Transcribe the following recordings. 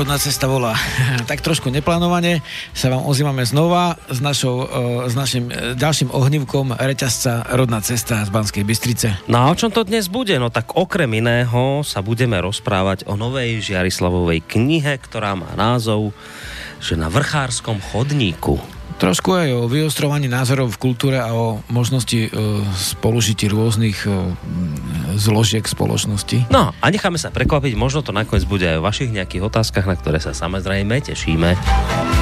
Hola, hola, rodná cesta volá. tak trošku neplánovane sa vám ozývame znova s, našou, e, s našim e, ďalším ohnívkom reťazca Rodná cesta z Banskej Bystrice. No a o čom to dnes bude? No tak okrem iného sa budeme rozprávať o novej Žiarislavovej knihe, ktorá má názov že na vrchárskom chodníku. Trošku aj o vyostrovaní názorov v kultúre a o možnosti e, spolužití rôznych e, zložiek spoločnosti. No a necháme sa prekvapiť, možno to nakoniec bude aj o vašich nejakých otázkach, na ktoré sa samozrejme tešíme.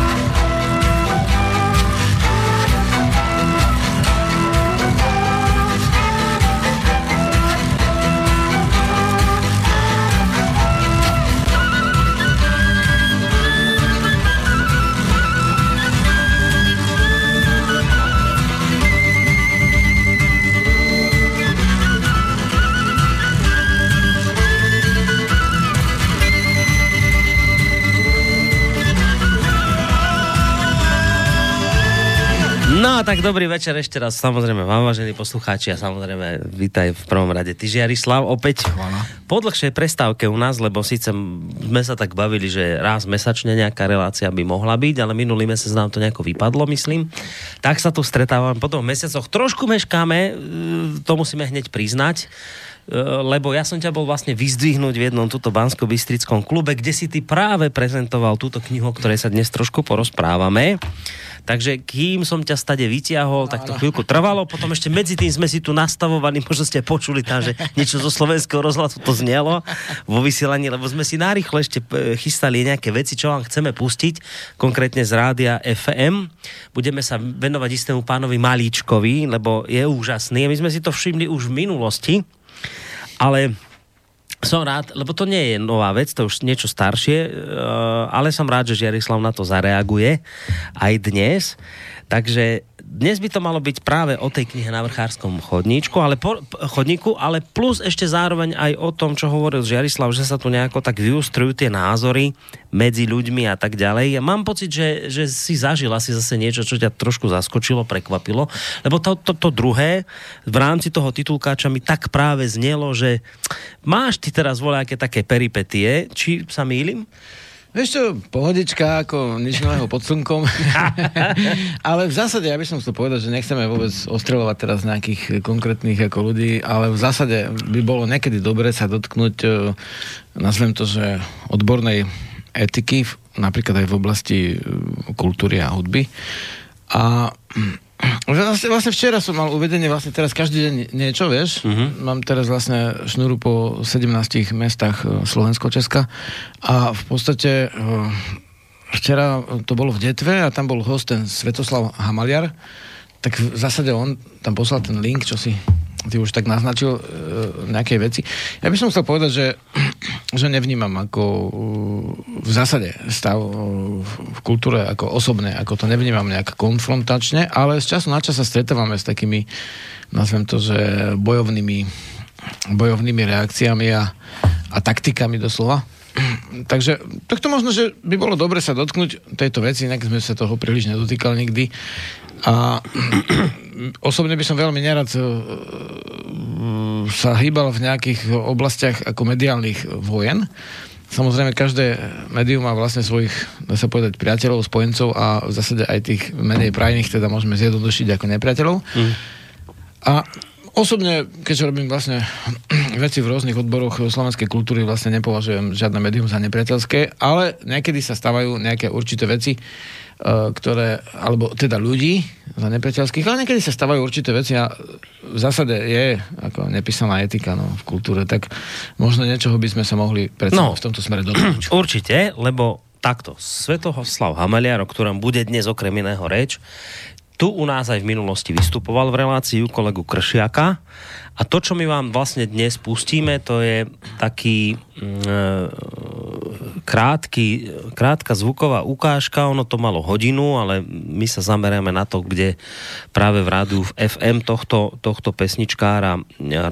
Tak dobrý večer ešte raz, samozrejme vám, vážení poslucháči a samozrejme vítaj v prvom rade ty Žiarislav opäť Hvala. po dlhšej prestávke u nás, lebo síce sme sa tak bavili, že raz mesačne nejaká relácia by mohla byť, ale minulý mesiac nám to nejako vypadlo, myslím. Tak sa tu stretávame po tom mesiacoch. Trošku meškáme, e, to musíme hneď priznať e, lebo ja som ťa bol vlastne vyzdvihnúť v jednom túto bansko-bystrickom klube, kde si ty práve prezentoval túto knihu, o ktorej sa dnes trošku porozprávame. Takže kým som ťa stade vyťahol, tak to chvíľku trvalo, potom ešte medzi tým sme si tu nastavovali, možno ste počuli tam, že niečo zo slovenského rozhlasu to znelo vo vysielaní, lebo sme si narýchlo ešte e, chystali nejaké veci, čo vám chceme pustiť, konkrétne z rádia FM. Budeme sa venovať istému pánovi Malíčkovi, lebo je úžasný. My sme si to všimli už v minulosti, ale som rád, lebo to nie je nová vec, to už niečo staršie, eh, ale som rád, že Žiarislav na to zareaguje aj dnes. Takže dnes by to malo byť práve o tej knihe na vrchárskom chodníčku, ale po, chodníku, ale plus ešte zároveň aj o tom, čo hovoril Žiarislav, že sa tu nejako tak vyustrujú tie názory medzi ľuďmi a tak ďalej. Ja mám pocit, že, že si zažil asi zase niečo, čo ťa trošku zaskočilo, prekvapilo, lebo to, to, to druhé v rámci toho titulkáča mi tak práve znelo, že máš ty teraz voľaké také peripetie, či sa mýlim? Vieš čo, pohodička, ako nič nového pod slnkom. ale v zásade, ja by som chcel povedať, že nechceme vôbec ostreľovať teraz nejakých konkrétnych ako ľudí, ale v zásade by bolo niekedy dobre sa dotknúť, e, nazvem to, že odbornej etiky, napríklad aj v oblasti e, kultúry a hudby. A Vlastne, vlastne včera som mal uvedenie, vlastne teraz každý deň niečo, vieš. Uh-huh. Mám teraz vlastne šnúru po 17 mestách e, Slovensko-Česka a v podstate e, včera to bolo v Detve a tam bol host ten Svetoslav Hamaliar, tak v zásade on tam poslal ten link, čo si ty už tak naznačil e, nejaké veci. Ja by som chcel povedať, že, že nevnímam ako e, v zásade stav e, v kultúre ako osobné, ako to nevnímam nejak konfrontačne, ale z času na čas sa stretávame s takými, nazvem to, že bojovnými, bojovnými reakciami a, a taktikami doslova. Takže tak to možno, že by bolo dobre sa dotknúť tejto veci, inak sme sa toho príliš nedotýkali nikdy. A osobne by som veľmi nerad e, sa hýbal v nejakých oblastiach ako mediálnych vojen. Samozrejme, každé médium má vlastne svojich, dá sa povedať, priateľov, spojencov a v zásade aj tých menej prajných teda môžeme zjednodušiť ako nepriateľov. Mm. A osobne, keďže robím vlastne veci v rôznych odboroch slovenskej kultúry, vlastne nepovažujem žiadne médium za nepriateľské, ale niekedy sa stávajú nejaké určité veci, E, ktoré, alebo teda ľudí za nepriateľských, ale niekedy sa stávajú určité veci a v zásade je ako nepísaná etika no, v kultúre, tak možno niečoho by sme sa mohli predsa no, v tomto smere dotknúť. Určite, lebo takto, Svetohoslav Hameliar, o ktorom bude dnes okrem iného reč, tu u nás aj v minulosti vystupoval v relácii kolegu Kršiaka. A to, čo my vám vlastne dnes pustíme, to je taký mm, e, krátky, krátka zvuková ukážka, ono to malo hodinu, ale my sa zameriame na to, kde práve v rádiu v FM tohto, tohto pesničkára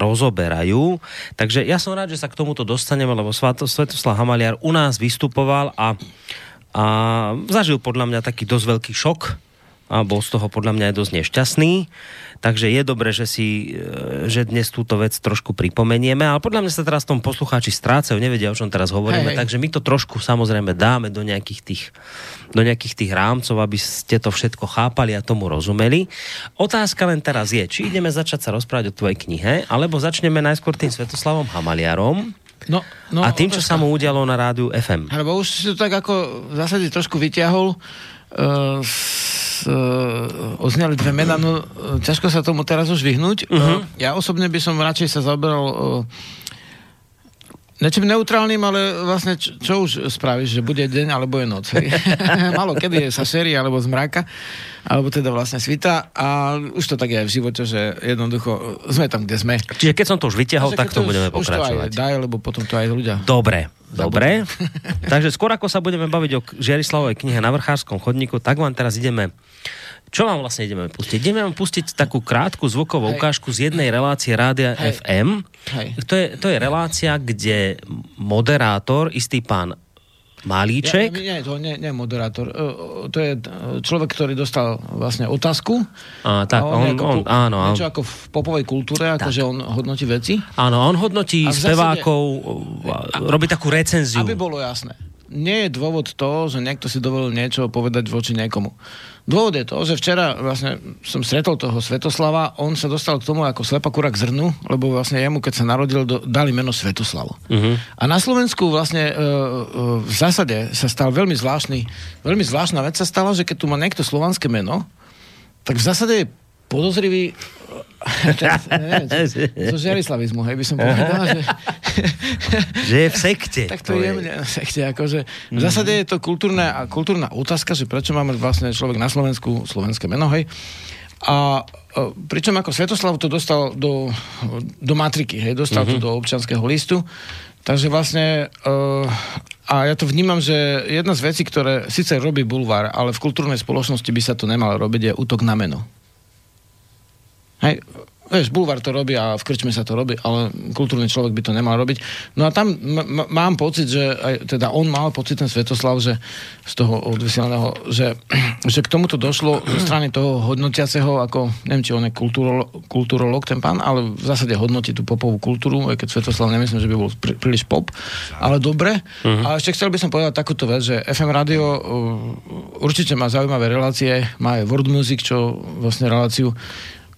rozoberajú. Takže ja som rád, že sa k tomuto dostaneme, lebo Svetoslav Hamaliar u nás vystupoval a, a zažil podľa mňa taký dosť veľký šok, a bol z toho podľa mňa aj dosť nešťastný. Takže je dobré, že si, e, že dnes túto vec trošku pripomenieme, ale podľa mňa sa teraz tom poslucháči strácajú, nevedia, o čom teraz hovoríme, hej, hej. takže my to trošku samozrejme dáme do nejakých tých, do nejakých tých rámcov, aby ste to všetko chápali a tomu rozumeli. Otázka len teraz je, či ideme začať sa rozprávať o tvojej knihe, alebo začneme najskôr tým Svetoslavom Hamaliarom, No, no, a tým, čo sa mu udialo na rádiu FM. Lebo už si to tak ako v zásade trošku vyťahol. Uh, uh, oznali dve mena, no uh, ťažko sa tomu teraz už vyhnúť. Uh-huh. Uh, ja osobne by som radšej sa zaoberal uh, Nečím neutrálnym, ale vlastne čo, čo už spravíš, že bude deň alebo je noc. Malo kedy je sa šerí alebo zmraka, alebo teda vlastne svita a už to tak je aj v živote, že jednoducho sme tam, kde sme. Čiže keď som to už vyťahol, tak to, to budeme už, pokračovať. Už to aj daj, lebo potom to aj ľudia. Dobre, dobre. Takže skôr ako sa budeme baviť o Žiarislavovej knihe na vrchárskom chodníku, tak vám teraz ideme čo vám vlastne ideme pustiť? Ideme vám pustiť takú krátku zvukovú Hej. ukážku z jednej relácie Rádia Hej. FM. Hej. To, je, to je relácia, kde moderátor, istý pán Malíček. Ja, nie, to nie, nie moderátor. To je človek, ktorý dostal vlastne otázku. A, tak, a on, on, ako, on, áno. Niečo ako v popovej kultúre, ako že on hodnotí veci. Áno, on hodnotí spevákov, zásade, robí takú recenziu. Aby bolo jasné. Nie je dôvod to, že niekto si dovolil niečo povedať voči niekomu. Dôvod je to, že včera vlastne som stretol toho Svetoslava, on sa dostal k tomu ako slepakura k zrnu, lebo vlastne jemu, keď sa narodil, do, dali meno Svetoslav. Uh-huh. A na Slovensku vlastne e, e, v zásade sa stal veľmi zvláštny, veľmi zvláštna vec sa stala, že keď tu má niekto slovanské meno, tak v zásade je podozrivý zo žiarislavizmu, hej, by som povedal, že... že je v sekte. Tak to je v sekte, akože v zásade je to kultúrna, kultúrna otázka, že prečo máme vlastne človek na Slovensku slovenské meno, hej. A pričom ako Svetoslav to dostal do, do matriky, hej, dostal mm-hmm. to mhm. do občanského listu, takže vlastne uh, a ja to vnímam, že jedna z vecí, ktoré síce robí bulvár, ale v kultúrnej spoločnosti by sa to nemalo robiť, je útok na meno. Hej, vieš, bulvár to robí a v krčme sa to robí, ale kultúrny človek by to nemal robiť. No a tam m- m- mám pocit, že aj, teda on mal pocit, ten Svetoslav, že z toho odvysielaného, že, že k tomuto došlo zo strany toho hodnotiaceho, ako, neviem, či on je kultúrolog, kultúrolog ten pán, ale v zásade hodnotí tú popovú kultúru, aj keď Svetoslav nemyslím, že by bol prí, príliš pop, ale dobre. Uh-huh. A ešte chcel by som povedať takúto vec, že FM radio uh, určite má zaujímavé relácie, má aj World Music, čo vlastne reláciu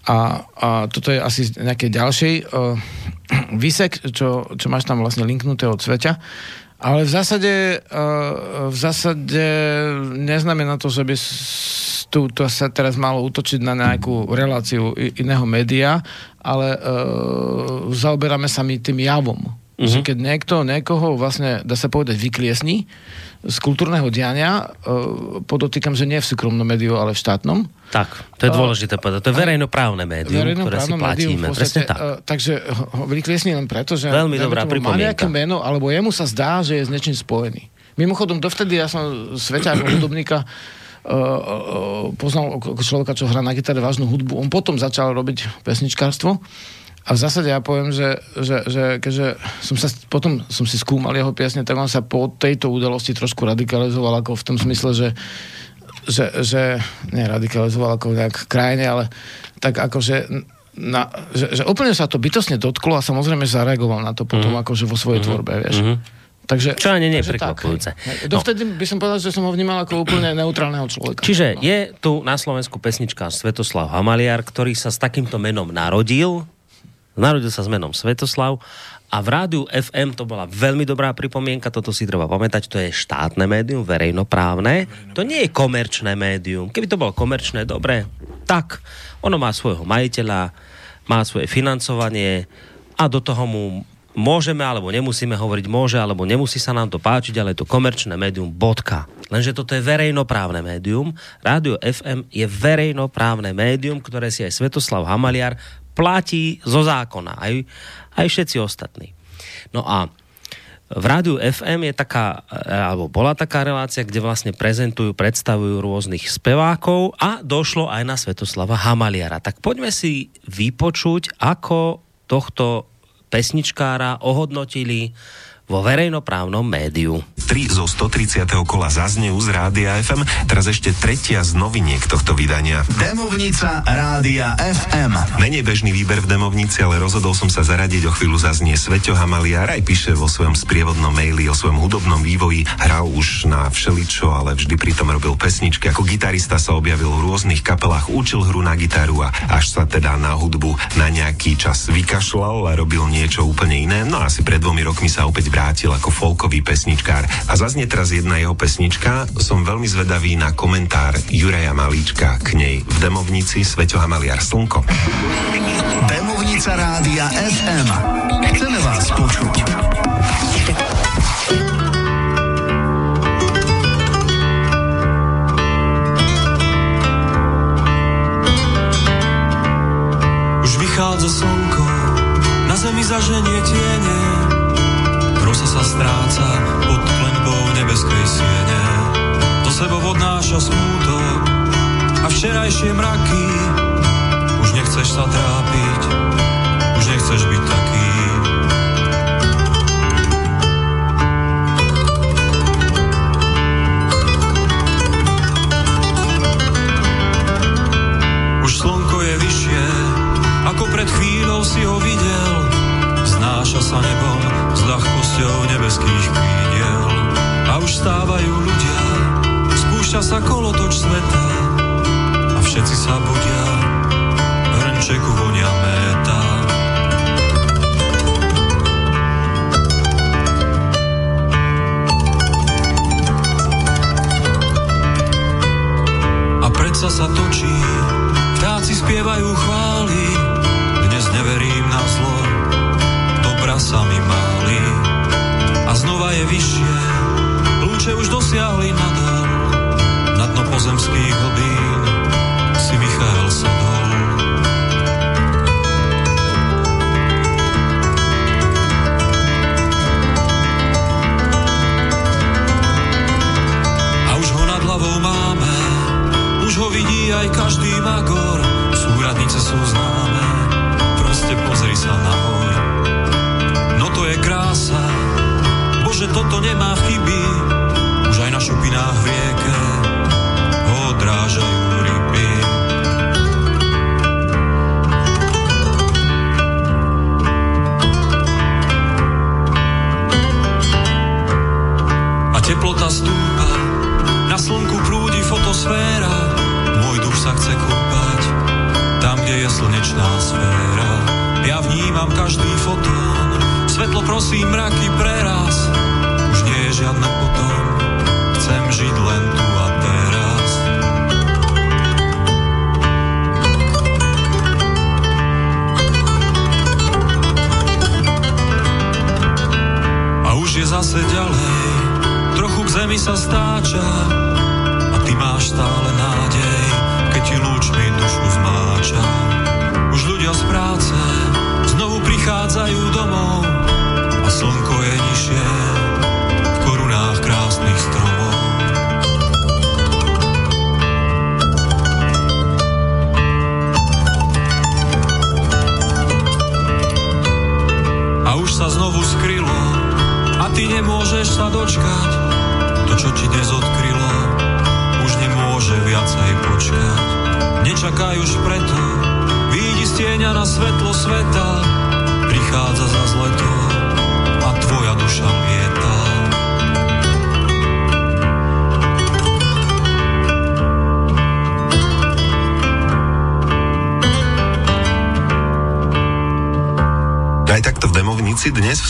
a, a toto je asi nejaké ďalšej uh, výsek, čo, čo máš tam vlastne linknuté od Sveťa. Ale v zásade, uh, v zásade neznamená to, že by tu to sa teraz malo útočiť na nejakú reláciu iného média, ale uh, zaoberáme sa my tým javom. Uh-huh. Že keď niekto niekoho vlastne, dá sa povedať, vykliesní, z kultúrneho diania, uh, podotýkam, že nie v súkromnom médiu, ale v štátnom. Tak, to je dôležité povedať. To je verejnoprávne médium, ktoré si platíme. Médium, podstate, tak. Uh, takže ho vykliesni len preto, že Veľmi dobrá má nejaké meno, alebo jemu sa zdá, že je s niečím spojený. Mimochodom, dovtedy ja som sveťák hudobníka poznal človeka, čo hrá na gitare vážnu hudbu. On potom začal robiť pesničkárstvo. A v zásade ja poviem, že, že, že keďže som sa, potom som si skúmal jeho piesne, tak on sa po tejto udalosti trošku radikalizoval ako v tom smysle, že že, že nie radikalizoval ako nejak krajine, ale tak akože na, že, že úplne sa to bytosne dotklo a samozrejme zareagoval na to potom mm. akože vo svojej mm. tvorbe, vieš. Mm. Takže, Čo ani nie je prekvapujúce. No. Dovtedy by som povedal, že som ho vnímal ako úplne neutrálneho človeka. Čiže no. je tu na Slovensku pesnička Svetoslav Hamaliar, ktorý sa s takýmto menom narodil, Narodil sa s menom Svetoslav a v rádiu FM to bola veľmi dobrá pripomienka, toto si treba pamätať, to je štátne médium, verejnoprávne. To nie je komerčné médium. Keby to bolo komerčné, dobre, tak ono má svojho majiteľa, má svoje financovanie a do toho mu môžeme alebo nemusíme hovoriť môže alebo nemusí sa nám to páčiť, ale je to komerčné médium, bodka. Lenže toto je verejnoprávne médium. Rádio FM je verejnoprávne médium, ktoré si aj Svetoslav Hamaliar platí zo zákona, aj, aj všetci ostatní. No a v rádiu FM je taká, alebo bola taká relácia, kde vlastne prezentujú, predstavujú rôznych spevákov a došlo aj na Svetoslava Hamaliara. Tak poďme si vypočuť, ako tohto pesničkára ohodnotili vo verejnoprávnom médiu. 3 zo 130. kola zaznejú z Rádia FM, teraz ešte tretia z noviniek tohto vydania. Demovnica Rádia FM. Menej bežný výber v Demovnici, ale rozhodol som sa zaradiť, o chvíľu zaznie Sveťo Hamaliar, aj píše vo svojom sprievodnom maili o svojom hudobnom vývoji, hral už na všeličo, ale vždy pritom robil pesničky. Ako gitarista sa objavil v rôznych kapelách, učil hru na gitaru a až sa teda na hudbu na nejaký čas vykašľal a robil niečo úplne iné. No asi pred dvomi rokmi sa opäť vrátil ako folkový pesničkár. A zaznie teraz jedna jeho pesnička. Som veľmi zvedavý na komentár Juraja Malíčka k nej v demovnici Sveťo Hamaliar Slnko. Demovnica Rádia FM. Chceme vás počuť. Už vychádza slnko, na zemi zaženie tiene, sa stráca pod klenbou nebeskej siene. To sebou odnáša smútok a včerajšie mraky. Už nechceš sa trápiť, už nechceš byť taký. Už slnko je vyššie, ako pred chvíľou si ho videl. Znáša sa nebom ľahkosťou nebeských krídiel. A už stávajú ľudia, spúšťa sa kolotoč sveta. A všetci sa budia, hrnčeku vonia méta. A predsa sa točí, vtáci spievajú chvály, dnes neverím na zlo, dobra sa mi máli. Znova je vyššie, lúče už dosiahli nadal, na dno pozemských hlbín si Michael sadol. A už ho nad hlavou máme, už ho vidí aj každý magor, súradnice sú známe, proste pozri sa nahor. No bože toto nemá chyby, už aj na šupinách v rieke ho odrážajú ryby. A teplota stúpa, na slnku prúdi fotosféra, môj duch sa chce kúpať, tam, kde je slnečná sféra. Ja vnímam každý fotón, svetlo prosím mraky preraz, žiadne potom, chcem žiť len tu a teraz. A už je zase ďalej, trochu k zemi sa stáča. A ty máš stále nádej, keď ti lúčmi dušu zmáča. Už ľudia z práce znovu prichádzajú domov. A slnko je nižšie krásnych stromov. A už sa znovu skrylo a ty nemôžeš sa dočkať. To, čo ti dnes odkrylo, už nemôže viacej počkať. Nečakaj už preto, vidí z na svetlo sveta, prichádza za leto a tvoja duša lieta. Demovnici dnes v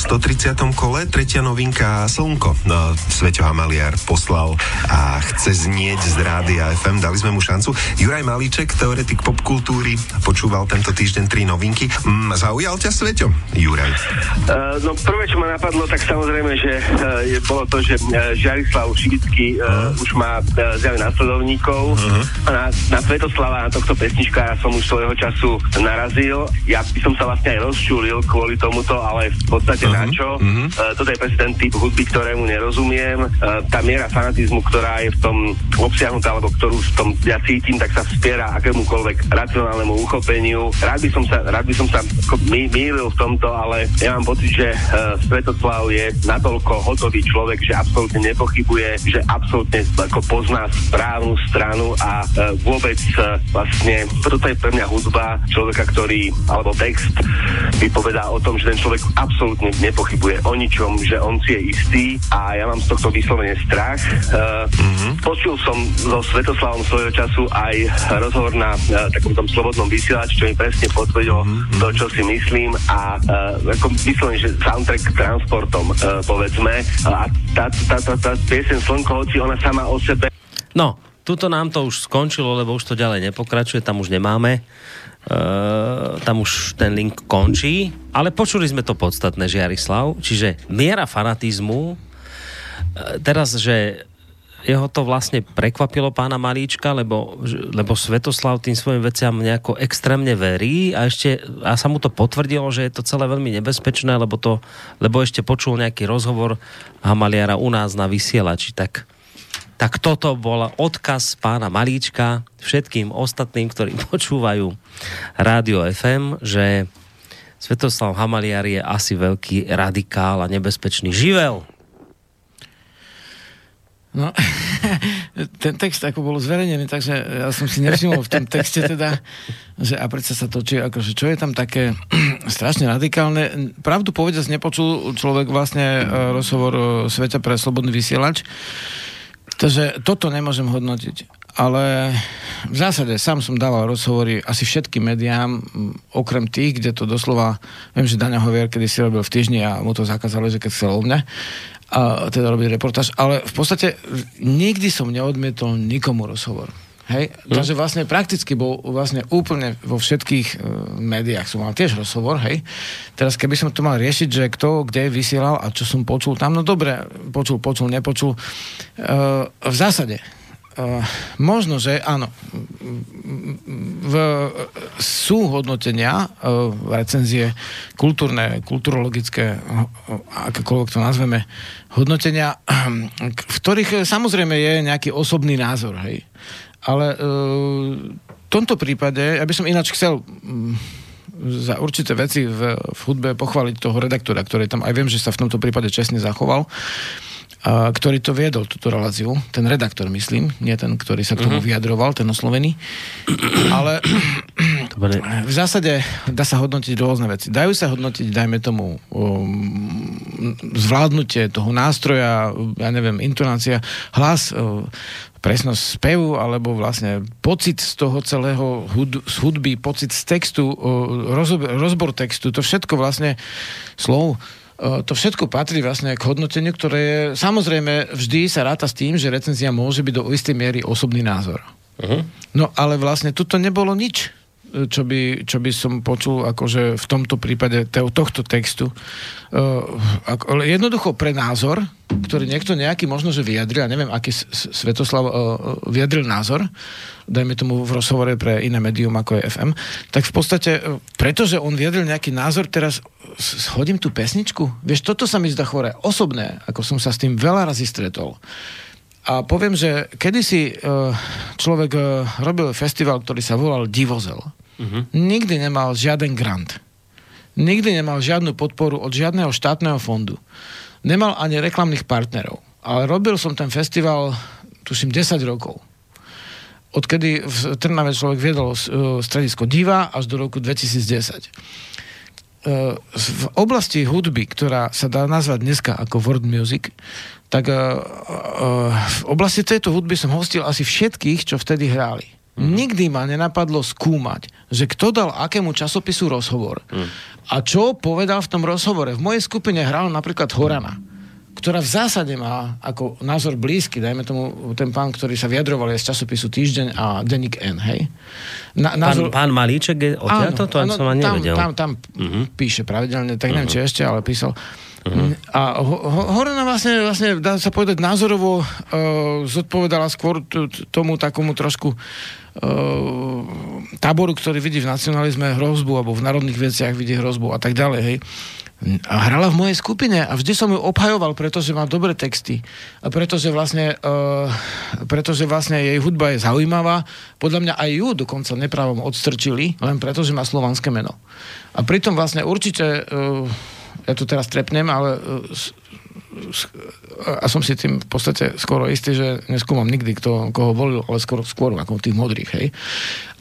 130. kole tretia novinka Slnko. No, Sveťo Hamaliar poslal a chce znieť z rádia FM. Dali sme mu šancu. Juraj Malíček, teoretik popkultúry, počúval tento týždeň tri novinky. Mm, zaujal ťa Sveťo? Juraj. Uh, no prvé, čo ma napadlo, tak samozrejme, že uh, je, bolo to, že uh, Žarislav Šivický uh, už má uh, zjavy následovníkov. Uh-huh. Na, na Svetoslava, na tohto pesničkára som už svojho času narazil. Ja by som sa vlastne aj rozčulil kvôli tomuto, ale ale v podstate uh-huh. na čo. Uh-huh. Uh, toto je presne ten typ hudby, ktorému nerozumiem. Uh, tá miera fanatizmu, ktorá je v tom obsiahnutá, alebo ktorú v tom ja cítim, tak sa vspiera akémukoľvek racionálnemu uchopeniu. Rád by som sa, rád by som sa my, mýlil v tomto, ale ja mám pocit, že uh, Svetoslav je natoľko hotový človek, že absolútne nepochybuje, že absolútne ako pozná správnu stranu a uh, vôbec uh, vlastne toto je pre mňa hudba človeka, ktorý, alebo text vypovedá o tom, že ten človek absolútne nepochybuje o ničom, že on si je istý a ja mám z tohto vyslovene strach. Uh, mm-hmm. Počul som so Svetoslavom svojho času aj rozhovor na uh, takom tom slobodnom vysielači, čo mi presne potvrdilo mm-hmm. to, čo si myslím a uh, ako myslím, že soundtrack transportom, uh, povedzme. A tá, tá, tá, tá piesen Slnko, hoci ona sama o sebe No, tuto nám to už skončilo, lebo už to ďalej nepokračuje, tam už nemáme. Tam už ten link končí, ale počuli sme to podstatné, Žiarislav, čiže miera fanatizmu, uh, teraz, že jeho to vlastne prekvapilo pána Malíčka, lebo, lebo Svetoslav tým svojim veciam nejako extrémne verí a ešte a sa mu to potvrdilo, že je to celé veľmi nebezpečné, lebo, to, lebo ešte počul nejaký rozhovor Hamaliara u nás na vysielači, tak tak toto bol odkaz pána Malíčka všetkým ostatným, ktorí počúvajú Rádio FM, že Svetoslav Hamaliar je asi veľký radikál a nebezpečný živel. No, ten text ako bol zverejnený, takže ja som si nevšimol v tom texte teda, že a predsa sa točí, akože čo je tam také strašne radikálne. Pravdu povedať, nepočul človek vlastne e, rozhovor e, Sveta pre slobodný vysielač, Takže toto nemôžem hodnotiť. Ale v zásade sám som dával rozhovory asi všetkým médiám, okrem tých, kde to doslova, viem, že Daňa Hovier, kedy si robil v týždni a mu to zakázali, že keď chcel o mne, a teda robiť reportáž, ale v podstate nikdy som neodmietol nikomu rozhovor. Hej? Hm. Takže vlastne prakticky bol vlastne úplne vo všetkých uh, médiách som mal tiež rozhovor, hej. Teraz keby som to mal riešiť, že kto kde vysielal a čo som počul tam, no dobre, počul, počul, nepočul. Uh, v zásade Uh, možno, že áno, v, sú hodnotenia, uh, recenzie kultúrne, kulturologické, uh, akékoľvek to nazveme, hodnotenia, v ktorých samozrejme je nejaký osobný názor, hej. Ale v tomto prípade, ja by som ináč chcel mm, za určité veci v, v hudbe pochváliť toho redaktora, ktorý tam, aj viem, že sa v tomto prípade čestne zachoval, a, ktorý to viedol, túto reláciu. Ten redaktor, myslím, nie ten, ktorý sa k tomu uh-huh. vyjadroval, ten oslovený. Ale Dobre. v zásade dá sa hodnotiť rôzne veci. Dajú sa hodnotiť, dajme tomu, um, zvládnutie toho nástroja, ja neviem, intonácia, hlas, um, presnosť spevu, alebo vlastne pocit z toho celého hud, z hudby, pocit z textu, rozbor, rozbor textu, to všetko vlastne slov, to všetko patrí vlastne k hodnoteniu, ktoré je, samozrejme, vždy sa ráta s tým, že recenzia môže byť do istej miery osobný názor. Uh-huh. No ale vlastne tuto nebolo nič čo by, čo by som počul akože v tomto prípade tohto textu. Uh, jednoducho pre názor, ktorý niekto nejaký možno, že vyjadril, ja neviem, aký Svetoslav uh, vyjadril názor, dajme tomu v rozhovore pre iné médium, ako je FM, tak v podstate, uh, pretože on vyjadril nejaký názor, teraz hodím tú pesničku. Vieš, toto sa mi zdá chore osobné, ako som sa s tým veľa razy stretol. A poviem, že kedysi uh, človek uh, robil festival, ktorý sa volal Divozel. Uh-huh. Nikdy nemal žiaden grant. Nikdy nemal žiadnu podporu od žiadneho štátneho fondu. Nemal ani reklamných partnerov. Ale robil som ten festival, tuším, 10 rokov. Odkedy v Trnave človek viedol uh, stredisko Diva až do roku 2010 v oblasti hudby, ktorá sa dá nazvať dneska ako world music, tak uh, uh, v oblasti tejto hudby som hostil asi všetkých, čo vtedy hráli. Mm. Nikdy ma nenapadlo skúmať, že kto dal akému časopisu rozhovor mm. a čo povedal v tom rozhovore. V mojej skupine hral napríklad Horana ktorá v zásade má ako názor blízky, dajme tomu ten pán, ktorý sa vyjadroval z časopisu Týždeň a Denník N, hej? Na, názor... pán, pán Malíček je odtiaľto? To, to som ani tam, nevedel. Tam, tam uh-huh. píše pravidelne, tak neviem, uh-huh. či ešte, ale písal. Ho, ho, Horena vlastne, vlastne, dá sa povedať, názorovo uh, zodpovedala skôr t- tomu takomu trošku uh, táboru, ktorý vidí v nacionalizme hrozbu, alebo v národných veciach vidí hrozbu a tak ďalej, hej. A hrala v mojej skupine a vždy som ju obhajoval, pretože má dobré texty a pretože vlastne, uh, pretože vlastne jej hudba je zaujímavá. Podľa mňa aj ju dokonca neprávom odstrčili, len preto, že má slovanské meno. A pritom vlastne určite, uh, ja to teraz trepnem, ale s- a som si tým v podstate skoro istý, že neskúmam nikdy, kto, koho volil, ale skoro, skôr ako tých modrých, hej.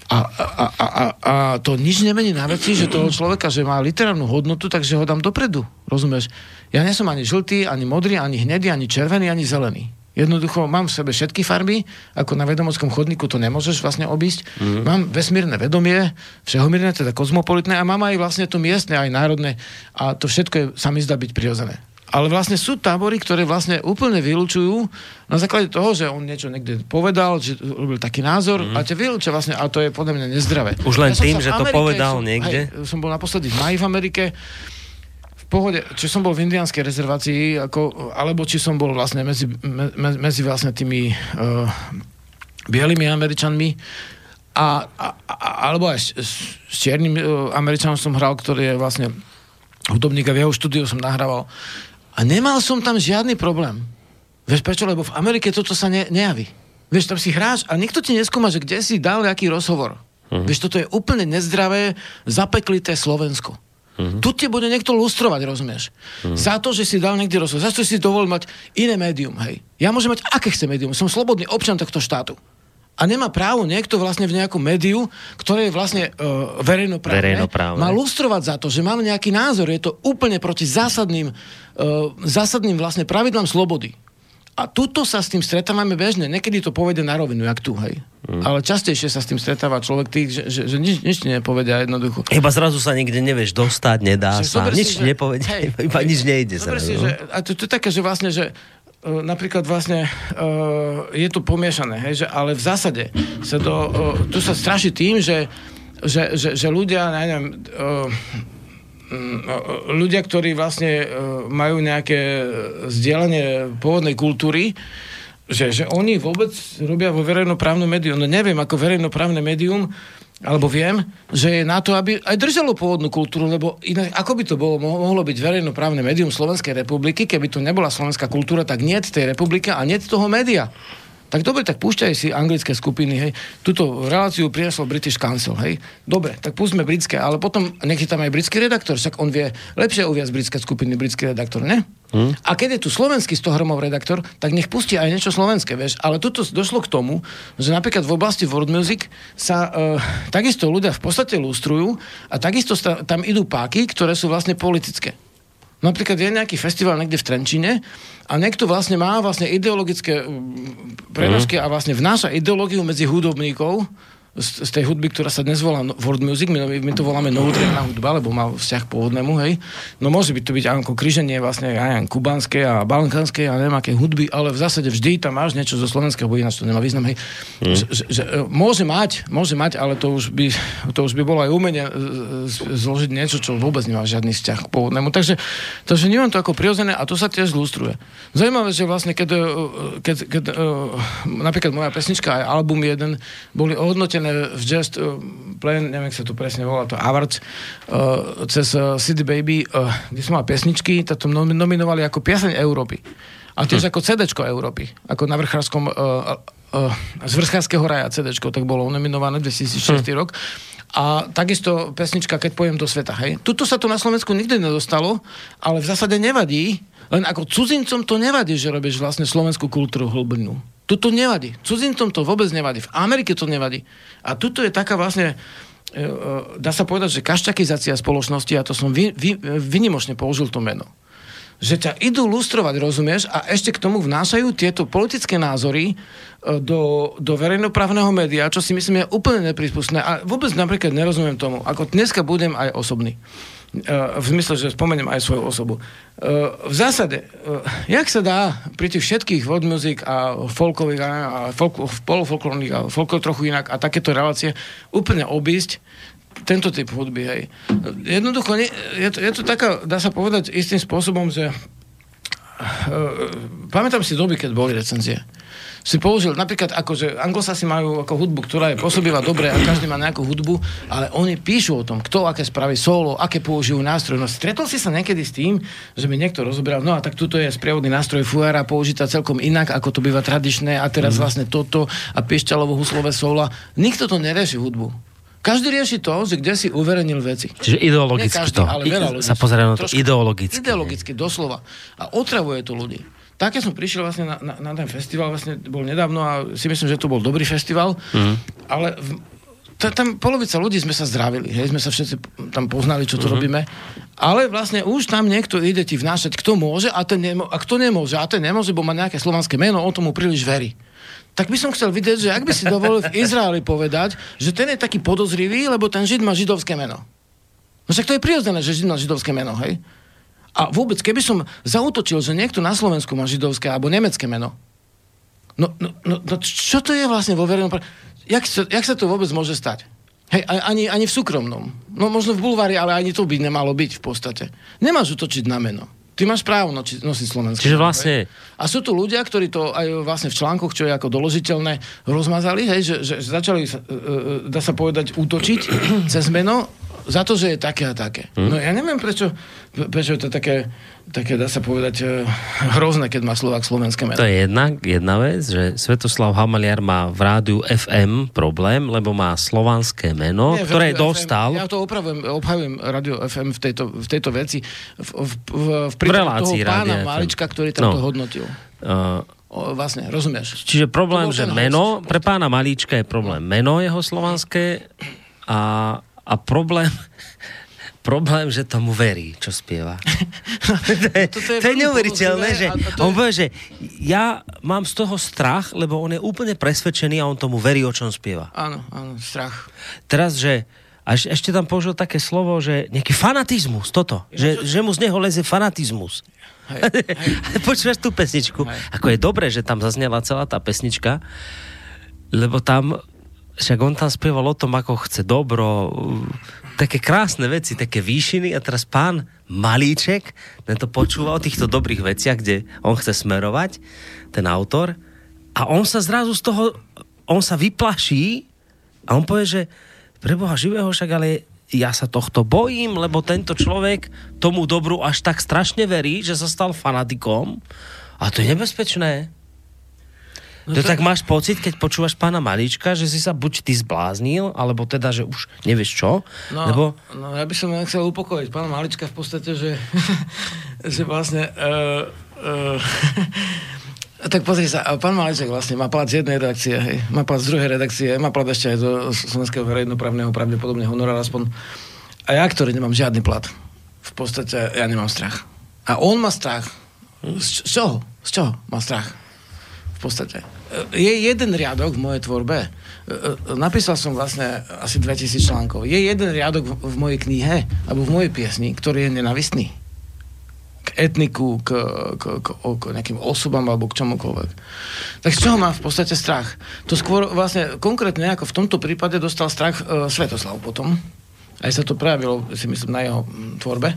A, a, a, a, a to nič nemení na veci, že toho človeka, že má literárnu hodnotu, takže ho dám dopredu. Rozumieš? Ja nie som ani žltý, ani modrý, ani hnedý, ani červený, ani zelený. Jednoducho mám v sebe všetky farby, ako na vedomockom chodníku to nemôžeš vlastne obísť. Mm. Mám vesmírne vedomie, všehomírne, teda kozmopolitné a mám aj vlastne to miestne, aj národné a to všetko je, sa mi zdá byť prirodzené. Ale vlastne sú tábory, ktoré vlastne úplne vylúčujú na základe toho, že on niečo niekde povedal, že robil taký názor mm. a ťa vylúčia vlastne, a to je podľa mňa nezdravé. Už len som tým, že to Amerike- povedal som, niekde? Hej, som bol naposledy v maji v Amerike, pohode, či som bol v indianskej rezervácii, ako, alebo či som bol vlastne medzi, me, me- medzi vlastne tými uh, bielými Američanmi, a, a, a, alebo aj s, s s čiernym uh, Američanom som hral, ktorý je vlastne hudobník a v jeho štúdiu som nahrával. A nemal som tam žiadny problém. Vieš prečo? Lebo v Amerike toto sa ne, nejaví. Vieš, tam si hráš a nikto ti neskúma, že kde si dal aký rozhovor. Uh-huh. Vieš, toto je úplne nezdravé, zapeklité Slovensko. Uh-huh. Tu ti bude niekto lustrovať, rozumieš? Uh-huh. Za to, že si dal niekde rozhovor, za to, že si dovolil mať iné médium, hej. Ja môžem mať aké chce médium, som slobodný občan tohto štátu. A nemá právo niekto vlastne v nejakom médiu, ktoré je vlastne uh, verejnoprávne, Verejnoprávne. má lustrovať za to, že mám nejaký názor. Je to úplne proti zásadným, uh, zásadným vlastne pravidlám slobody. A tuto sa s tým stretávame bežne. Niekedy to povede na rovinu, jak tu, hej. Mm. Ale častejšie sa s tým stretáva človek tých, že, že, že nič, nič nepovedia jednoducho. Iba zrazu sa nikde nevieš dostať, nedá Že sa, si, nič že- nepovedie, hej, iba nič nejde zrazu. si, no. že, a to, to je také, že vlastne, že uh, napríklad vlastne uh, je to pomiešané, hej, že, ale v zásade sa to, uh, tu sa straší tým, že, že, že, že ľudia, neviem, uh, ľudia, ktorí vlastne uh, majú nejaké zdieľanie pôvodnej kultúry, že, že oni vôbec robia vo verejnoprávnom médiu. No neviem, ako verejnoprávne médium, alebo viem, že je na to, aby aj držalo pôvodnú kultúru, lebo inak, ako by to bolo, mo- mohlo byť verejnoprávne médium Slovenskej republiky, keby tu nebola slovenská kultúra, tak nie tej republiky a nie toho média. Tak dobre, tak púšťaj si anglické skupiny, hej. Tuto reláciu priniesol British Council, hej. Dobre, tak pustíme britské, ale potom nech je tam aj britský redaktor, však on vie lepšie uviazť britské skupiny, britský redaktor, ne? Hmm. A keď je tu slovenský 100 hromov redaktor, tak nech pustí aj niečo slovenské, vieš. Ale tuto došlo k tomu, že napríklad v oblasti world music sa uh, takisto ľudia v podstate lustrujú a takisto sta- tam idú páky, ktoré sú vlastne politické. Napríklad je nejaký festival niekde v Trenčine a niekto vlastne má vlastne ideologické mm, prenožky a vlastne vnáša ideológiu medzi hudobníkov z, z tej hudby, ktorá sa dnes volá no- world music, my, my to voláme novodrevná hudba, lebo má vzťah pôvodnému, hej. No môže byť to byť ako križenie vlastne, ja neviem, kubánskej a balkánskej a neviem aké hudby, ale v zásade vždy tam máš niečo zo slovenského, bo ináč to nemá význam, hej. Mm. Že, že, e, môže mať, môže mať, ale to už by, to už by bolo aj umenie e, z- zložiť niečo, čo vôbec nemá žiadny vzťah k pôvodnému. Takže, takže vnímam to ako prirodzené a to sa tiež lustruje. Zaujímavé, že vlastne keď, e, keď, keď e, napríklad moja pesnička aj album jeden boli ohodnotené v Just uh, Play, neviem, sa to presne volá, to Awards, uh, cez City Baby, kde som mal pesničky, to nom- nominovali ako pieseň Európy. A tiež ako CDčko Európy, ako na vrchárskom z vrchárskeho raja CDčko, tak bolo nominované 2006 rok. A takisto pesnička Keď pojem do sveta, hej. Tuto sa to na Slovensku nikdy nedostalo, ale v zásade nevadí, len ako cudzincom to nevadí, že robíš vlastne slovenskú kultúru hlbinú. Tuto nevadí. Cudzincom to vôbec nevadí. V Amerike to nevadí. A tuto je taká vlastne e, e, dá sa povedať, že kaščakizácia spoločnosti, a to som vy, vy, vynimočne použil to meno, že ťa idú lustrovať, rozumieš, a ešte k tomu vnášajú tieto politické názory e, do, do verejnoprávneho média, čo si myslím je úplne neprispustné. A vôbec napríklad nerozumiem tomu, ako dneska budem aj osobný. E, v zmysle, že spomeniem aj svoju osobu. E, V zásade, e, jak sa dá pri tých všetkých world music a folkových a folk, polofolklórnych a folkov trochu inak a takéto relácie úplne obísť tento typ hudby, hej. Jednoducho, nie, je, to, je to taká, dá sa povedať istým spôsobom, že uh, pamätám si doby, keď boli recenzie si použil, napríklad akože anglosasi majú ako hudbu, ktorá je pôsobila dobre a každý má nejakú hudbu, ale oni píšu o tom, kto aké spraví solo, aké použijú nástroj. No stretol si sa niekedy s tým, že mi niekto rozoberal, no a tak tuto je sprievodný nástroj fuara použitá celkom inak, ako to býva tradičné a teraz mm. vlastne toto a piešťalovo huslové sola. Nikto to nerieši hudbu. Každý rieši to, že kde si uverenil veci. Čiže ideologicky Nie každý, to. ale veľa ľudí sa pozrie na to ideologicky. Ideologicky, doslova. A otravuje to ľudí. Tak ja som prišiel vlastne na, na, na ten festival, vlastne bol nedávno a si myslím, že to bol dobrý festival, Mhm. ale v, ta, tam polovica ľudí sme sa zdravili, hej, sme sa všetci tam poznali, čo tu robíme, ale vlastne už tam niekto ide ti vnášať, kto môže a, ten nemo, a kto nemôže, a ten nemôže, bo má nejaké slovanské meno, on tomu príliš verí. Tak by som chcel vidieť, že ak by si dovolil v Izraeli povedať, že ten je taký podozrivý, lebo ten žid má židovské meno. No však to je prirodzené, že žid má židovské meno, hej? A vôbec, keby som zautočil, že niekto na Slovensku má židovské alebo nemecké meno, no, no, no, no čo to je vlastne vo verejnom... pre- Jak sa, jak sa to vôbec môže stať? Hej, ani, ani v súkromnom. No možno v bulvári, ale ani to by nemalo byť v podstate. Nemáš utočiť na meno. Ty máš právo noči, nosiť slovenské. Čiže vlastne-. A sú tu ľudia, ktorí to aj vlastne v článkoch, čo je ako doložiteľné, rozmazali, hej, že, že, začali, sa, e, e, dá sa povedať, útočiť cez meno za to, že je také a také. Hm. No ja neviem, prečo, prečo je to také, také, dá sa povedať, e, hrozné, keď má Slovák slovenské meno. To je jedna, jedna vec, že Svetoslav Hamaliar má v rádiu FM problém, lebo má slovanské meno, Nie, ktoré Rádiu dostal... FM, ja to opravujem, obhajujem Radio FM v tejto, v tejto veci. V, v, v, v V prípade toho relácii pána FM. Malička, ktorý tam No. to hodnotil. Uh, O, vlastne, rozumieš? čiže problém, že meno, host. pre pána Malíčka je problém meno jeho slovanské a, a problém, problém, že tomu verí, čo spieva. to je, Toto je to je neuveriteľné, že to on je- povie, že ja mám z toho strach, lebo on je úplne presvedčený a on tomu verí, o čom spieva. Áno, áno, strach. Teraz, že a eš- ešte tam použil také slovo, že nejaký fanatizmus, toto. Že, že mu z neho leze fanatizmus. Hej, hej. Počúvaš tú pesničku? Hej. Ako je dobré, že tam zaznela celá tá pesnička, lebo tam, však on tam spieval o tom, ako chce dobro, také krásne veci, také výšiny. A teraz pán Malíček, ten to počúva o týchto dobrých veciach, kde on chce smerovať, ten autor, a on sa zrazu z toho, on sa vyplaší a on povie, že pre Boha živého však ale ja sa tohto bojím, lebo tento človek tomu dobru až tak strašne verí, že sa stal fanatikom. A to je nebezpečné. No to, tak máš pocit, keď počúvaš pána Malíčka, že si sa buď ty zbláznil, alebo teda, že už nevieš čo, No, lebo no ja by som chcel upokojiť pána Malička v podstate, že, že vlastne... Uh, uh, tak pozri sa, pán Maliček vlastne má plat z jednej redakcie, hej, má plat z druhej redakcie, má plat ešte aj zo Slovenského verejnoprávneho, pravdepodobne honorár aspoň. A ja, ktorý nemám žiadny plat, v podstate ja nemám strach. A on má strach. Z, z čoho? Z čoho má strach? v podstate. E, Je jeden riadok v mojej tvorbe. E, e, Napísal som vlastne asi 2000 článkov. Je jeden riadok v, v mojej knihe, alebo v mojej piesni, ktorý je nenavistný. K etniku, k, k, k, k nejakým osobám alebo k čomukoľvek. Tak z čoho mám v podstate strach? To skôr vlastne konkrétne ako v tomto prípade dostal strach e, Svetoslav potom. Aj sa to prejavilo, si myslím, na jeho mm, tvorbe.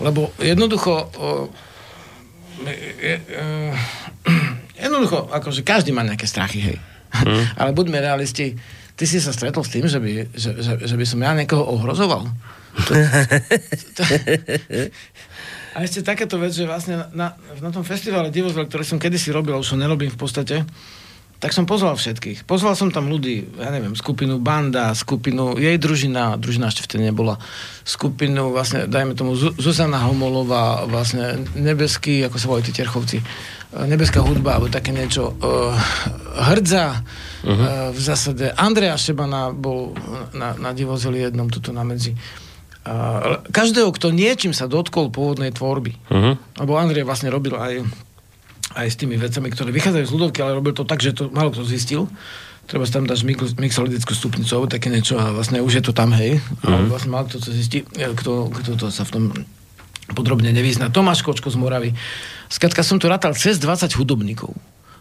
Lebo jednoducho e, je, e, jednoducho, akože každý má nejaké strachy, hej. Ale buďme realisti, ty si sa stretol s tým, že by, že, že, že by som ja niekoho ohrozoval. To, to, a ešte takéto vec, že vlastne na, na tom festivale Divozvel, ktorý som kedysi robil, už ho nerobím v podstate, tak som pozval všetkých. Pozval som tam ľudí, ja neviem, skupinu Banda, skupinu jej družina, družina ešte vtedy nebola, skupinu, vlastne, dajme tomu, Zu- Zuzana Homolová, vlastne Nebeský, ako sa volajú tí terchovci, e, Nebeská hudba, alebo také niečo, uh, Hrdza, uh-huh. uh, v zásade, Andrea Šebana bol na, na divozeli jednom tuto na medzi. Uh, každého, kto niečím sa dotkol pôvodnej tvorby. Mhm. Lebo Andrej vlastne robil aj, aj s tými vecami, ktoré vychádzajú z ľudovky, ale robil to tak, že to málo kto zistil. Treba si tam dáš mixolydickú stupnicu alebo také niečo a vlastne už je to tam, hej. Ale vlastne málo kto to zistí, e, kto, kto to sa v tom podrobne nevyzná. Tomáš Kočko z Moravy. Skladka som tu rátal cez 20 hudobníkov.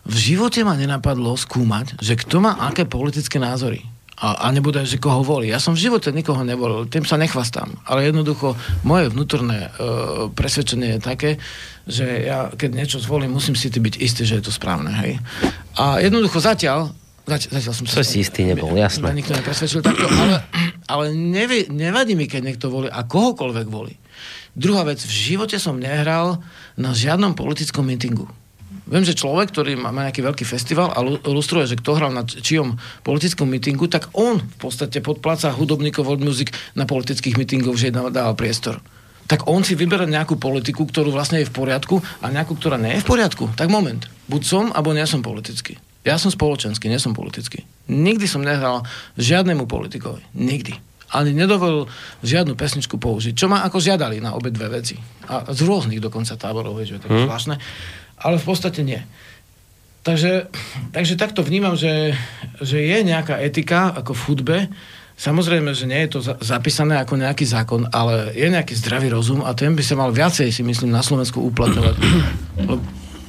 V živote ma nenapadlo skúmať, že kto má aké politické názory. A, a nebude, že koho volí. Ja som v živote nikoho nevolil, tým sa nechvastám. Ale jednoducho moje vnútorné e, presvedčenie je také, že ja keď niečo zvolím, musím si byť istý, že je to správne. Hej. A jednoducho zatiaľ, zač, zatiaľ som To si istý nebol, jasné. Ma nikto nepresvedčil takto, ale, ale nevi, nevadí mi, keď niekto volí a kohokoľvek volí. Druhá vec, v živote som nehral na žiadnom politickom mítingu. Viem, že človek, ktorý má, nejaký veľký festival a lu- lustruje, že kto hral na čijom politickom mítingu, tak on v podstate podpláca hudobníkov World Music na politických mítingoch, že dáva, dáva priestor. Tak on si vyberá nejakú politiku, ktorú vlastne je v poriadku a nejakú, ktorá nie je v poriadku. Tak moment. Buď som, alebo nie som politický. Ja som spoločenský, nie som politický. Nikdy som nehral žiadnemu politikovi. Nikdy. Ani nedovolil žiadnu pesničku použiť. Čo ma ako žiadali na obe dve veci. A z rôznych dokonca táborov, vieš, že to je hmm. zvláštne. Ale v podstate nie. Takže, takže takto vnímam, že, že je nejaká etika ako v hudbe. Samozrejme, že nie je to za, zapísané ako nejaký zákon, ale je nejaký zdravý rozum a ten by sa mal viacej, si myslím, na Slovensku uplatňovať. Lebo,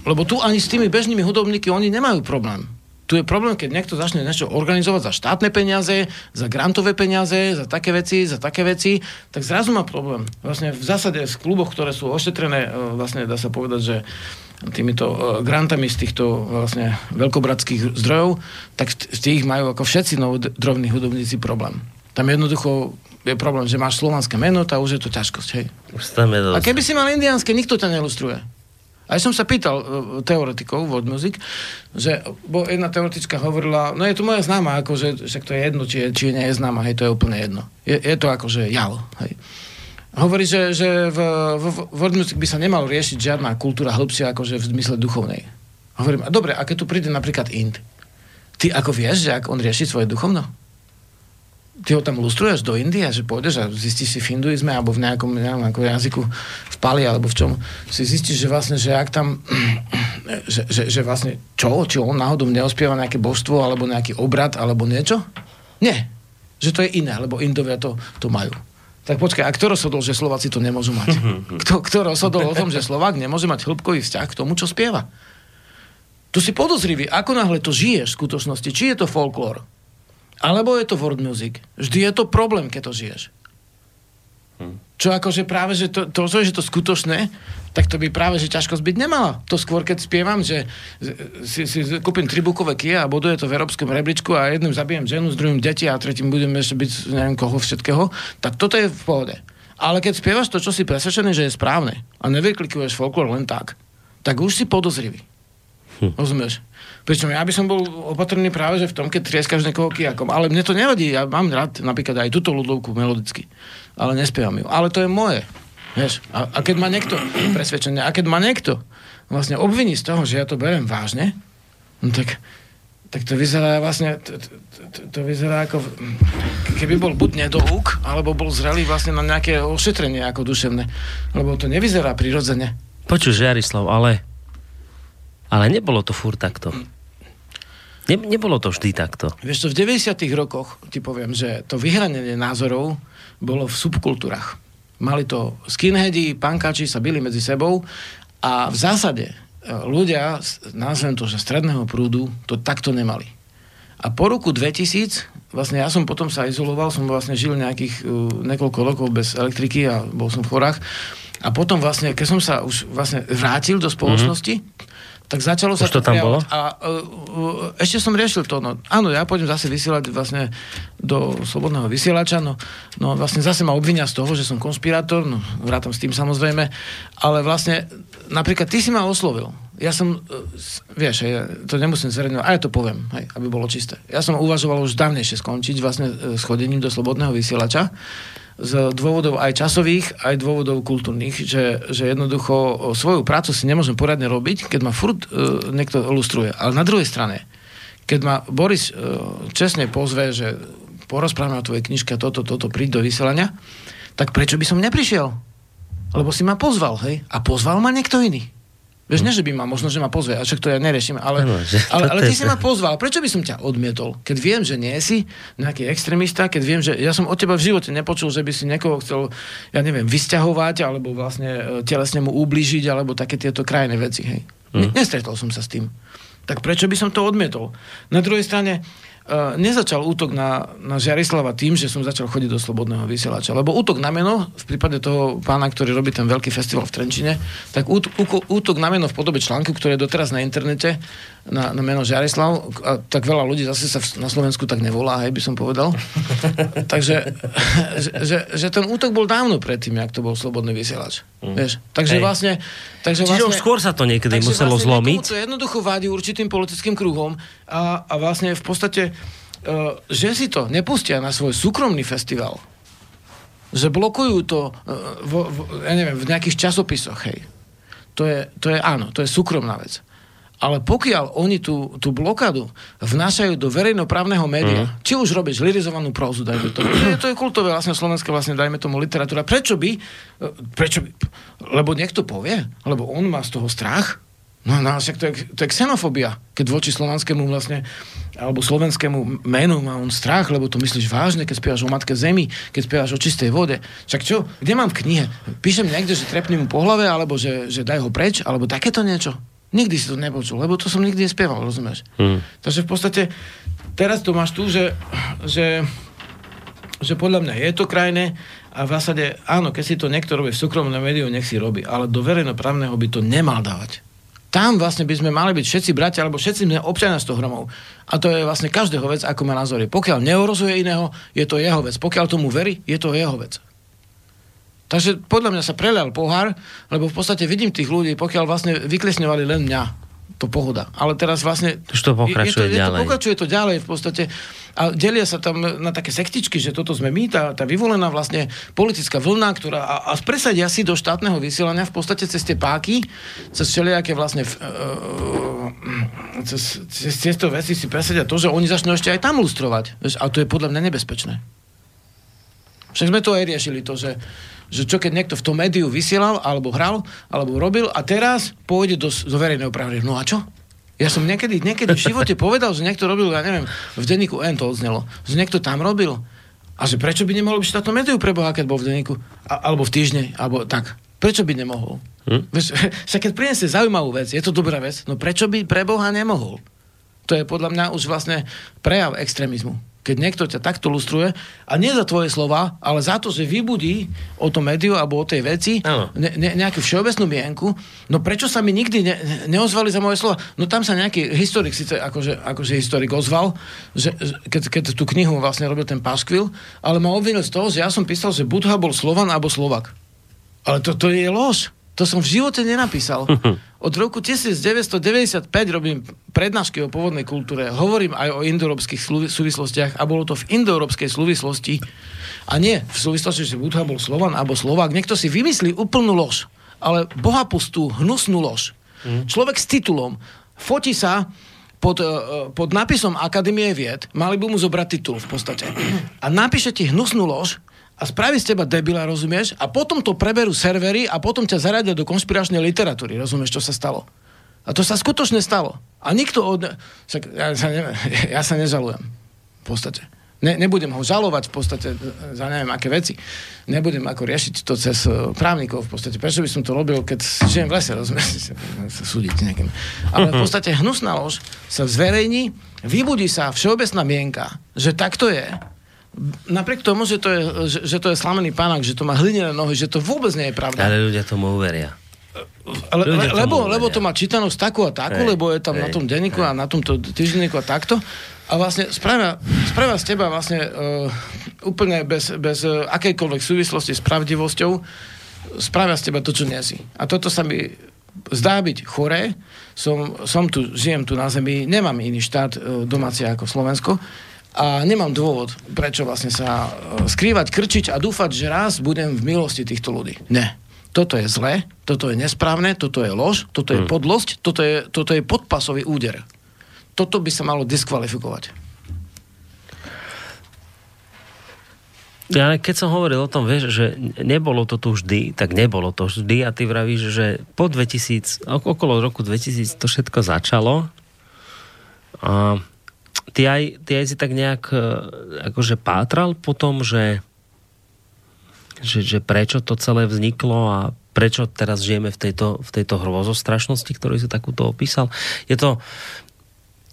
lebo tu ani s tými bežnými hudobníky oni nemajú problém. Tu je problém, keď niekto začne niečo organizovať za štátne peniaze, za grantové peniaze, za také veci, za také veci, tak zrazu má problém. Vlastne v zásade v kluboch, ktoré sú ošetrené, e, vlastne dá sa povedať, že týmito e, grantami z týchto vlastne veľkobratských zdrojov, tak z tých majú ako všetci drobní hudobníci problém. Tam jednoducho je problém, že máš slovanské meno, a už je to ťažkosť, hej. A keby si mal indiánske, nikto ťa nelustruje. A ja som sa pýtal uh, teoretikov World Music, že bo jedna teoretička hovorila, no je to moja známa, akože, že to je jedno, či, je, či nie je známa, hej, to je úplne jedno. Je, je to akože jav, hej. Hovorí, že, že v, v, v World Music by sa nemal riešiť žiadna kultúra hĺbšia akože v zmysle duchovnej. Hovorím, a dobre, a keď tu príde napríklad Ind, ty ako vieš, že ak on rieši svoje duchovno? ty ho tam lustruješ do Indie, že pôjdeš a zistíš si v hinduizme alebo v nejakom, neviem, ako jazyku v Pali alebo v čom, si zistíš, že vlastne, že ak tam, že, že, že vlastne čo, či on náhodou neospieva nejaké božstvo alebo nejaký obrad alebo niečo? Nie. Že to je iné, lebo Indovia to, to majú. Tak počkaj, a kto rozhodol, že Slováci to nemôžu mať? Kto, kto rozhodol o tom, že Slovák nemôže mať hĺbkový vzťah k tomu, čo spieva? Tu si podozrivý, ako náhle to žiješ v skutočnosti, či je to folklór, alebo je to world music. Vždy je to problém, keď to žiješ. Hm. Čo akože práve, že to, to, že to skutočné, tak to by práve, že ťažkosť byť nemala. To skôr, keď spievam, že si, si kúpim tribukové Kia a buduje to v európskom rebríčku a jedným zabijem ženu, s druhým deti a tretím budem ešte byť neviem koho všetkého, tak toto je v pohode. Ale keď spievaš to, čo si presvedčený, že je správne a nevyklikuješ folklór len tak, tak už si podozrivý. Hm. Rozumieš? Pričom ja by som bol opatrný práve že v tom, keď trieskaš niekoho kijakom. Ale mne to nevadí, ja mám rád napríklad aj túto ľudovku melodicky. Ale nespievam ju. Ale to je moje. Vieš? A, a keď má niekto presvedčenie, a keď má niekto vlastne obviní z toho, že ja to berem vážne, no tak, tak to vyzerá vlastne, to, to, to vyzerá ako, keby bol buď nedohúk, alebo bol zrelý vlastne na nejaké ošetrenie ako duševné. Lebo to nevyzerá prirodzene. Počuš, Jarislav, ale ale nebolo to furt takto. Ne, nebolo to vždy takto. Vieš to, v 90 rokoch ti poviem, že to vyhranenie názorov bolo v subkultúrach. Mali to skinheadi, pankáči sa byli medzi sebou a v zásade e, ľudia, nazvem to, že stredného prúdu, to takto nemali. A po roku 2000, vlastne ja som potom sa izoloval, som vlastne žil nejakých uh, niekoľko rokov bez elektriky a bol som v chorách. A potom vlastne, keď som sa už vlastne vrátil do spoločnosti, mm-hmm tak začalo sa Už to tam bolo? A uh, ešte som riešil to. No, áno, ja pôjdem zase vysielať vlastne do slobodného vysielača. No, no vlastne zase ma obvinia z toho, že som konspirátor. No, vrátam s tým samozrejme. Ale vlastne, napríklad ty si ma oslovil. Ja som, uh, vieš, ja to nemusím zverejňovať, a ja to poviem, hej, aby bolo čisté. Ja som uvažoval už dávnejšie skončiť vlastne uh, s chodením do slobodného vysielača z dôvodov aj časových, aj dôvodov kultúrnych, že, že jednoducho svoju prácu si nemôžem poradne robiť, keď ma furt uh, niekto ilustruje. Ale na druhej strane, keď ma Boris uh, čestne pozve, že porozprávame o tvojej knižke toto, toto, príď do vysielania, tak prečo by som neprišiel? Lebo si ma pozval, hej? A pozval ma niekto iný. Vieš, ne, že by ma, možno, že ma pozve, a však to ja neriešim, ale, no, ale, ale ty si ma pozval. Prečo by som ťa odmietol? Keď viem, že nie si nejaký extrémista, keď viem, že ja som od teba v živote nepočul, že by si niekoho chcel, ja neviem, vysťahovať, alebo vlastne e, telesne mu ubližiť, alebo také tieto krajné veci, hej. Mm. Nestretol som sa s tým. Tak prečo by som to odmietol? Na druhej strane, uh, nezačal útok na, na Žiarislava tým, že som začal chodiť do Slobodného vysielača. Lebo útok na meno, v prípade toho pána, ktorý robí ten veľký festival v Trenčine, tak útok, útok na meno v podobe článku, ktoré je doteraz na internete, na, na meno Žiarislav, a tak veľa ľudí zase sa v, na Slovensku tak nevolá, hej, by som povedal. Takže, že, že, že ten útok bol dávno predtým, jak to bol Slobodný vysielač. Mm. Vieš? Takže Hej. vlastne... Takže Čiže vlastne, už skôr sa to niekedy muselo vlastne zlomiť. To jednoducho vadí určitým politickým kruhom a, a vlastne v podstate, uh, že si to nepustia na svoj súkromný festival, že blokujú to uh, vo, vo, ja neviem, v nejakých časopisoch, hej. To je, to je áno, to je súkromná vec. Ale pokiaľ oni tú, tú blokádu vnášajú do verejnoprávneho média, mm. či už robíš lirizovanú prózu, dajme to je, to je kultové vlastne slovenské, vlastne dajme tomu literatúra. Prečo by? e, Prečo by? Lebo niekto povie? Lebo on má z toho strach? No, no však to je, to je xenofobia, keď voči slovanskému vlastne, alebo slovenskému menu má on strach, lebo to myslíš vážne, keď spievaš o matke zemi, keď spievaš o čistej vode. Však čo? Kde mám v knihe? Píšem niekde, že trepni mu po hlave, alebo že, že daj ho preč, alebo takéto niečo. Nikdy si to nepočul, lebo to som nikdy nespieval, rozumieš? Hmm. Takže v podstate teraz to máš tu, že, že, že podľa mňa je to krajné a v zásade, áno, keď si to niekto robí v súkromnom médiu, nech si robí, ale do verejnoprávneho by to nemal dávať. Tam vlastne by sme mali byť všetci bratia, alebo všetci sme občania z toho hromov. A to je vlastne každého vec, ako má názory. Pokiaľ neorozuje iného, je to jeho vec. Pokiaľ tomu verí, je to jeho vec. Takže podľa mňa sa prelial pohár, lebo v podstate vidím tých ľudí, pokiaľ vlastne vyklesňovali len mňa, to pohoda. Ale teraz vlastne... Už to pokračuje je, je to, ďalej. Je to, pokračuje to ďalej v podstate. A delia sa tam na také sektičky, že toto sme my, tá, tá vyvolená vlastne politická vlna, ktorá a, a presadia si do štátneho vysielania v podstate cez tie páky, cez všelijaké vlastne uh, cez, cez tieto veci si presadia to, že oni začnú ešte aj tam lustrovať. A to je podľa mňa nebezpečné. Však sme to aj riešili, to, že že čo keď niekto v tom médiu vysielal, alebo hral, alebo robil a teraz pôjde do, do verejného pravdy. No a čo? Ja som niekedy, niekedy v živote povedal, že niekto robil, ja neviem, v denníku N to odznelo, že niekto tam robil. A že prečo by nemohol byť v štátnom médiu pre Boha, keď bol v denníku, a, alebo v týždni, alebo tak. Prečo by nemohol? Hm? Vieš, však keď priniesie zaujímavú vec, je to dobrá vec, no prečo by pre Boha nemohol? To je podľa mňa už vlastne prejav extrémizmu keď niekto ťa takto lustruje, a nie za tvoje slova, ale za to, že vybudí o tom médiu alebo o tej veci ne, ne, nejakú všeobecnú mienku, no prečo sa mi nikdy ne, neozvali za moje slova? No tam sa nejaký historik síce akože, akože historik ozval, že, keď, keď tú knihu vlastne robil ten Paskvil, ale ma obvinil z toho, že ja som písal, že Budha bol Slovan alebo Slovak. Ale to, to je lož. To som v živote nenapísal. Od roku 1995 robím prednášky o pôvodnej kultúre, hovorím aj o indoeurópskych súvislostiach a bolo to v indoeurópskej súvislosti a nie v súvislosti, že Budha bol Slovan alebo Slovák. Niekto si vymyslí úplnú lož, ale bohapustú, hnusnú lož. Mm. Človek s titulom fotí sa pod, pod nápisom Akadémie vied, mali by mu zobrať titul v podstate. A napíše ti hnusnú lož, a spraví z teba debila, rozumieš? A potom to preberú servery a potom ťa zaradia do konšpiračnej literatúry. Rozumieš, čo sa stalo? A to sa skutočne stalo. A nikto od... Však ja, sa ne, ja sa nežalujem. V podstate. Ne, nebudem ho žalovať v podstate za neviem aké veci. Nebudem ako riešiť to cez právnikov v podstate. Prečo by som to robil, keď žijem v lese, rozumieš? sa súdiť nejakým. Ale v podstate hnusná lož sa zverejní, vybudí sa všeobecná mienka, že takto je napriek tomu, že to je, že, že to je slamený pánok, že to má hlinené nohy, že to vôbec nie je pravda. Ale ľudia tomu uveria. Le, le, lebo, lebo to má čítanosť takú a takú, hej, lebo je tam hej, na tom denníku hej. a na tomto týždenníku a takto. A vlastne spravia, spravia z teba vlastne uh, úplne bez, bez uh, akejkoľvek súvislosti s pravdivosťou, spravia z teba to, čo nie si. A toto sa mi zdá byť choré. Som, som tu, žijem tu na zemi, nemám iný štát uh, domáci ako Slovensko a nemám dôvod, prečo vlastne sa e, skrývať, krčiť a dúfať, že raz budem v milosti týchto ľudí. Ne. Toto je zlé, toto je nesprávne, toto je lož, toto je hmm. podlosť, toto je, toto je podpasový úder. Toto by sa malo diskvalifikovať. Ja, keď som hovoril o tom, vieš, že nebolo to tu vždy, tak nebolo to vždy a ty vravíš, že po 2000, okolo roku 2000 to všetko začalo a ty aj, ty aj si tak nejak e, akože pátral po tom, že, že, že prečo to celé vzniklo a prečo teraz žijeme v tejto, v tejto hrozostrašnosti, ktorú si takúto opísal. Je to,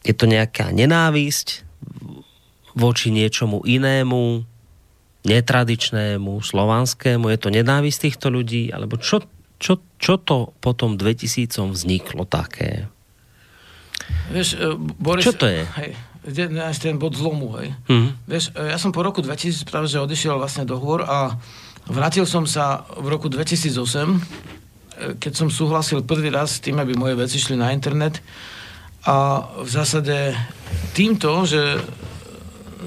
je to nejaká nenávisť voči niečomu inému, netradičnému, slovanskému? Je to nenávisť týchto ľudí? Alebo čo, čo, čo to potom 2000 vzniklo také? Vieš, e, Boris, Čo to je? Hej, náš ten bod zlomu, hej. Mhm. Vieš, e, ja som po roku 2000 práve, že odišiel vlastne do hôr a vrátil som sa v roku 2008, e, keď som súhlasil prvý raz s tým, aby moje veci šli na internet a v zásade týmto, že,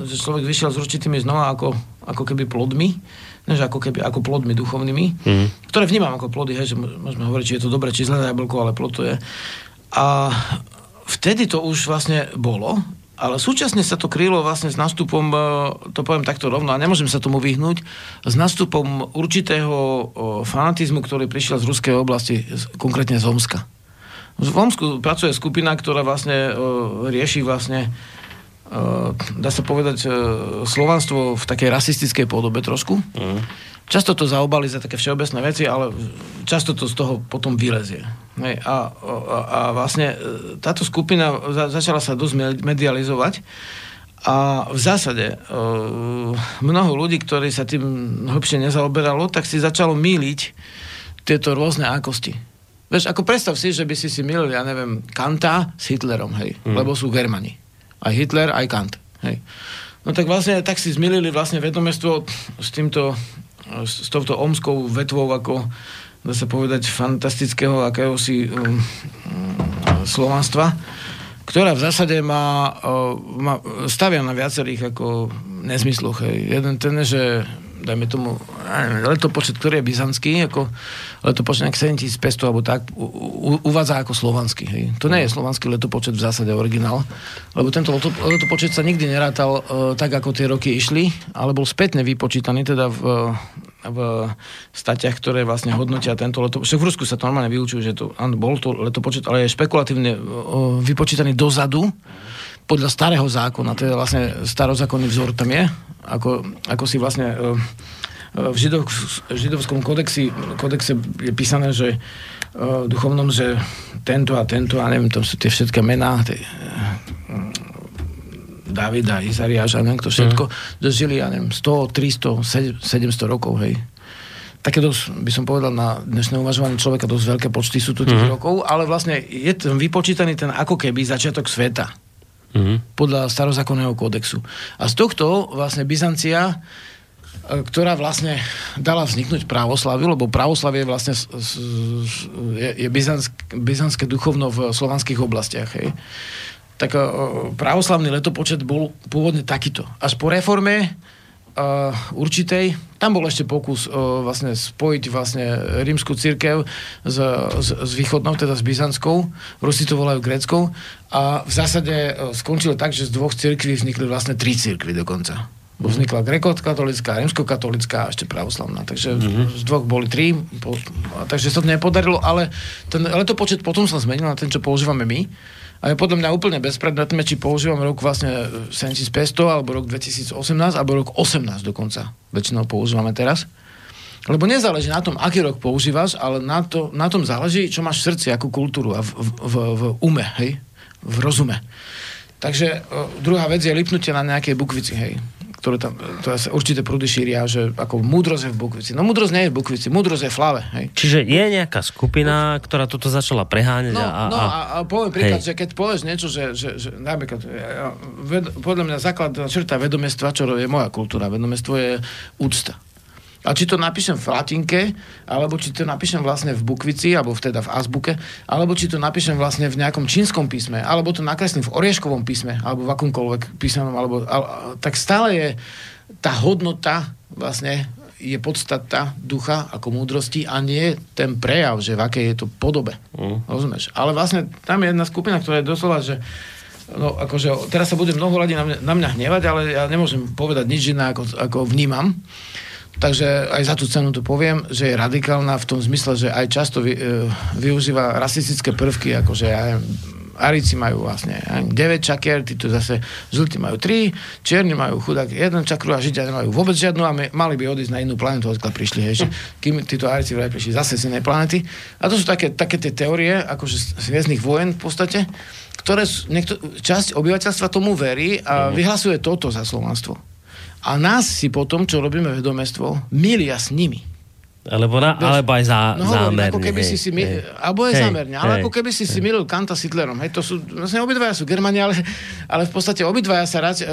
že človek vyšiel s určitými znova ako, ako keby plodmi, než ako keby ako plodmi duchovnými, Mhm. ktoré vnímam ako plody, hej, že môžeme hovoriť, či je to dobre, či zlé jablko, ale plod to je. A vtedy to už vlastne bolo, ale súčasne sa to krylo vlastne s nástupom, e, to poviem takto rovno, a nemôžem sa tomu vyhnúť, s nástupom určitého o, fanatizmu, ktorý prišiel z ruskej oblasti, konkrétne z Omska. V Omsku pracuje skupina, ktorá vlastne o, rieši vlastne dá sa povedať, e, slovanstvo v takej rasistickej podobe trošku. Často to zaobali za také všeobecné veci, ale často to z toho potom vylezie. Hej, a, a, a vlastne e, táto skupina za, začala sa dosť me- medializovať a v zásade e, mnoho ľudí, ktorí sa tým hlbšie nezaoberalo, tak si začalo míliť tieto rôzne akosti. Vieš, ako predstav si, že by si si milil, ja neviem, Kanta s Hitlerom, hej, lebo sú Germani. Aj Hitler, aj Kant, hej. No tak vlastne tak si zmilili vlastne vedomestvo s týmto, s, touto omskou vetvou ako dá sa povedať fantastického akéhosi um, slovanstva, ktorá v zásade má, uh, má stavia na viacerých ako nezmysloch. Hej. Jeden ten že dajme tomu, letopočet, ktorý je byzantský, ako letopočet nejak 7500 alebo tak, u, u, uvádza ako slovanský. Hej. To nie je slovanský letopočet v zásade originál, lebo tento leto, letopočet sa nikdy nerátal uh, tak, ako tie roky išli, ale bol spätne vypočítaný teda v, v statiach, ktoré vlastne hodnotia tento letopočet. V Rusku sa to normálne vyučujú, že to, áno, bol to letopočet, ale je špekulatívne uh, vypočítaný dozadu, podľa starého zákona, teda vlastne starozákonný vzor tam je, ako, ako si vlastne e, v, židov, v židovskom kodexi, kodexe je písané, že e, v duchovnom, že tento a tento, a neviem, tam sú tie všetké mená, tie, Davida, Izariáš a neviem kto všetko, mm. žili, ja neviem, 100, 300, 700 rokov, hej. Také dosť, by som povedal, na dnešné uvažovanie človeka dosť veľké počty sú tu tých mm. rokov, ale vlastne je ten vypočítaný ten ako keby začiatok sveta Mhm. podľa starozákonného kódexu. A z tohto vlastne Byzancia, e, ktorá vlastne dala vzniknúť právoslaviu, lebo právoslavie je vlastne s- s- je, je byzantsk, byzantské duchovno v slovanských oblastiach. Hej. Tak e, právoslavný letopočet bol pôvodne takýto. Až po reforme uh, určitej. Tam bol ešte pokus uh, vlastne spojiť vlastne rímsku církev s, s, s východnou, teda s byzantskou. Rusi to volajú gréckou. A v zásade uh, skončilo tak, že z dvoch církví vznikli vlastne tri církvy dokonca. Bo vznikla grekokatolická, rímskokatolická a ešte pravoslavná. Takže mm-hmm. z dvoch boli tri, po, a takže sa to nepodarilo, ale ten letopočet potom sa zmenil na ten, čo používame my. A je podľa mňa úplne bezpredmetné, či používam rok vlastne 7500, alebo rok 2018, alebo rok 18 dokonca. Väčšinou používame teraz. Lebo nezáleží na tom, aký rok používaš, ale na, to, na tom záleží, čo máš v srdci, akú kultúru a v, v, v, v ume, hej? V rozume. Takže o, druhá vec je lipnutie na nejakej bukvici, hej? Ktoré tam, to sa určité prúdy šíria, že ako múdrosť je v bukvici. No múdrosť nie je v bukvici, múdrosť je v flave, hej? Čiže je nejaká skupina, ktorá toto začala preháňať No, a, no a, a, poviem príklad, hej. že keď povieš niečo, že, že, že napríklad, ved, podľa mňa základ črta vedomestva, čo je moja kultúra, vedomestvo je úcta. A či to napíšem v latinke, alebo či to napíšem vlastne v bukvici, alebo teda v azbuke, alebo či to napíšem vlastne v nejakom čínskom písme, alebo to nakreslím v orieškovom písme, alebo v akomkoľvek písanom, alebo, ale, tak stále je tá hodnota vlastne je podstata ducha ako múdrosti a nie ten prejav, že v akej je to podobe. Mm. Rozumieš? Ale vlastne tam je jedna skupina, ktorá je doslova, že no akože teraz sa bude mnoho ľudí na mňa, na mňa hnevať, ale ja nemôžem povedať nič iné, ako, ako vnímam. Takže aj za tú cenu to poviem, že je radikálna v tom zmysle, že aj často vy, e, využíva rasistické prvky, akože ja Arici majú vlastne ja neviem, 9 čakier, tí tu zase žltí majú 3, čierni majú chudák jeden čakru a Židia nemajú vôbec žiadnu a my, mali by odísť na inú planetu, odkiaľ prišli, hej, že kým títo Arici vraj prišli zase z inej planety. A to sú také, také tie teórie, akože z hviezdnych vojen v podstate, ktoré niekto, časť obyvateľstva tomu verí a vyhlasuje toto za slovanstvo. A nás si potom, čo robíme vedomestvo, milia s nimi. Alebo, na, alebo aj za, No zámerne. ako keby hej, si si, mi, hej. alebo aj Hej, zámerne, ale hej, ako keby si si milil Kanta s Hitlerom. Hej, to sú, vlastne obidvaja sú Germani, ale, ale v podstate obidvaja sa rad, e, e,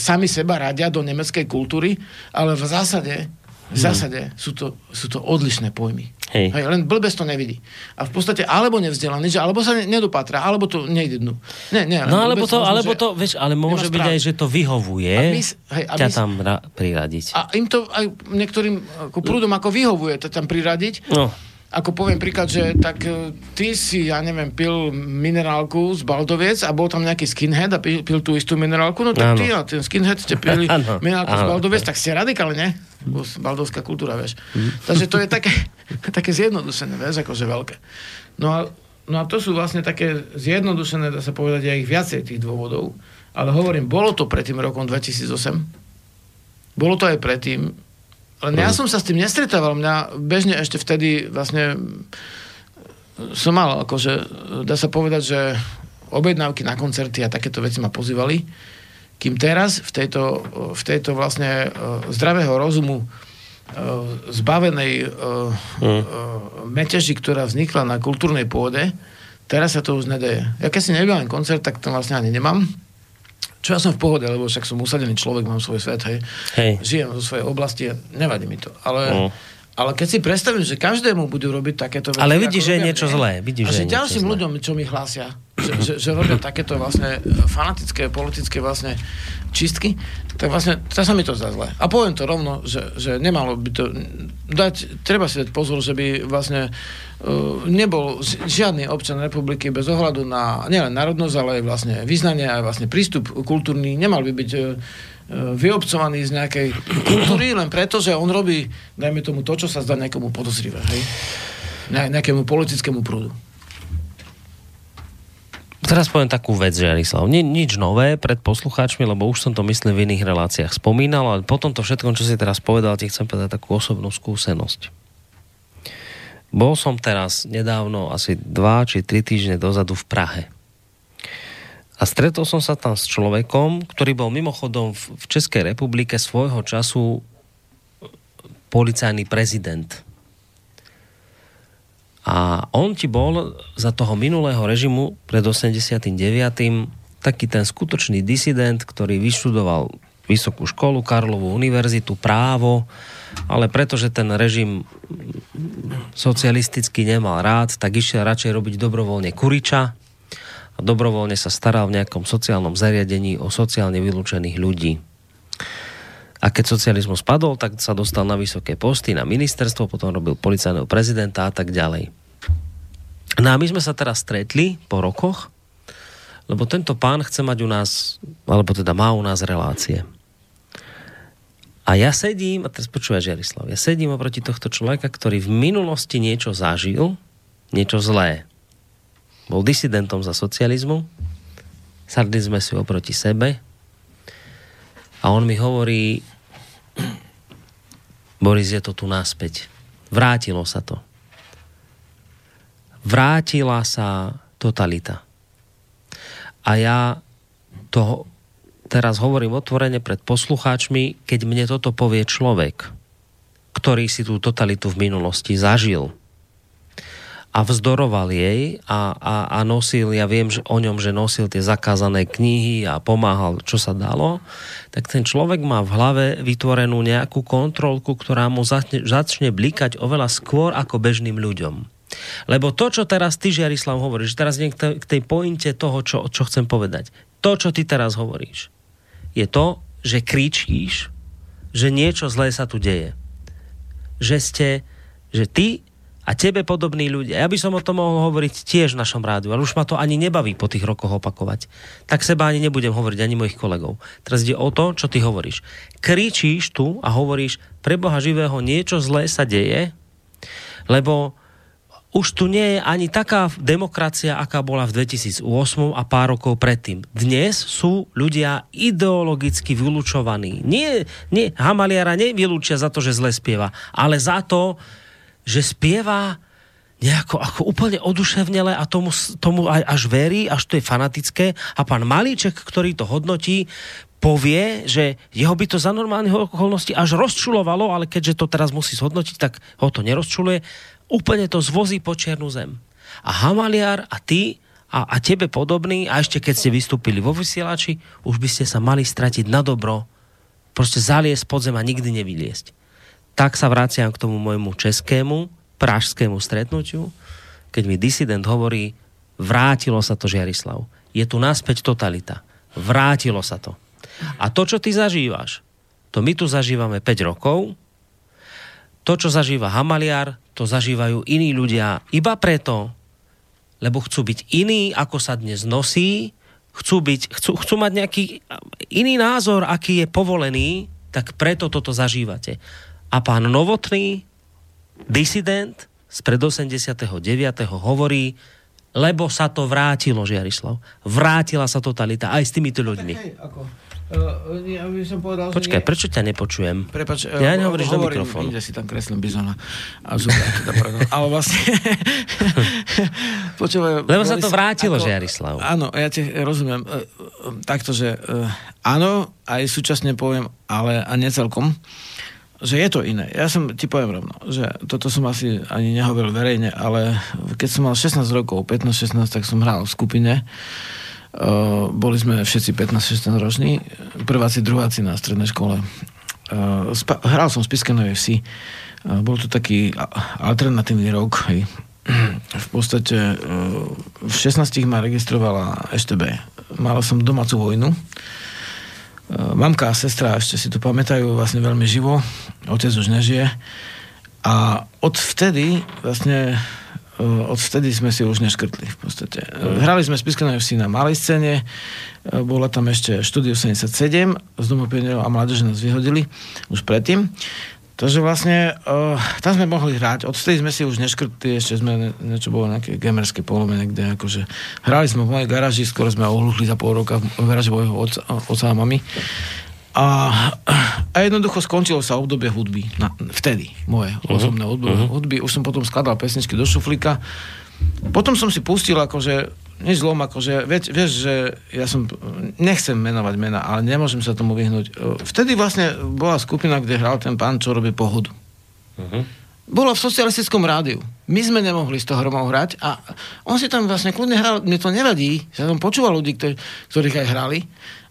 sami seba radia do nemeckej kultúry, ale v zásade, v zásade sú, to, sú to odlišné pojmy. Hej. Hej, len blbec to nevidí. A v podstate alebo nevzdelaný, že alebo sa ne- nedopatra, alebo to nejde dnu. Nie, nie, No alebo to, možno, alebo to, vieš, ale môže byť aj, správy. že to vyhovuje A my hej, a ťa my tam ra- priradiť. A im to aj niektorým ako prúdom ako vyhovuje to tam priradiť. No. Ako poviem príklad, že tak e, ty si, ja neviem, pil minerálku z Baldoviec a bol tam nejaký skinhead a pil, pil tú istú minerálku, no tak Áno. ty a ten skinhead ste pili Áno, minerálku z áno. Baldoviec, tak ste radikálne, Baldovská kultúra, vieš. Takže to je také, také zjednodušené, vieš, akože veľké. No a, no a to sú vlastne také zjednodušené, dá sa povedať, aj ich viacej tých dôvodov. Ale hovorím, bolo to pred tým rokom 2008. Bolo to aj predtým. Len ja som sa s tým nestretával. Mňa bežne ešte vtedy vlastne som mal, akože, dá sa povedať, že objednávky na koncerty a takéto veci ma pozývali. Kým teraz v tejto, v tejto vlastne e, zdravého rozumu e, zbavenej e, meteži, ktorá vznikla na kultúrnej pôde, teraz sa to už nedeje. Ja keď si nebývam koncert, tak to vlastne ani nemám. Čo ja som v pohode, lebo však som usadený človek, mám svoj svet, hej. Hej. Žijem zo svojej oblasti a nevadí mi to. Ale, Mm. Ale keď si predstavím, že každému budú robiť takéto veci... Ale vidíš, že je niečo mne, zlé. Vidíš, a že že ďalším zlé. ľuďom, čo mi hlásia, že, že, že robia takéto vlastne fanatické, politické vlastne čistky, tak vlastne to sa mi to zdá zle. A poviem to rovno, že, že nemalo by to dať, treba si dať pozor, že by vlastne uh, nebol ži- žiadny občan republiky bez ohľadu na nielen národnosť, ale aj vlastne vyznanie, aj vlastne prístup kultúrny, nemal by byť uh, vyobcovaný z nejakej kultúry len preto, že on robí, dajme tomu, to, čo sa zdá nejakomu podozrivé, hej? Ne, nejakému politickému prúdu. Teraz poviem takú vec, Jarislav. Ni, nič nové pred poslucháčmi, lebo už som to myslím v iných reláciách spomínal, ale po tomto všetkom, čo si teraz povedal, ti chcem povedať takú osobnú skúsenosť. Bol som teraz nedávno, asi dva či tri týždne dozadu v Prahe. A stretol som sa tam s človekom, ktorý bol mimochodom v, Českej republike svojho času policajný prezident. A on ti bol za toho minulého režimu pred 89. taký ten skutočný disident, ktorý vyštudoval vysokú školu, Karlovú univerzitu, právo, ale pretože ten režim socialisticky nemal rád, tak išiel radšej robiť dobrovoľne kuriča a dobrovoľne sa staral v nejakom sociálnom zariadení o sociálne vylúčených ľudí. A keď socializmus padol, tak sa dostal na vysoké posty, na ministerstvo, potom robil policajného prezidenta a tak ďalej. No a my sme sa teraz stretli po rokoch, lebo tento pán chce mať u nás, alebo teda má u nás relácie. A ja sedím, a teraz počúvaš, Jarislav, ja sedím oproti tohto človeka, ktorý v minulosti niečo zažil, niečo zlé. Bol disidentom za socializmu, sadli sme si oproti sebe a on mi hovorí, Boris, je to tu naspäť. Vrátilo sa to. Vrátila sa totalita. A ja to teraz hovorím otvorene pred poslucháčmi, keď mne toto povie človek, ktorý si tú totalitu v minulosti zažil a vzdoroval jej a, a, a nosil, ja viem že o ňom, že nosil tie zakázané knihy a pomáhal, čo sa dalo, tak ten človek má v hlave vytvorenú nejakú kontrolku, ktorá mu začne, začne blikať oveľa skôr ako bežným ľuďom. Lebo to, čo teraz ty, Žiarislav, hovoríš, teraz k tej pointe toho, čo, čo chcem povedať. To, čo ty teraz hovoríš, je to, že kričíš, že niečo zlé sa tu deje. Že ste, že ty a tebe podobní ľudia. Ja by som o tom mohol hovoriť tiež v našom rádiu, ale už ma to ani nebaví po tých rokoch opakovať. Tak seba ani nebudem hovoriť, ani mojich kolegov. Teraz ide o to, čo ty hovoríš. Kričíš tu a hovoríš, pre Boha živého niečo zlé sa deje, lebo už tu nie je ani taká demokracia, aká bola v 2008 a pár rokov predtým. Dnes sú ľudia ideologicky vylúčovaní. Nie, nie, Hamaliara nevylúčia za to, že zle spieva, ale za to, že spieva nejako ako úplne oduševnele a tomu, tomu aj, až verí, až to je fanatické a pán Malíček, ktorý to hodnotí, povie, že jeho by to za normálnych okolností až rozčulovalo, ale keďže to teraz musí zhodnotiť, tak ho to nerozčuluje úplne to zvozí po čiernu zem. A Hamaliar a ty a, a tebe podobný, a ešte keď ste vystúpili vo vysielači, už by ste sa mali stratiť na dobro, proste zaliesť pod zem a nikdy nevyliesť. Tak sa vraciam k tomu môjmu českému, pražskému stretnutiu, keď mi disident hovorí, vrátilo sa to Žiarislav. Je tu naspäť totalita. Vrátilo sa to. A to, čo ty zažívaš, to my tu zažívame 5 rokov, to, čo zažíva Hamaliar, to zažívajú iní ľudia iba preto, lebo chcú byť iní, ako sa dnes nosí, chcú, byť, chcú, chcú mať nejaký iný názor, aký je povolený, tak preto toto zažívate. A pán Novotný, disident z pred 89. hovorí, lebo sa to vrátilo, Žiarislav. Vrátila sa totalita aj s týmito ľuďmi. Tak hej, ako Uh, ja by som povedal, Počkaj, nie... prečo ťa nepočujem? Prepač, ja uh, nehovoríš do mikrofónu. Inde si tam kreslím bizona. A zubra, teda. Ale vlastne... Počúvaj, Lebo sa to vrátilo, ako, Jarislav. Áno, ja ti rozumiem. Uh, takto, že áno, aj súčasne poviem, ale a necelkom že je to iné. Ja som ti poviem rovno, že toto som asi ani nehovoril verejne, ale keď som mal 16 rokov, 15-16, tak som hral v skupine Uh, boli sme všetci 15-16 roční, prváci, druháci na strednej škole. Uh, spa- hral som v Spiskanovej vsi. Uh, bol to taký alternatívny rok. Hej. V podstate uh, v 16 ma registrovala EŠTB. Mala som domácu vojnu. Uh, mamka a sestra ešte si to pamätajú vlastne veľmi živo. Otec už nežije. A od vtedy vlastne Eh, odvtedy sme si už neškrtli v podstate. Mm. Hrali sme Spiskané vsi na malej scéne, bola tam ešte štúdio 77 z Domu a mládeže nás vyhodili už predtým. Takže vlastne uh, tam sme mohli hrať. Odvtedy sme si už neškrtli, ešte sme niečo bolo nejaké gamerské polomene, kde akože hrali sme v mojej garáži, skoro sme ohluchli za pol roka v garáži mojho oca, oca a mami. A, a jednoducho skončilo sa obdobie hudby. Na, vtedy, moje uh-huh. osobné obdobie uh-huh. hudby. Už som potom skladal pesničky do šuflíka. Potom som si pustil akože, než zlom, akože, vieš, vieš, že ja som, nechcem menovať mena, ale nemôžem sa tomu vyhnúť. Vtedy vlastne bola skupina, kde hral ten pán, čo robí pohodu. Uh-huh. Bola v socialistickom rádiu. My sme nemohli z toho Romov hrať a on si tam vlastne kľudne hral, mne to nevadí, ja som počúval ľudí, ktorí, ktorých aj hrali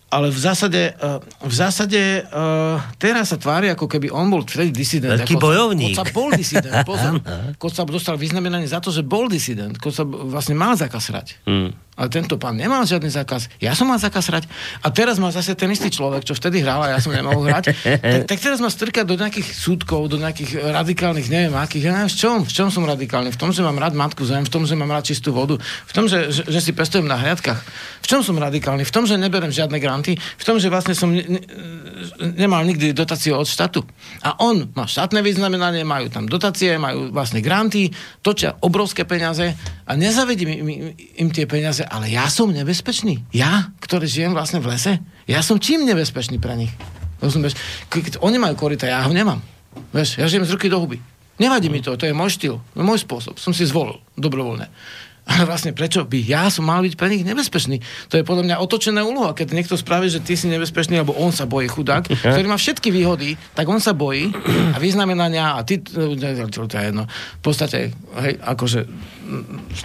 ale v zásade, uh, v zásade uh, teraz sa tvári, ako keby on bol vtedy disident. Veľký ako, bojovník. Koca bol disident, pozor. Koca dostal vyznamenanie za to, že bol disident. Koca vlastne mal zakaz hrať. Hmm ale tento pán nemal žiadny zákaz. Ja som mal zákaz hrať a teraz má zase ten istý človek, čo vtedy hral a ja som nemohol hrať. tak, tak teraz ma strkať do nejakých súdkov, do nejakých radikálnych, neviem akých. Ja neviem, v čom, v čom som radikálny? V tom, že mám rád matku zem, v tom, že mám rád čistú vodu, v tom, že, že, že si pestujem na hriadkach. V čom som radikálny? V tom, že neberem žiadne granty, v tom, že vlastne som ne, ne, nemal nikdy dotáciu od štátu. A on má štátne vyznamenanie, majú tam dotácie, majú vlastne granty, točia obrovské peniaze a nezavedím im, im, im tie peniaze ale ja som nebezpečný. Ja, ktorý žijem vlastne v lese, ja som čím nebezpečný pre nich? Rozumieš? Keď oni majú korita, ja ho nemám. Vieš, ja žijem z ruky do huby. Nevadí mi to, to je môj štýl, môj spôsob. Som si zvolil dobrovoľne. Ale vlastne prečo by ja som mal byť pre nich nebezpečný? To je podľa mňa otočená úloha. Keď niekto spraví, že ty si nebezpečný, alebo on sa bojí chudák, ktorý má všetky výhody, tak on sa bojí a vyznamenania a ty, to je jedno. V podstate, hej, akože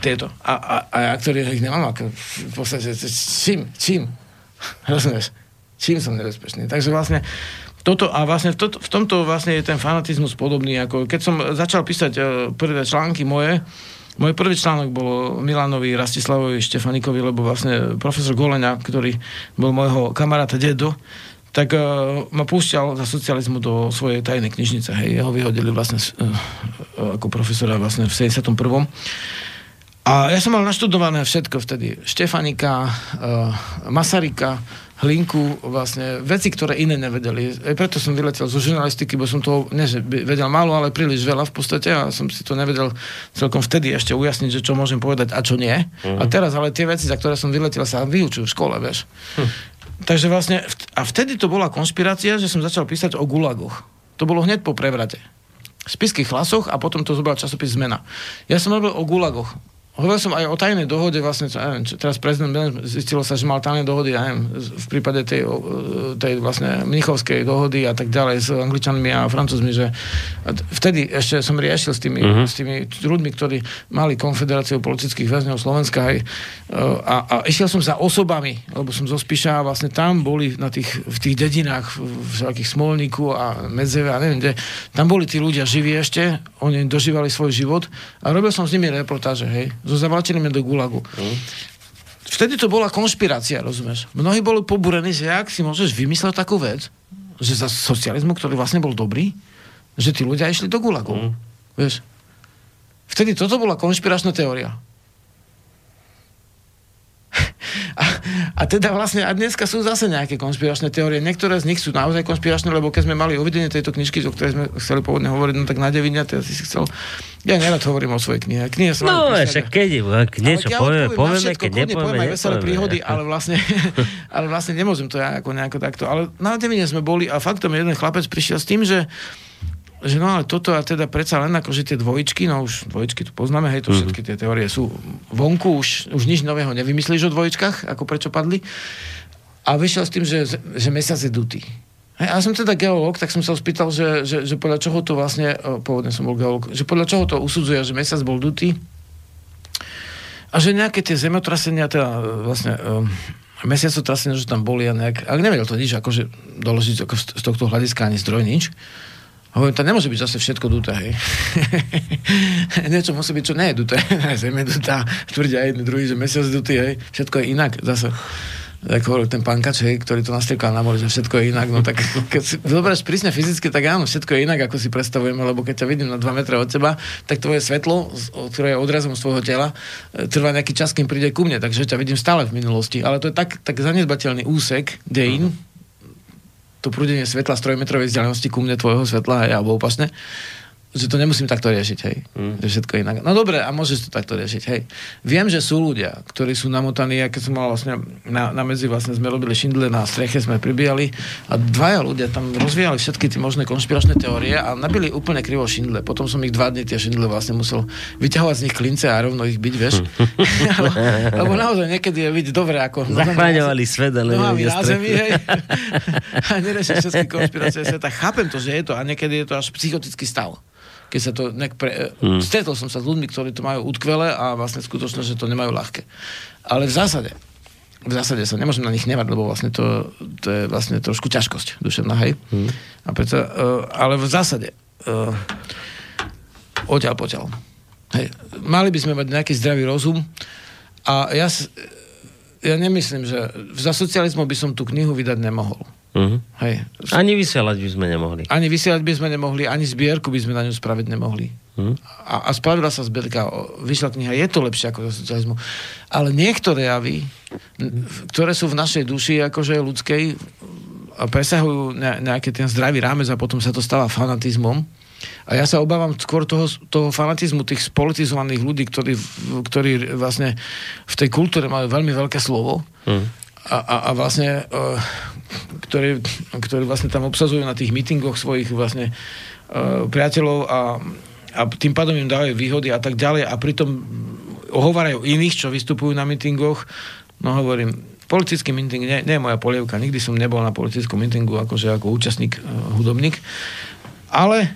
tieto. A, a, a ja, ktorý ich nemám, ako, v podstate, čím, čím? Rozumieš? Čím som nebezpečný? Takže vlastne toto, a vlastne v, to, v tomto vlastne je ten fanatizmus podobný, ako keď som začal písať uh, prvé články moje, môj prvý článok bol Milanovi Rastislavovi Štefanikovi, lebo vlastne profesor Golenia, ktorý bol môjho kamaráta dedo, tak uh, ma púšťal za socializmu do svojej tajnej knižnice. Hej, jeho vyhodili vlastne uh, ako profesora vlastne v 71. A ja som mal naštudované všetko vtedy. Štefanika, uh, Masarika, hlinku, vlastne veci, ktoré iné nevedeli. Aj preto som vyletel zo žurnalistiky, bo som toho, ne, vedel málo, ale príliš veľa v podstate a som si to nevedel celkom vtedy ešte ujasniť, že čo môžem povedať a čo nie. Uh-huh. A teraz ale tie veci, za ktoré som vyletel, sa vyučujú v škole, vieš. Hm. Takže vlastne, a vtedy to bola konšpirácia, že som začal písať o gulagoch. To bolo hneď po prevrate. V spiských hlasoch a potom to zobral časopis Zmena. Ja som robil o gulagoch. Hovoril som aj o tajnej dohode, vlastne, čo, neviem, čo, teraz prezident zistilo sa, že mal tajné dohody, ja neviem, v prípade tej, tej vlastne Mnichovskej dohody a tak ďalej s Angličanmi a Francúzmi, že vtedy ešte som riešil s tými, uh-huh. s tými ľuďmi, ktorí mali konfederáciu politických väzňov Slovenska aj, a, a išiel som za osobami, lebo som zo Spiša a vlastne tam boli na tých, v tých dedinách, v takých Smolníku a Medzeve a neviem kde, tam boli tí ľudia živí ešte, oni dožívali svoj život a robil som s nimi reportáže, hej so zavlačenými do gulagu. Mm. Vtedy to bola konšpirácia, rozumieš? Mnohí boli pobúrení, že jak si môžeš vymysleť takú vec, že za socializmu, ktorý vlastne bol dobrý, že tí ľudia išli do gulagu. Mm. Vieš? Vtedy toto bola konšpiračná teória. A, a teda vlastne a dneska sú zase nejaké konšpiračné teórie. Niektoré z nich sú naozaj konšpiračné, lebo keď sme mali uvedenie tejto knižky, o ktorej sme chceli pôvodne hovoriť, no tak na devinia, teda si chcel... Ja nerad hovorím o svojej knihe. Knihe sa no, však keď, niečo ja povieme, povieme, keď nepovieme, aj veselé príhody, ale vlastne, ale vlastne nemôžem to ja ako nejako takto. Ale na devine sme boli a faktom jeden chlapec prišiel s tým, že že no ale toto a teda predsa len akože tie dvojičky, no už dvojičky tu poznáme, hej, to mm-hmm. všetky tie teórie sú vonku, už, už nič nového nevymyslíš o dvojičkách, ako prečo padli. A vyšiel s tým, že, že mesiac je dutý. Hej, a ja som teda geológ, tak som sa spýtal, že, že, že podľa čoho to vlastne, pôvodne som bol geológ, že podľa čoho to usudzuje, že mesiac bol dutý. A že nejaké tie zemotrasenia, teda vlastne um, mesiacotrasenia, že tam boli a nejak, ale nevedel to nič, akože doložiť ako z tohto hľadiska ani zdroj nič. Hovorím, to nemôže byť zase všetko duté, hej. Niečo musí byť, čo nie je duté. Zem je dutá, tvrdia jedný druhý, že mesiac dutý, hej. Všetko je inak zase. Tak hovoril ten pán hej, ktorý to nastriekal na mori, že všetko je inak. No tak keď si zoberieš prísne fyzicky, tak áno, všetko je inak, ako si predstavujeme, lebo keď ťa vidím na 2 metre od teba, tak tvoje svetlo, ktoré je odrazom z tvojho tela, e, trvá nejaký čas, kým príde ku mne, takže ťa vidím stále v minulosti. Ale to je tak, tak zanedbateľný úsek dejín, uh-huh to prúdenie svetla z trojmetrovej vzdialenosti ku mne tvojho svetla, hej, alebo opasne, že to nemusím takto riešiť, hej. Mm. Že všetko inak. No dobre, a môžeš to takto riešiť, hej. Viem, že sú ľudia, ktorí sú namotaní, a keď som mal vlastne na, na medzi, vlastne sme robili šindle na streche, sme pribíjali a dvaja ľudia tam rozvíjali všetky tie možné konšpiračné teórie a nabili úplne krivo šindle. Potom som ich dva dny tie šindle vlastne musel vyťahovať z nich klince a rovno ich byť, vieš. lebo, naozaj niekedy je byť dobre, ako... Zachráňovali svet, ale na zemi, hej. a všetky konšpirácie sveta. Chápem to, že je to a niekedy je to až psychotický stav keď sa to nejak pre... Mm. Stretol som sa s ľuďmi, ktorí to majú utkvele a vlastne skutočne, že to nemajú ľahké. Ale v zásade, v zásade sa nemôžem na nich nevať, lebo vlastne to, to je vlastne trošku ťažkosť duševná, hej. Mm. A preto, uh, ale v zásade uh, odtiaľ poťaľ. Hej. Mali by sme mať nejaký zdravý rozum a ja, ja nemyslím, že za socializmu by som tú knihu vydať nemohol. Uh-huh. Hej. Ani vysielať by sme nemohli. Ani vysielať by sme nemohli, ani zbierku by sme na ňu spraviť nemohli. Uh-huh. A, a spravila sa zbierka, vyšla kniha, je to lepšie ako za socializmu. Ale niektoré javy, ktoré sú v našej duši, akože ľudskej, a presahujú nejaký ten zdravý rámec a potom sa to stáva fanatizmom. A ja sa obávam skôr toho, toho fanatizmu tých spolitizovaných ľudí, ktorí, ktorí vlastne v tej kultúre majú veľmi veľké slovo. Uh-huh a, a, a vlastne, uh, ktorí, ktorí vlastne tam obsazujú na tých mítingoch svojich vlastne uh, priateľov a, a tým pádom im dávajú výhody a tak ďalej a pritom ohovárajú iných, čo vystupujú na mítingoch. No hovorím, politický míting nie, nie je moja polievka, nikdy som nebol na politickom mítingu akože ako účastník, uh, hudobník, ale